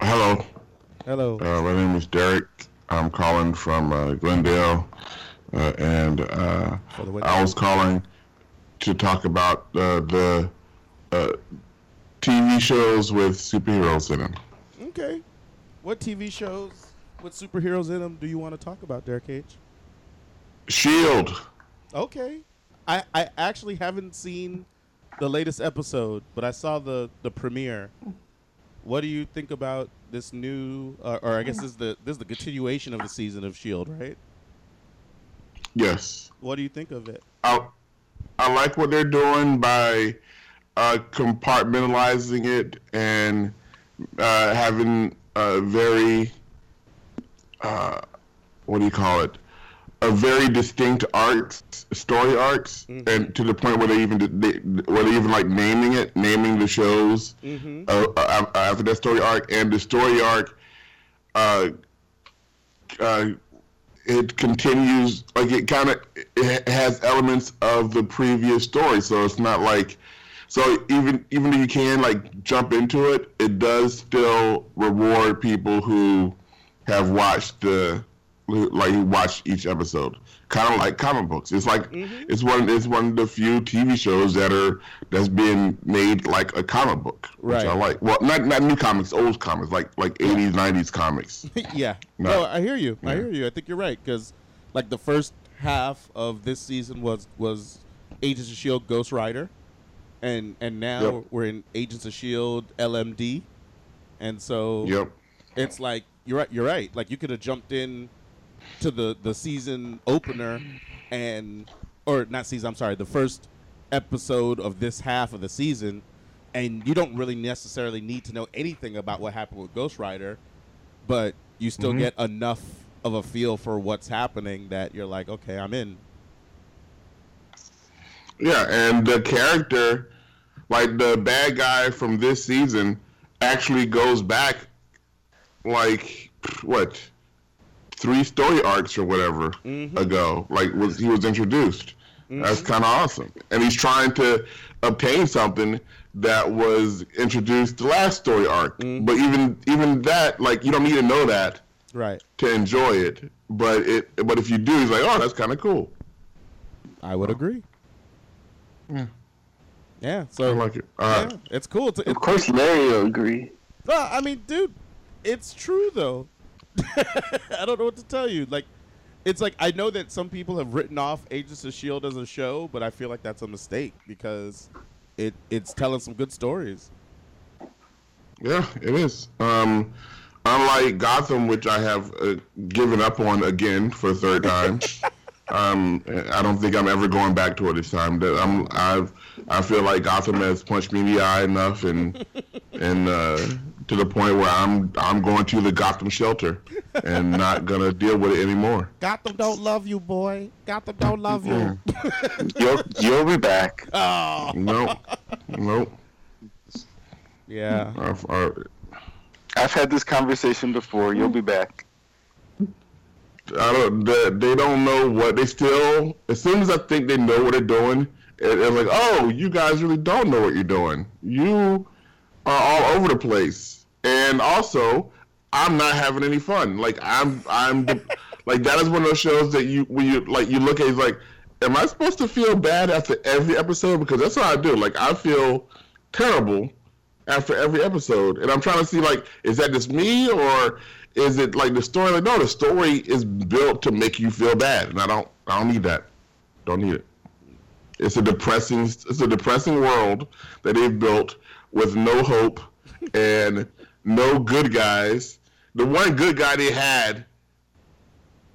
Hello, Hello. uh, my name is Derek. I'm calling from uh, Glendale, uh, and uh, For the win. I was calling to talk about uh, the uh, TV shows with superheroes in them. Okay. What TV shows with superheroes in them do you want to talk about, Derek H? Shield. Okay. I, I actually haven't seen the latest episode, but I saw the, the premiere. What do you think about this new, uh, or I guess this is the this is the continuation of the season of Shield, right? Yes, What do you think of it? I I like what they're doing by uh, compartmentalizing it and uh, having a very uh, what do you call it? A very distinct arcs, story arcs, and to the point where they even they, where they even like naming it, naming the shows Mm-hmm. uh, uh, after that story arc, and the story arc. Uh, uh, it continues like it kind of it has elements of the previous story so it's not like so even even if you can like jump into it it does still reward people who have watched the like who watched each episode kind of like comic books it's like mm-hmm. it's one it's one of the few tv shows that are that's being made like a comic book which Right. i like well not not new comics old comics like like 80s 90s comics yeah. No. No, oh, I hear you. I hear you. I think you're right because, like, the first half of this season was was Agents of Shield, Ghost Rider, and and now Yep. we're in Agents of Shield, LMD, and so yep it's like you're right. You're right. Like you could have jumped in to the the season opener and or not season. I'm sorry, the first episode of this half of the season, and you don't really necessarily need to know anything about what happened with Ghost Rider, but you still Mhm. get enough of a feel for what's happening that you're like, okay, I'm in. Yeah, and the character, like the bad guy from this season, actually goes back, like what, three story arcs or whatever mm-hmm. ago. Like was he was introduced. Mm-hmm. That's kind of awesome, and he's trying to obtain something that was introduced the last story arc. Mm-hmm. But even even that, like you don't need to know that Right. to enjoy it. But it but if you do, he's like, oh, that's kind of cool. I would agree. Yeah. Yeah. So I like it. Uh, yeah, it's cool. To, Of course, Larry will agree. Well, I mean, dude, it's true though. I don't know what to tell you. Like, it's like I know that some people have written off Agents of Shield as a show, but I feel like that's a mistake because it it's telling some good stories. Yeah, it is. Um, unlike Gotham, which I have uh, given up on again for the third time. um, I don't think I'm ever going back to it this time. That I'm, I've, I feel like Gotham has punched me in the eye enough, and and uh, to the point where I'm I'm going to the Gotham shelter and not gonna deal with it anymore. Gotham don't love you, boy. Gotham don't love you. You'll you'll be back. oh. no, nope. Yeah. I've- I- I've had this conversation before. You'll be back. I don't. They, they don't know what they still. As soon as I think they know what they're doing, it, it's like, oh, you guys really don't know what you're doing. You are all over the place, and also, I'm not having any fun. Like I'm, I'm, like that is one of those shows that you when you like you look at, it's like, am I supposed to feel bad after every episode? Because that's what I do. Like I feel terrible after every episode, and I'm trying to see like, is that just me or is it like the story? Like, no, the story is built to make you feel bad, and I don't, I don't need that. Don't need it. It's a depressing, it's a depressing world that they've built with no hope and no good guys. The one good guy they had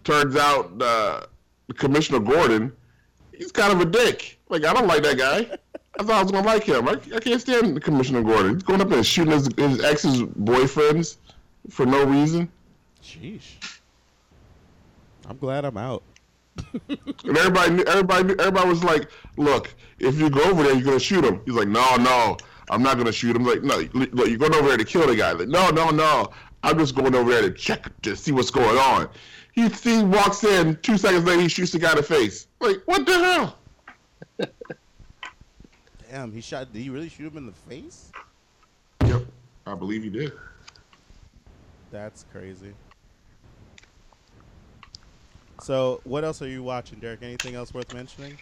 turns out uh, Commissioner Gordon. He's kind of a dick. Like I don't like that guy. I thought I was gonna like him. I, I can't stand Commissioner Gordon. He's going up and shooting his, his ex's boyfriends for no reason. Jeez. I'm glad I'm out. And everybody, knew, everybody, knew, everybody was like, "Look, if you go over there, you're gonna shoot him." He's like, "No, no, I'm not gonna shoot him." Like, no, look, you're going over there to kill the guy. Like, no, no, no, I'm just going over there to check to see what's going on. He, he walks in. Two seconds later, he shoots the guy in the face. Like, what the hell? Damn, he shot. Did he really shoot him in the face? Yep, I believe he did. That's crazy. So, what else are you watching, Derek? Anything else worth mentioning?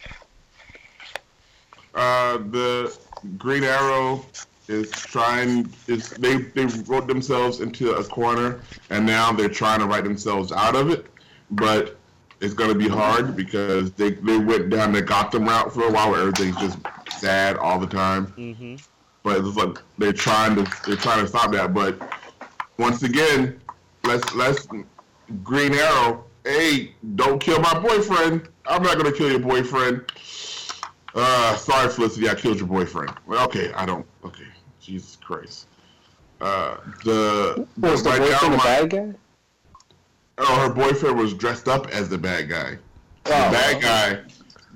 Uh, the Green Arrow is trying is they they wrote themselves into a corner and now they're trying to write themselves out of it, but it's gonna be hard because they they went down the Gotham route for a while where everything's just sad all the time. Mm-hmm. But it's like they're trying to they're trying to stop that. But once again, let's let's Green Arrow. Hey, don't kill my boyfriend. I'm not gonna kill your boyfriend. Uh, sorry, Felicity, I killed your boyfriend. Well, okay, I don't. Okay, Jesus Christ. Uh, the Was the right boyfriend now, a bad guy? Oh, her boyfriend was dressed up as the bad guy. The Oh. bad guy,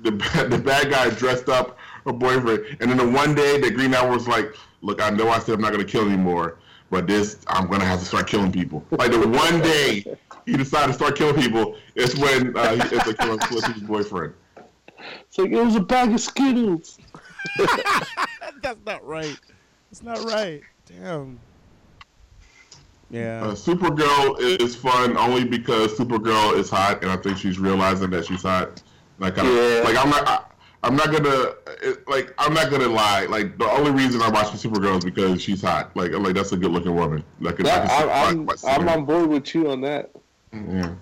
the bad, the bad guy dressed up her boyfriend, and then the one day the Green Arrow was like, "Look, I know I said I'm not gonna kill anymore, but this I'm gonna have to start killing people." Like the one day he decided to start killing people, it's when uh, he ends up killing Felicity's boyfriend. It's like it was a bag of Skittles. That's not right. That's not right. Damn. Yeah. Uh, Supergirl is fun only because Supergirl is hot, and I think she's realizing that she's hot. Like, I'm, Yeah. like I'm not, I, I'm not gonna, it, like, I'm not gonna lie. Like, the only reason I'm watching Supergirl is because she's hot. Like, I'm like that's a good-looking woman. Like, I Yeah, can see- I'm, I'm, I'm on board with you on that. Yeah.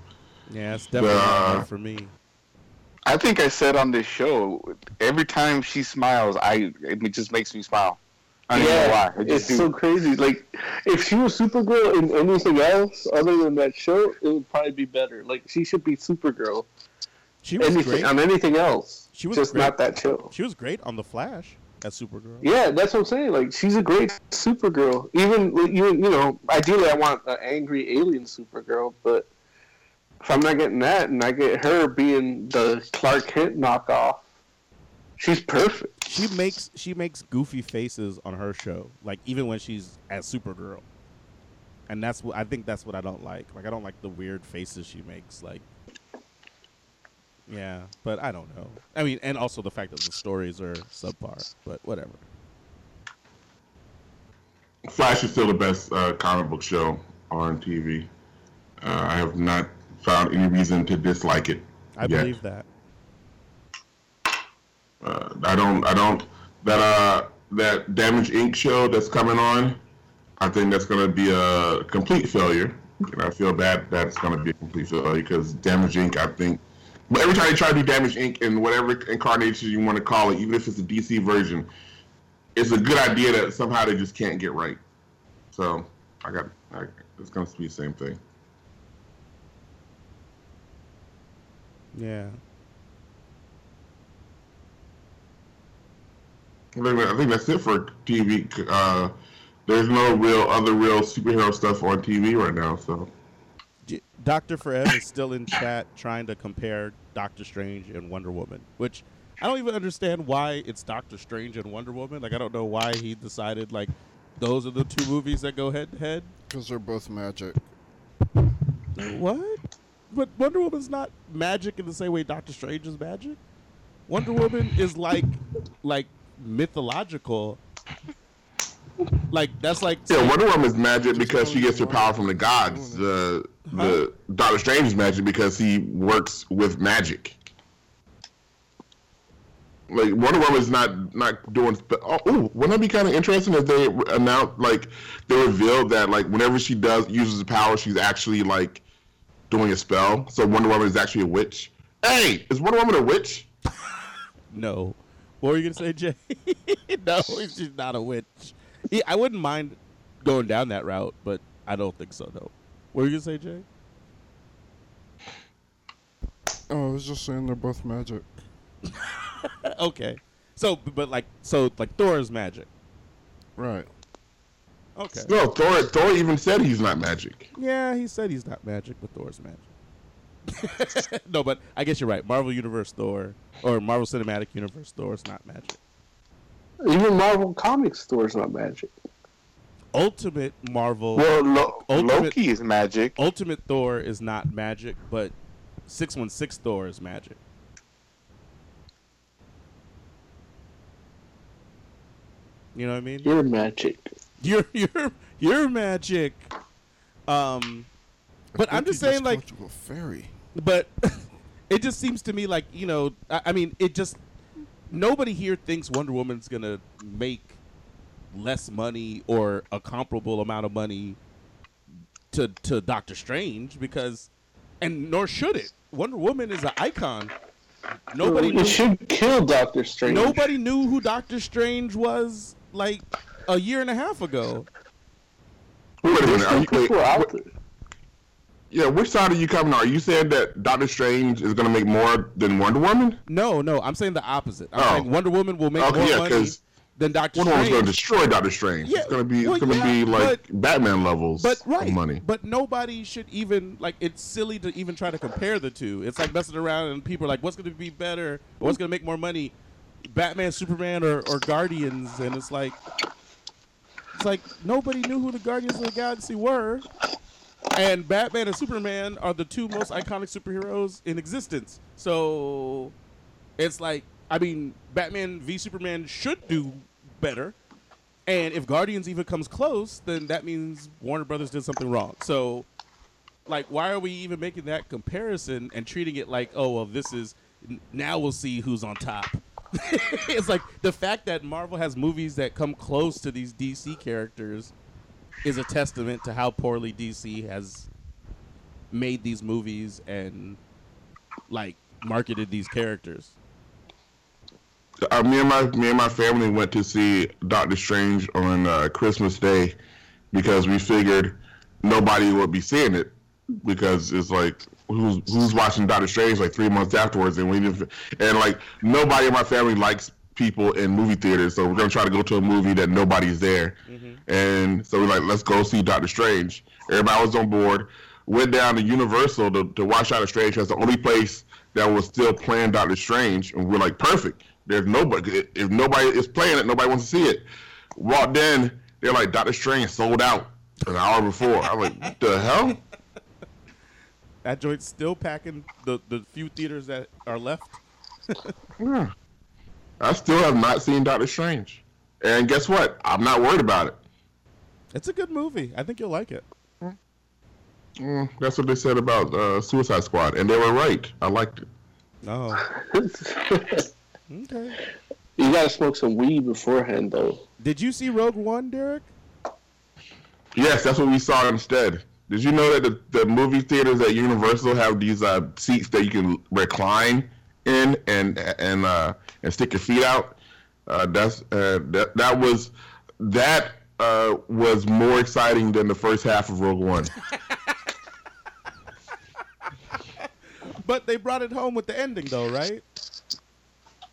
Yeah, it's definitely Uh, not for me. I think I said on this show, every time she smiles, I it just makes me smile. I don't know why. I it's do. so crazy. Like, if she was Supergirl in anything else other than that show, it would probably be better. Like, she should be Supergirl. She was anything great. on anything else. She was just great. not that show. She was great on the Flash as Supergirl. Yeah, that's what I'm saying. Like, she's a great Supergirl. Even even you know, ideally, I want an angry alien Supergirl, but if I'm not getting that, and I get her being the Clark Kent knockoff, she's perfect. She makes she makes goofy faces on her show, like even when she's as Supergirl. And that's what I think that's what I don't like. Like I don't like the weird faces she makes. Like, yeah, but I don't know. I mean, and also the fact that the stories are subpar. But whatever. Flash is still the best uh, comic book show on TV. Uh, I have not found any reason to dislike it. I yet. believe that. Uh, I don't. I don't. That uh, that Damage Inc. show that's coming on. I think that's going to be a complete failure, and I feel bad that it's going to be a complete failure because Damage Inc. I think. But every time you try to do Damage Inc. in whatever incarnation you want to call it, even if it's a DC version, it's a good idea that somehow they just can't get right. So I got. I, it's going to be the same thing. Yeah. I think, I think that's it for TV. Uh, there's no real other real superhero stuff on TV right now. So Doctor Forever is still in chat trying to compare Doctor Strange and Wonder Woman, which I don't even understand why it's Doctor Strange and Wonder Woman. Like I don't know why he decided like those are the two movies that go head to head. Because they're both magic. What? But Wonder Woman's not magic in the same way Doctor Strange is magic. Wonder Woman is like like mythological. Like that's like yeah, Wonder Woman is magic because she gets her power from the gods. The the Doctor Strange is magic because he works with magic. Like Wonder Woman is not not doing. Oh, ooh, wouldn't that be kind of interesting if they announce like they revealed that like whenever she does uses the power, she's actually like doing a spell. So Wonder Woman is actually a witch. Hey, is Wonder Woman a witch? No. What were you gonna say, Jay? no, she's not a witch. Yeah, I wouldn't mind going down that route, but I don't think so. No. What were you gonna say, Jay? Oh, I was just saying they're both magic. okay. So, but like, so like Thor is magic. Right. Okay. No, Thor. Thor even said he's not magic. Yeah, he said he's not magic, but Thor's magic. no, but I guess you're right. Marvel Universe Thor or Marvel Cinematic Universe Thor is not magic. Even Marvel Comics Thor's not magic. Ultimate Marvel. Well, Lo- Ultimate- Loki is magic. Ultimate Thor is not magic, but 616 Thor is magic. You know what I mean? You're magic. You're you're you're magic. Um but I I'm just saying like a fairy. but it just seems to me like, you know, I, I mean, it just nobody here thinks Wonder Woman's going to make less money or a comparable amount of money to to Doctor Strange because and nor should it. Wonder Woman is an icon. Nobody it knew, should kill Doctor Strange. nobody knew who Doctor Strange was like a year and a half ago. Wait a minute. Are you, wait, people wait- yeah, which side are you coming on? Are you saying that Doctor Strange is going to make more than Wonder Woman? No, no, I'm saying the opposite. I'm Oh. saying Wonder Woman will make Okay, more yeah, money 'cause than Doctor Wonder Woman's going to destroy Doctor Strange. Yeah, it's going to be well, it's going to yeah, be like but- Batman levels But right, of money. but nobody should even like. It's silly to even try to compare the two. It's like messing around, and people are like, "What's going to be better? What's going to make more money? Batman, Superman, or, or Guardians?" And it's like, it's like nobody knew who the Guardians of the Galaxy were, and Batman and Superman are the two most iconic superheroes in existence. So it's like, I mean, Batman v Superman should do better. And if Guardians even comes close, then that means Warner Brothers did something wrong. So, like, why are we even making that comparison and treating it like, oh, well, this is now we'll see who's on top? it's like the fact that Marvel has movies that come close to these DC characters is a testament to how poorly DC has made these movies and like marketed these characters. uh, me and my me and my family went to see Doctor Strange on uh, Christmas Day because we figured nobody would be seeing it because it's like who's who's watching Doctor Strange like three months afterwards and we didn't and like nobody in my family likes people in movie theaters so we're gonna try to go to a movie that nobody's there. Mm-hmm. And so we're like let's go see Doctor Strange. Everybody was on board. Went down to Universal to, to watch Doctor Strange. That's the only place that was still playing Doctor Strange and we're like perfect. There's nobody if nobody is playing it nobody wants to see it. Walked in they're like Doctor Strange sold out an hour before. I'm like what the hell That joint's still packing the, the few theaters that are left. Yeah. I still have not seen Doctor Strange. And guess what? I'm not worried about it. It's a good movie. I think you'll like it. Mm, that's what they said about uh, Suicide Squad, and they were right. I liked it. Oh, you gotta smoke some weed beforehand, though. Did you see Rogue One, Derek? Yes, that's what we saw instead. Did you know that the, the movie theaters at Universal have these uh, seats that you can recline in and and uh, and stick your feet out? Uh, that's uh, that that was that uh, was more exciting than the first half of Rogue One. But they brought it home with the ending, though, right?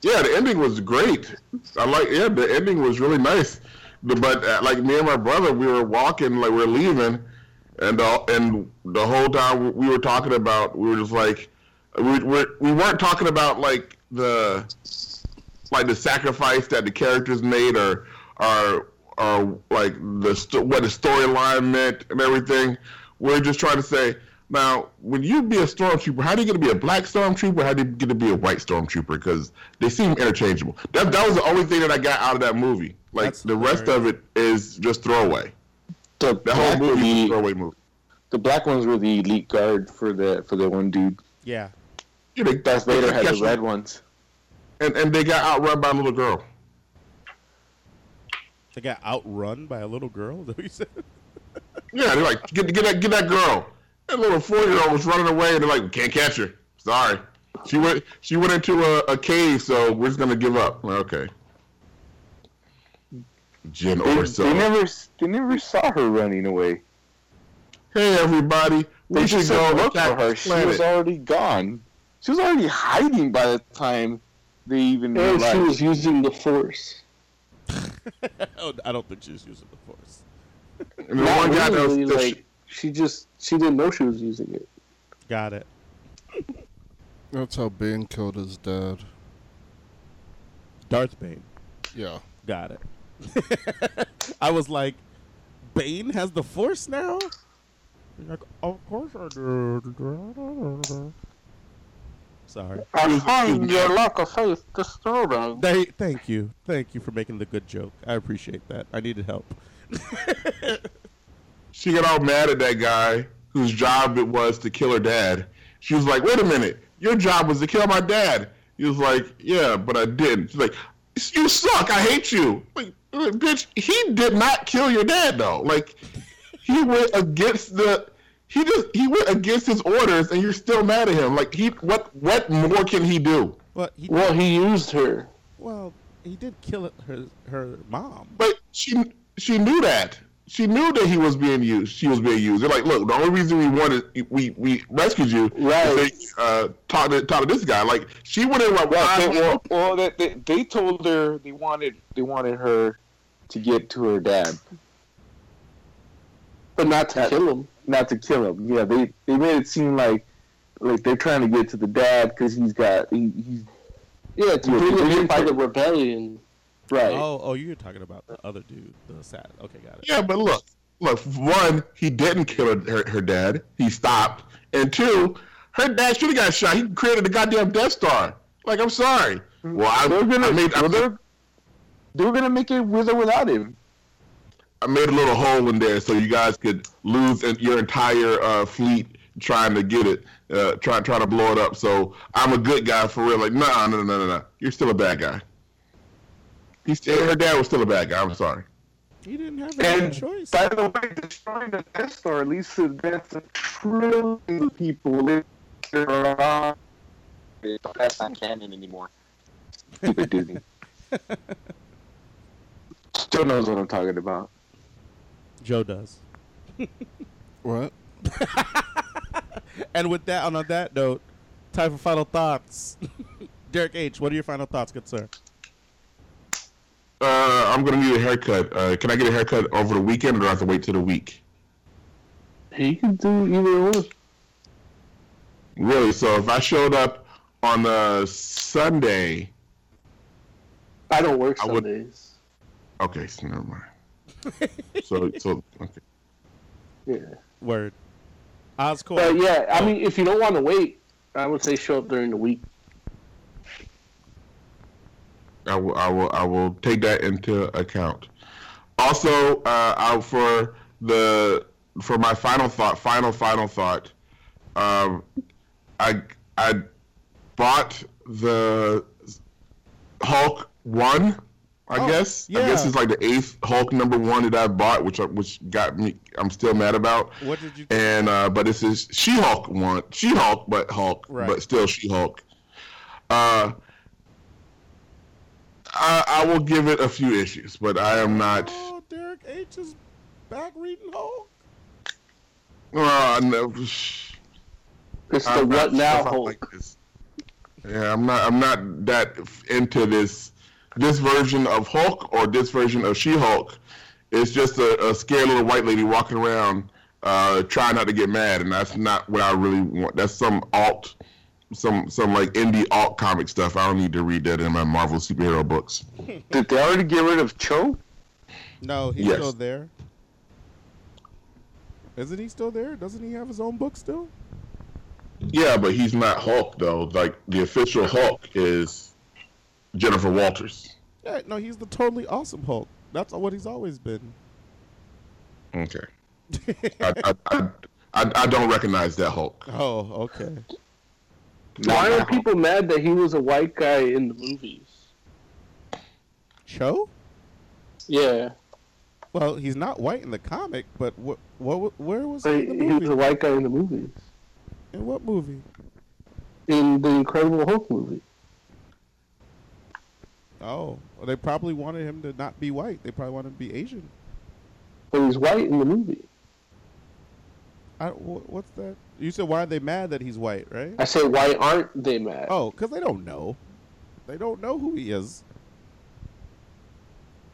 Yeah, the ending was great. I like. Yeah, the ending was really nice. But uh, like me and my brother, we were walking, like we are leaving, and uh, and the whole time we were talking about, we were just like, we we we weren't talking about like the like the sacrifice that the characters made, or or or like the what the storyline meant and everything. We're just trying to say. Now, when you be a stormtrooper, how do you get to be a black stormtrooper? How do you get to be a white stormtrooper? Because they seem interchangeable. That that was the only thing that I got out of that movie. Like That's the rest of it is just throwaway. The The whole black, movie the, throwaway movie. the black ones were the elite guard for the for the one dude. Yeah. Yeah, they, Darth Vader had the them, red ones. and and they got outrun by a little girl. They got outrun by a little girl. Is that what you said? Yeah, they're like, get get that get that girl. That little four year old was running away, and they're like, we can't catch her. Sorry, she went she went into a, a cave, so we're just gonna give up. Okay. Jyn They, Erso. they never they never saw her running away. Hey everybody, we They should just go said look for her. the She was already gone. She was already hiding by the time they even And she was using the Force. oh, I don't think she was using the force. And the one guy that was, really, like, she just she didn't know she was using it. Got it. That's how Bane killed his dad. Darth Bane. Yeah. Got it. I was like, Bane has the force now? You're like, of course I do. Sorry. I find your lack of faith disturbing. They, thank you. Thank you for making the good joke. I appreciate that. I needed help. she got all mad at that guy whose job it was to kill her dad. She was like, "Wait a minute, your job was to kill my dad." He was like, "Yeah, but I didn't." She's like, "You suck. I hate you." Like, like, bitch, he did not kill your dad though. Like, he went against the. He just he went against his orders, and you're still mad at him. Like, he what what more can he do? But he, Well, he used her. well, he did kill her her mom. But she she knew that. She knew that he was being used. She was being used. They're like, look, the only reason we wanted we we rescued you Right. is to uh, talk to talk to this guy. Like she went in like, Well, well, they, well, well they, they, they told her they wanted they wanted her to get to her dad, But not to That- kill him. not to kill him. Yeah, they they made it seem like like they're trying to get to the dad because he's got he, he's Yeah, to Yeah, bring they him didn't the rebellion. Right. Oh, oh, you're talking about the other dude, the sad. Okay, got it. yeah, but look, look. One, he didn't kill her, her, her dad. He stopped. And two, her dad should have got shot. He created a goddamn Death Star. Like, I'm sorry. Well, I, they're gonna I made I they're, they were gonna make it with or without him. I made a little hole in there so you guys could lose your entire uh, fleet trying to get it, uh, trying trying to blow it up. So I'm a good guy for real. Like, no, no, no, no, no. You're still a bad guy. He's still, her dad was still a bad guy. I'm sorry. He didn't have any And choice. by the way, destroying the Death Star at least that's a trillion of people living around. That's not canon anymore. Stupid Disney. Still knows what I'm talking about. Joe does. What? And with that, on that note, time for final thoughts. Derek H, what are your final thoughts, good sir? Uh, I'm gonna need a haircut. Uh, can I get a haircut over the weekend, or do I have to wait till the week? You can do either one. Really? So if I showed up on a Sunday, I don't work I would- Sundays. okay, so never mind. so so okay. Yeah. Word. Oscorp. But yeah, I mean, if you don't want to wait, I would say show up during the week. I will, I will, I will take that into account. Also, uh, I, for the for my final thought, final final thought, um, I I bought the Hulk one. I Oh, guess I guess it's like the eighth Hulk number one that I bought, which which got me. I'm still mad about. What did you? And uh, but this is She Hulk one, She Hulk, but Hulk, Right. but still She Hulk. Uh, I, I will give it a few issues, but I am not. Oh, Derek H is back reading Hulk. Uh, no, It's the I'm what now stuff Hulk. like this. Yeah, I'm not. I'm not that into this this version of Hulk or this version of She Hulk. It's just a, a scared little white lady walking around, uh, trying not to get mad, and that's not what I really want. That's some alt, some some like indie alt comic stuff. I don't need to read that in my Marvel superhero books. Did they already get rid of Cho? No, he's Yes. still there. Isn't he still there? Doesn't he have his own book still? Yeah, but he's not Hulk though. Like the official Hulk is Jennifer Walters. Yeah, no, he's the totally awesome Hulk. That's what he's always been. Okay. I, I, I, I, I don't recognize that Hulk. Oh, okay. Why are people mad that he was a white guy in the movies? Cho? Yeah, Well, he's not white in the comic, but what? What? Where was he in the he was a white guy in the movies. In what movie? In the Incredible Hulk movie. Oh, well, they probably wanted him to not be white. They probably wanted him to be Asian. But he's white in the movie. I, what's that? You said why are they mad that he's white, right? I say, why aren't they mad? Oh, because they don't know. They don't know who he is.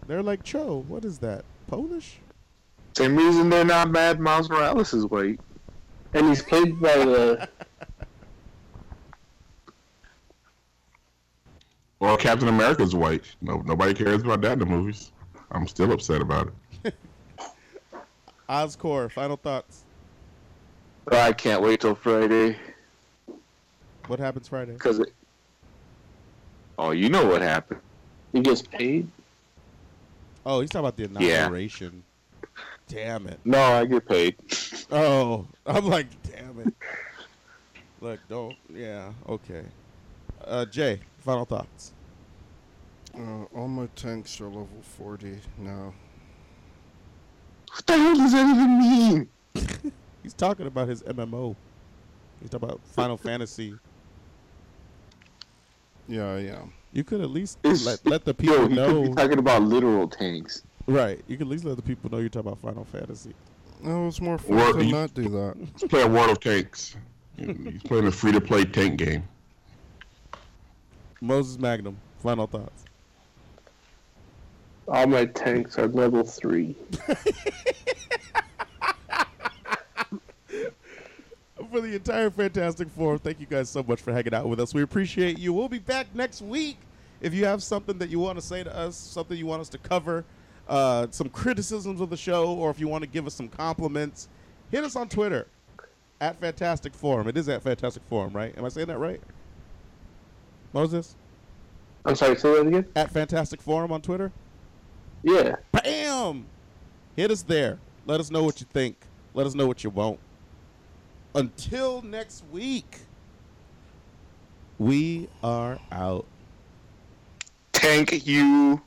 They're like Cho. What is that? Polish? Same reason they're not mad Miles Morales is white. And he's played by the. Well, Captain America's white. No, nobody cares about that in the movies. I'm still upset about it. Oscorp. Final thoughts. I can't wait till Friday What happens Friday? because it. Oh, you know what happened? He gets paid. Oh, he's talking about the Yeah. inauguration. Damn it. No, I get paid. Oh, I'm like, damn it. Look, don't. Yeah, okay. Uh, Jay, final thoughts. Uh, all my tanks are level 40 now. What the hell does that even mean? He's talking about his MMO. He's talking about Final Fantasy. Yeah, yeah. You could at least let, let the Yo, people he could know. be talking about literal tanks. Right. You could at least let the people know you're talking about Final Fantasy. No, it's more fun Well, to not do that. He's playing World of Tanks. He's playing a free-to-play tank game. Moses Magnum, final thoughts. All my tanks are level three. For the entire Fantastic Four, thank you guys so much for hanging out with us. We appreciate you. We'll be back next week. If you have something that you want to say to us, something you want us to cover, uh, some criticisms of the show, or if you want to give us some compliments, hit us on Twitter at Fantastic Forum. It is at Fantastic Forum, right? Am I saying that right? Moses? I'm sorry, say that again? At Fantastic Forum on Twitter? Yeah. Bam! Hit us there. Let us know what you think. Let us know what you want. Until next week, we are out. Thank you.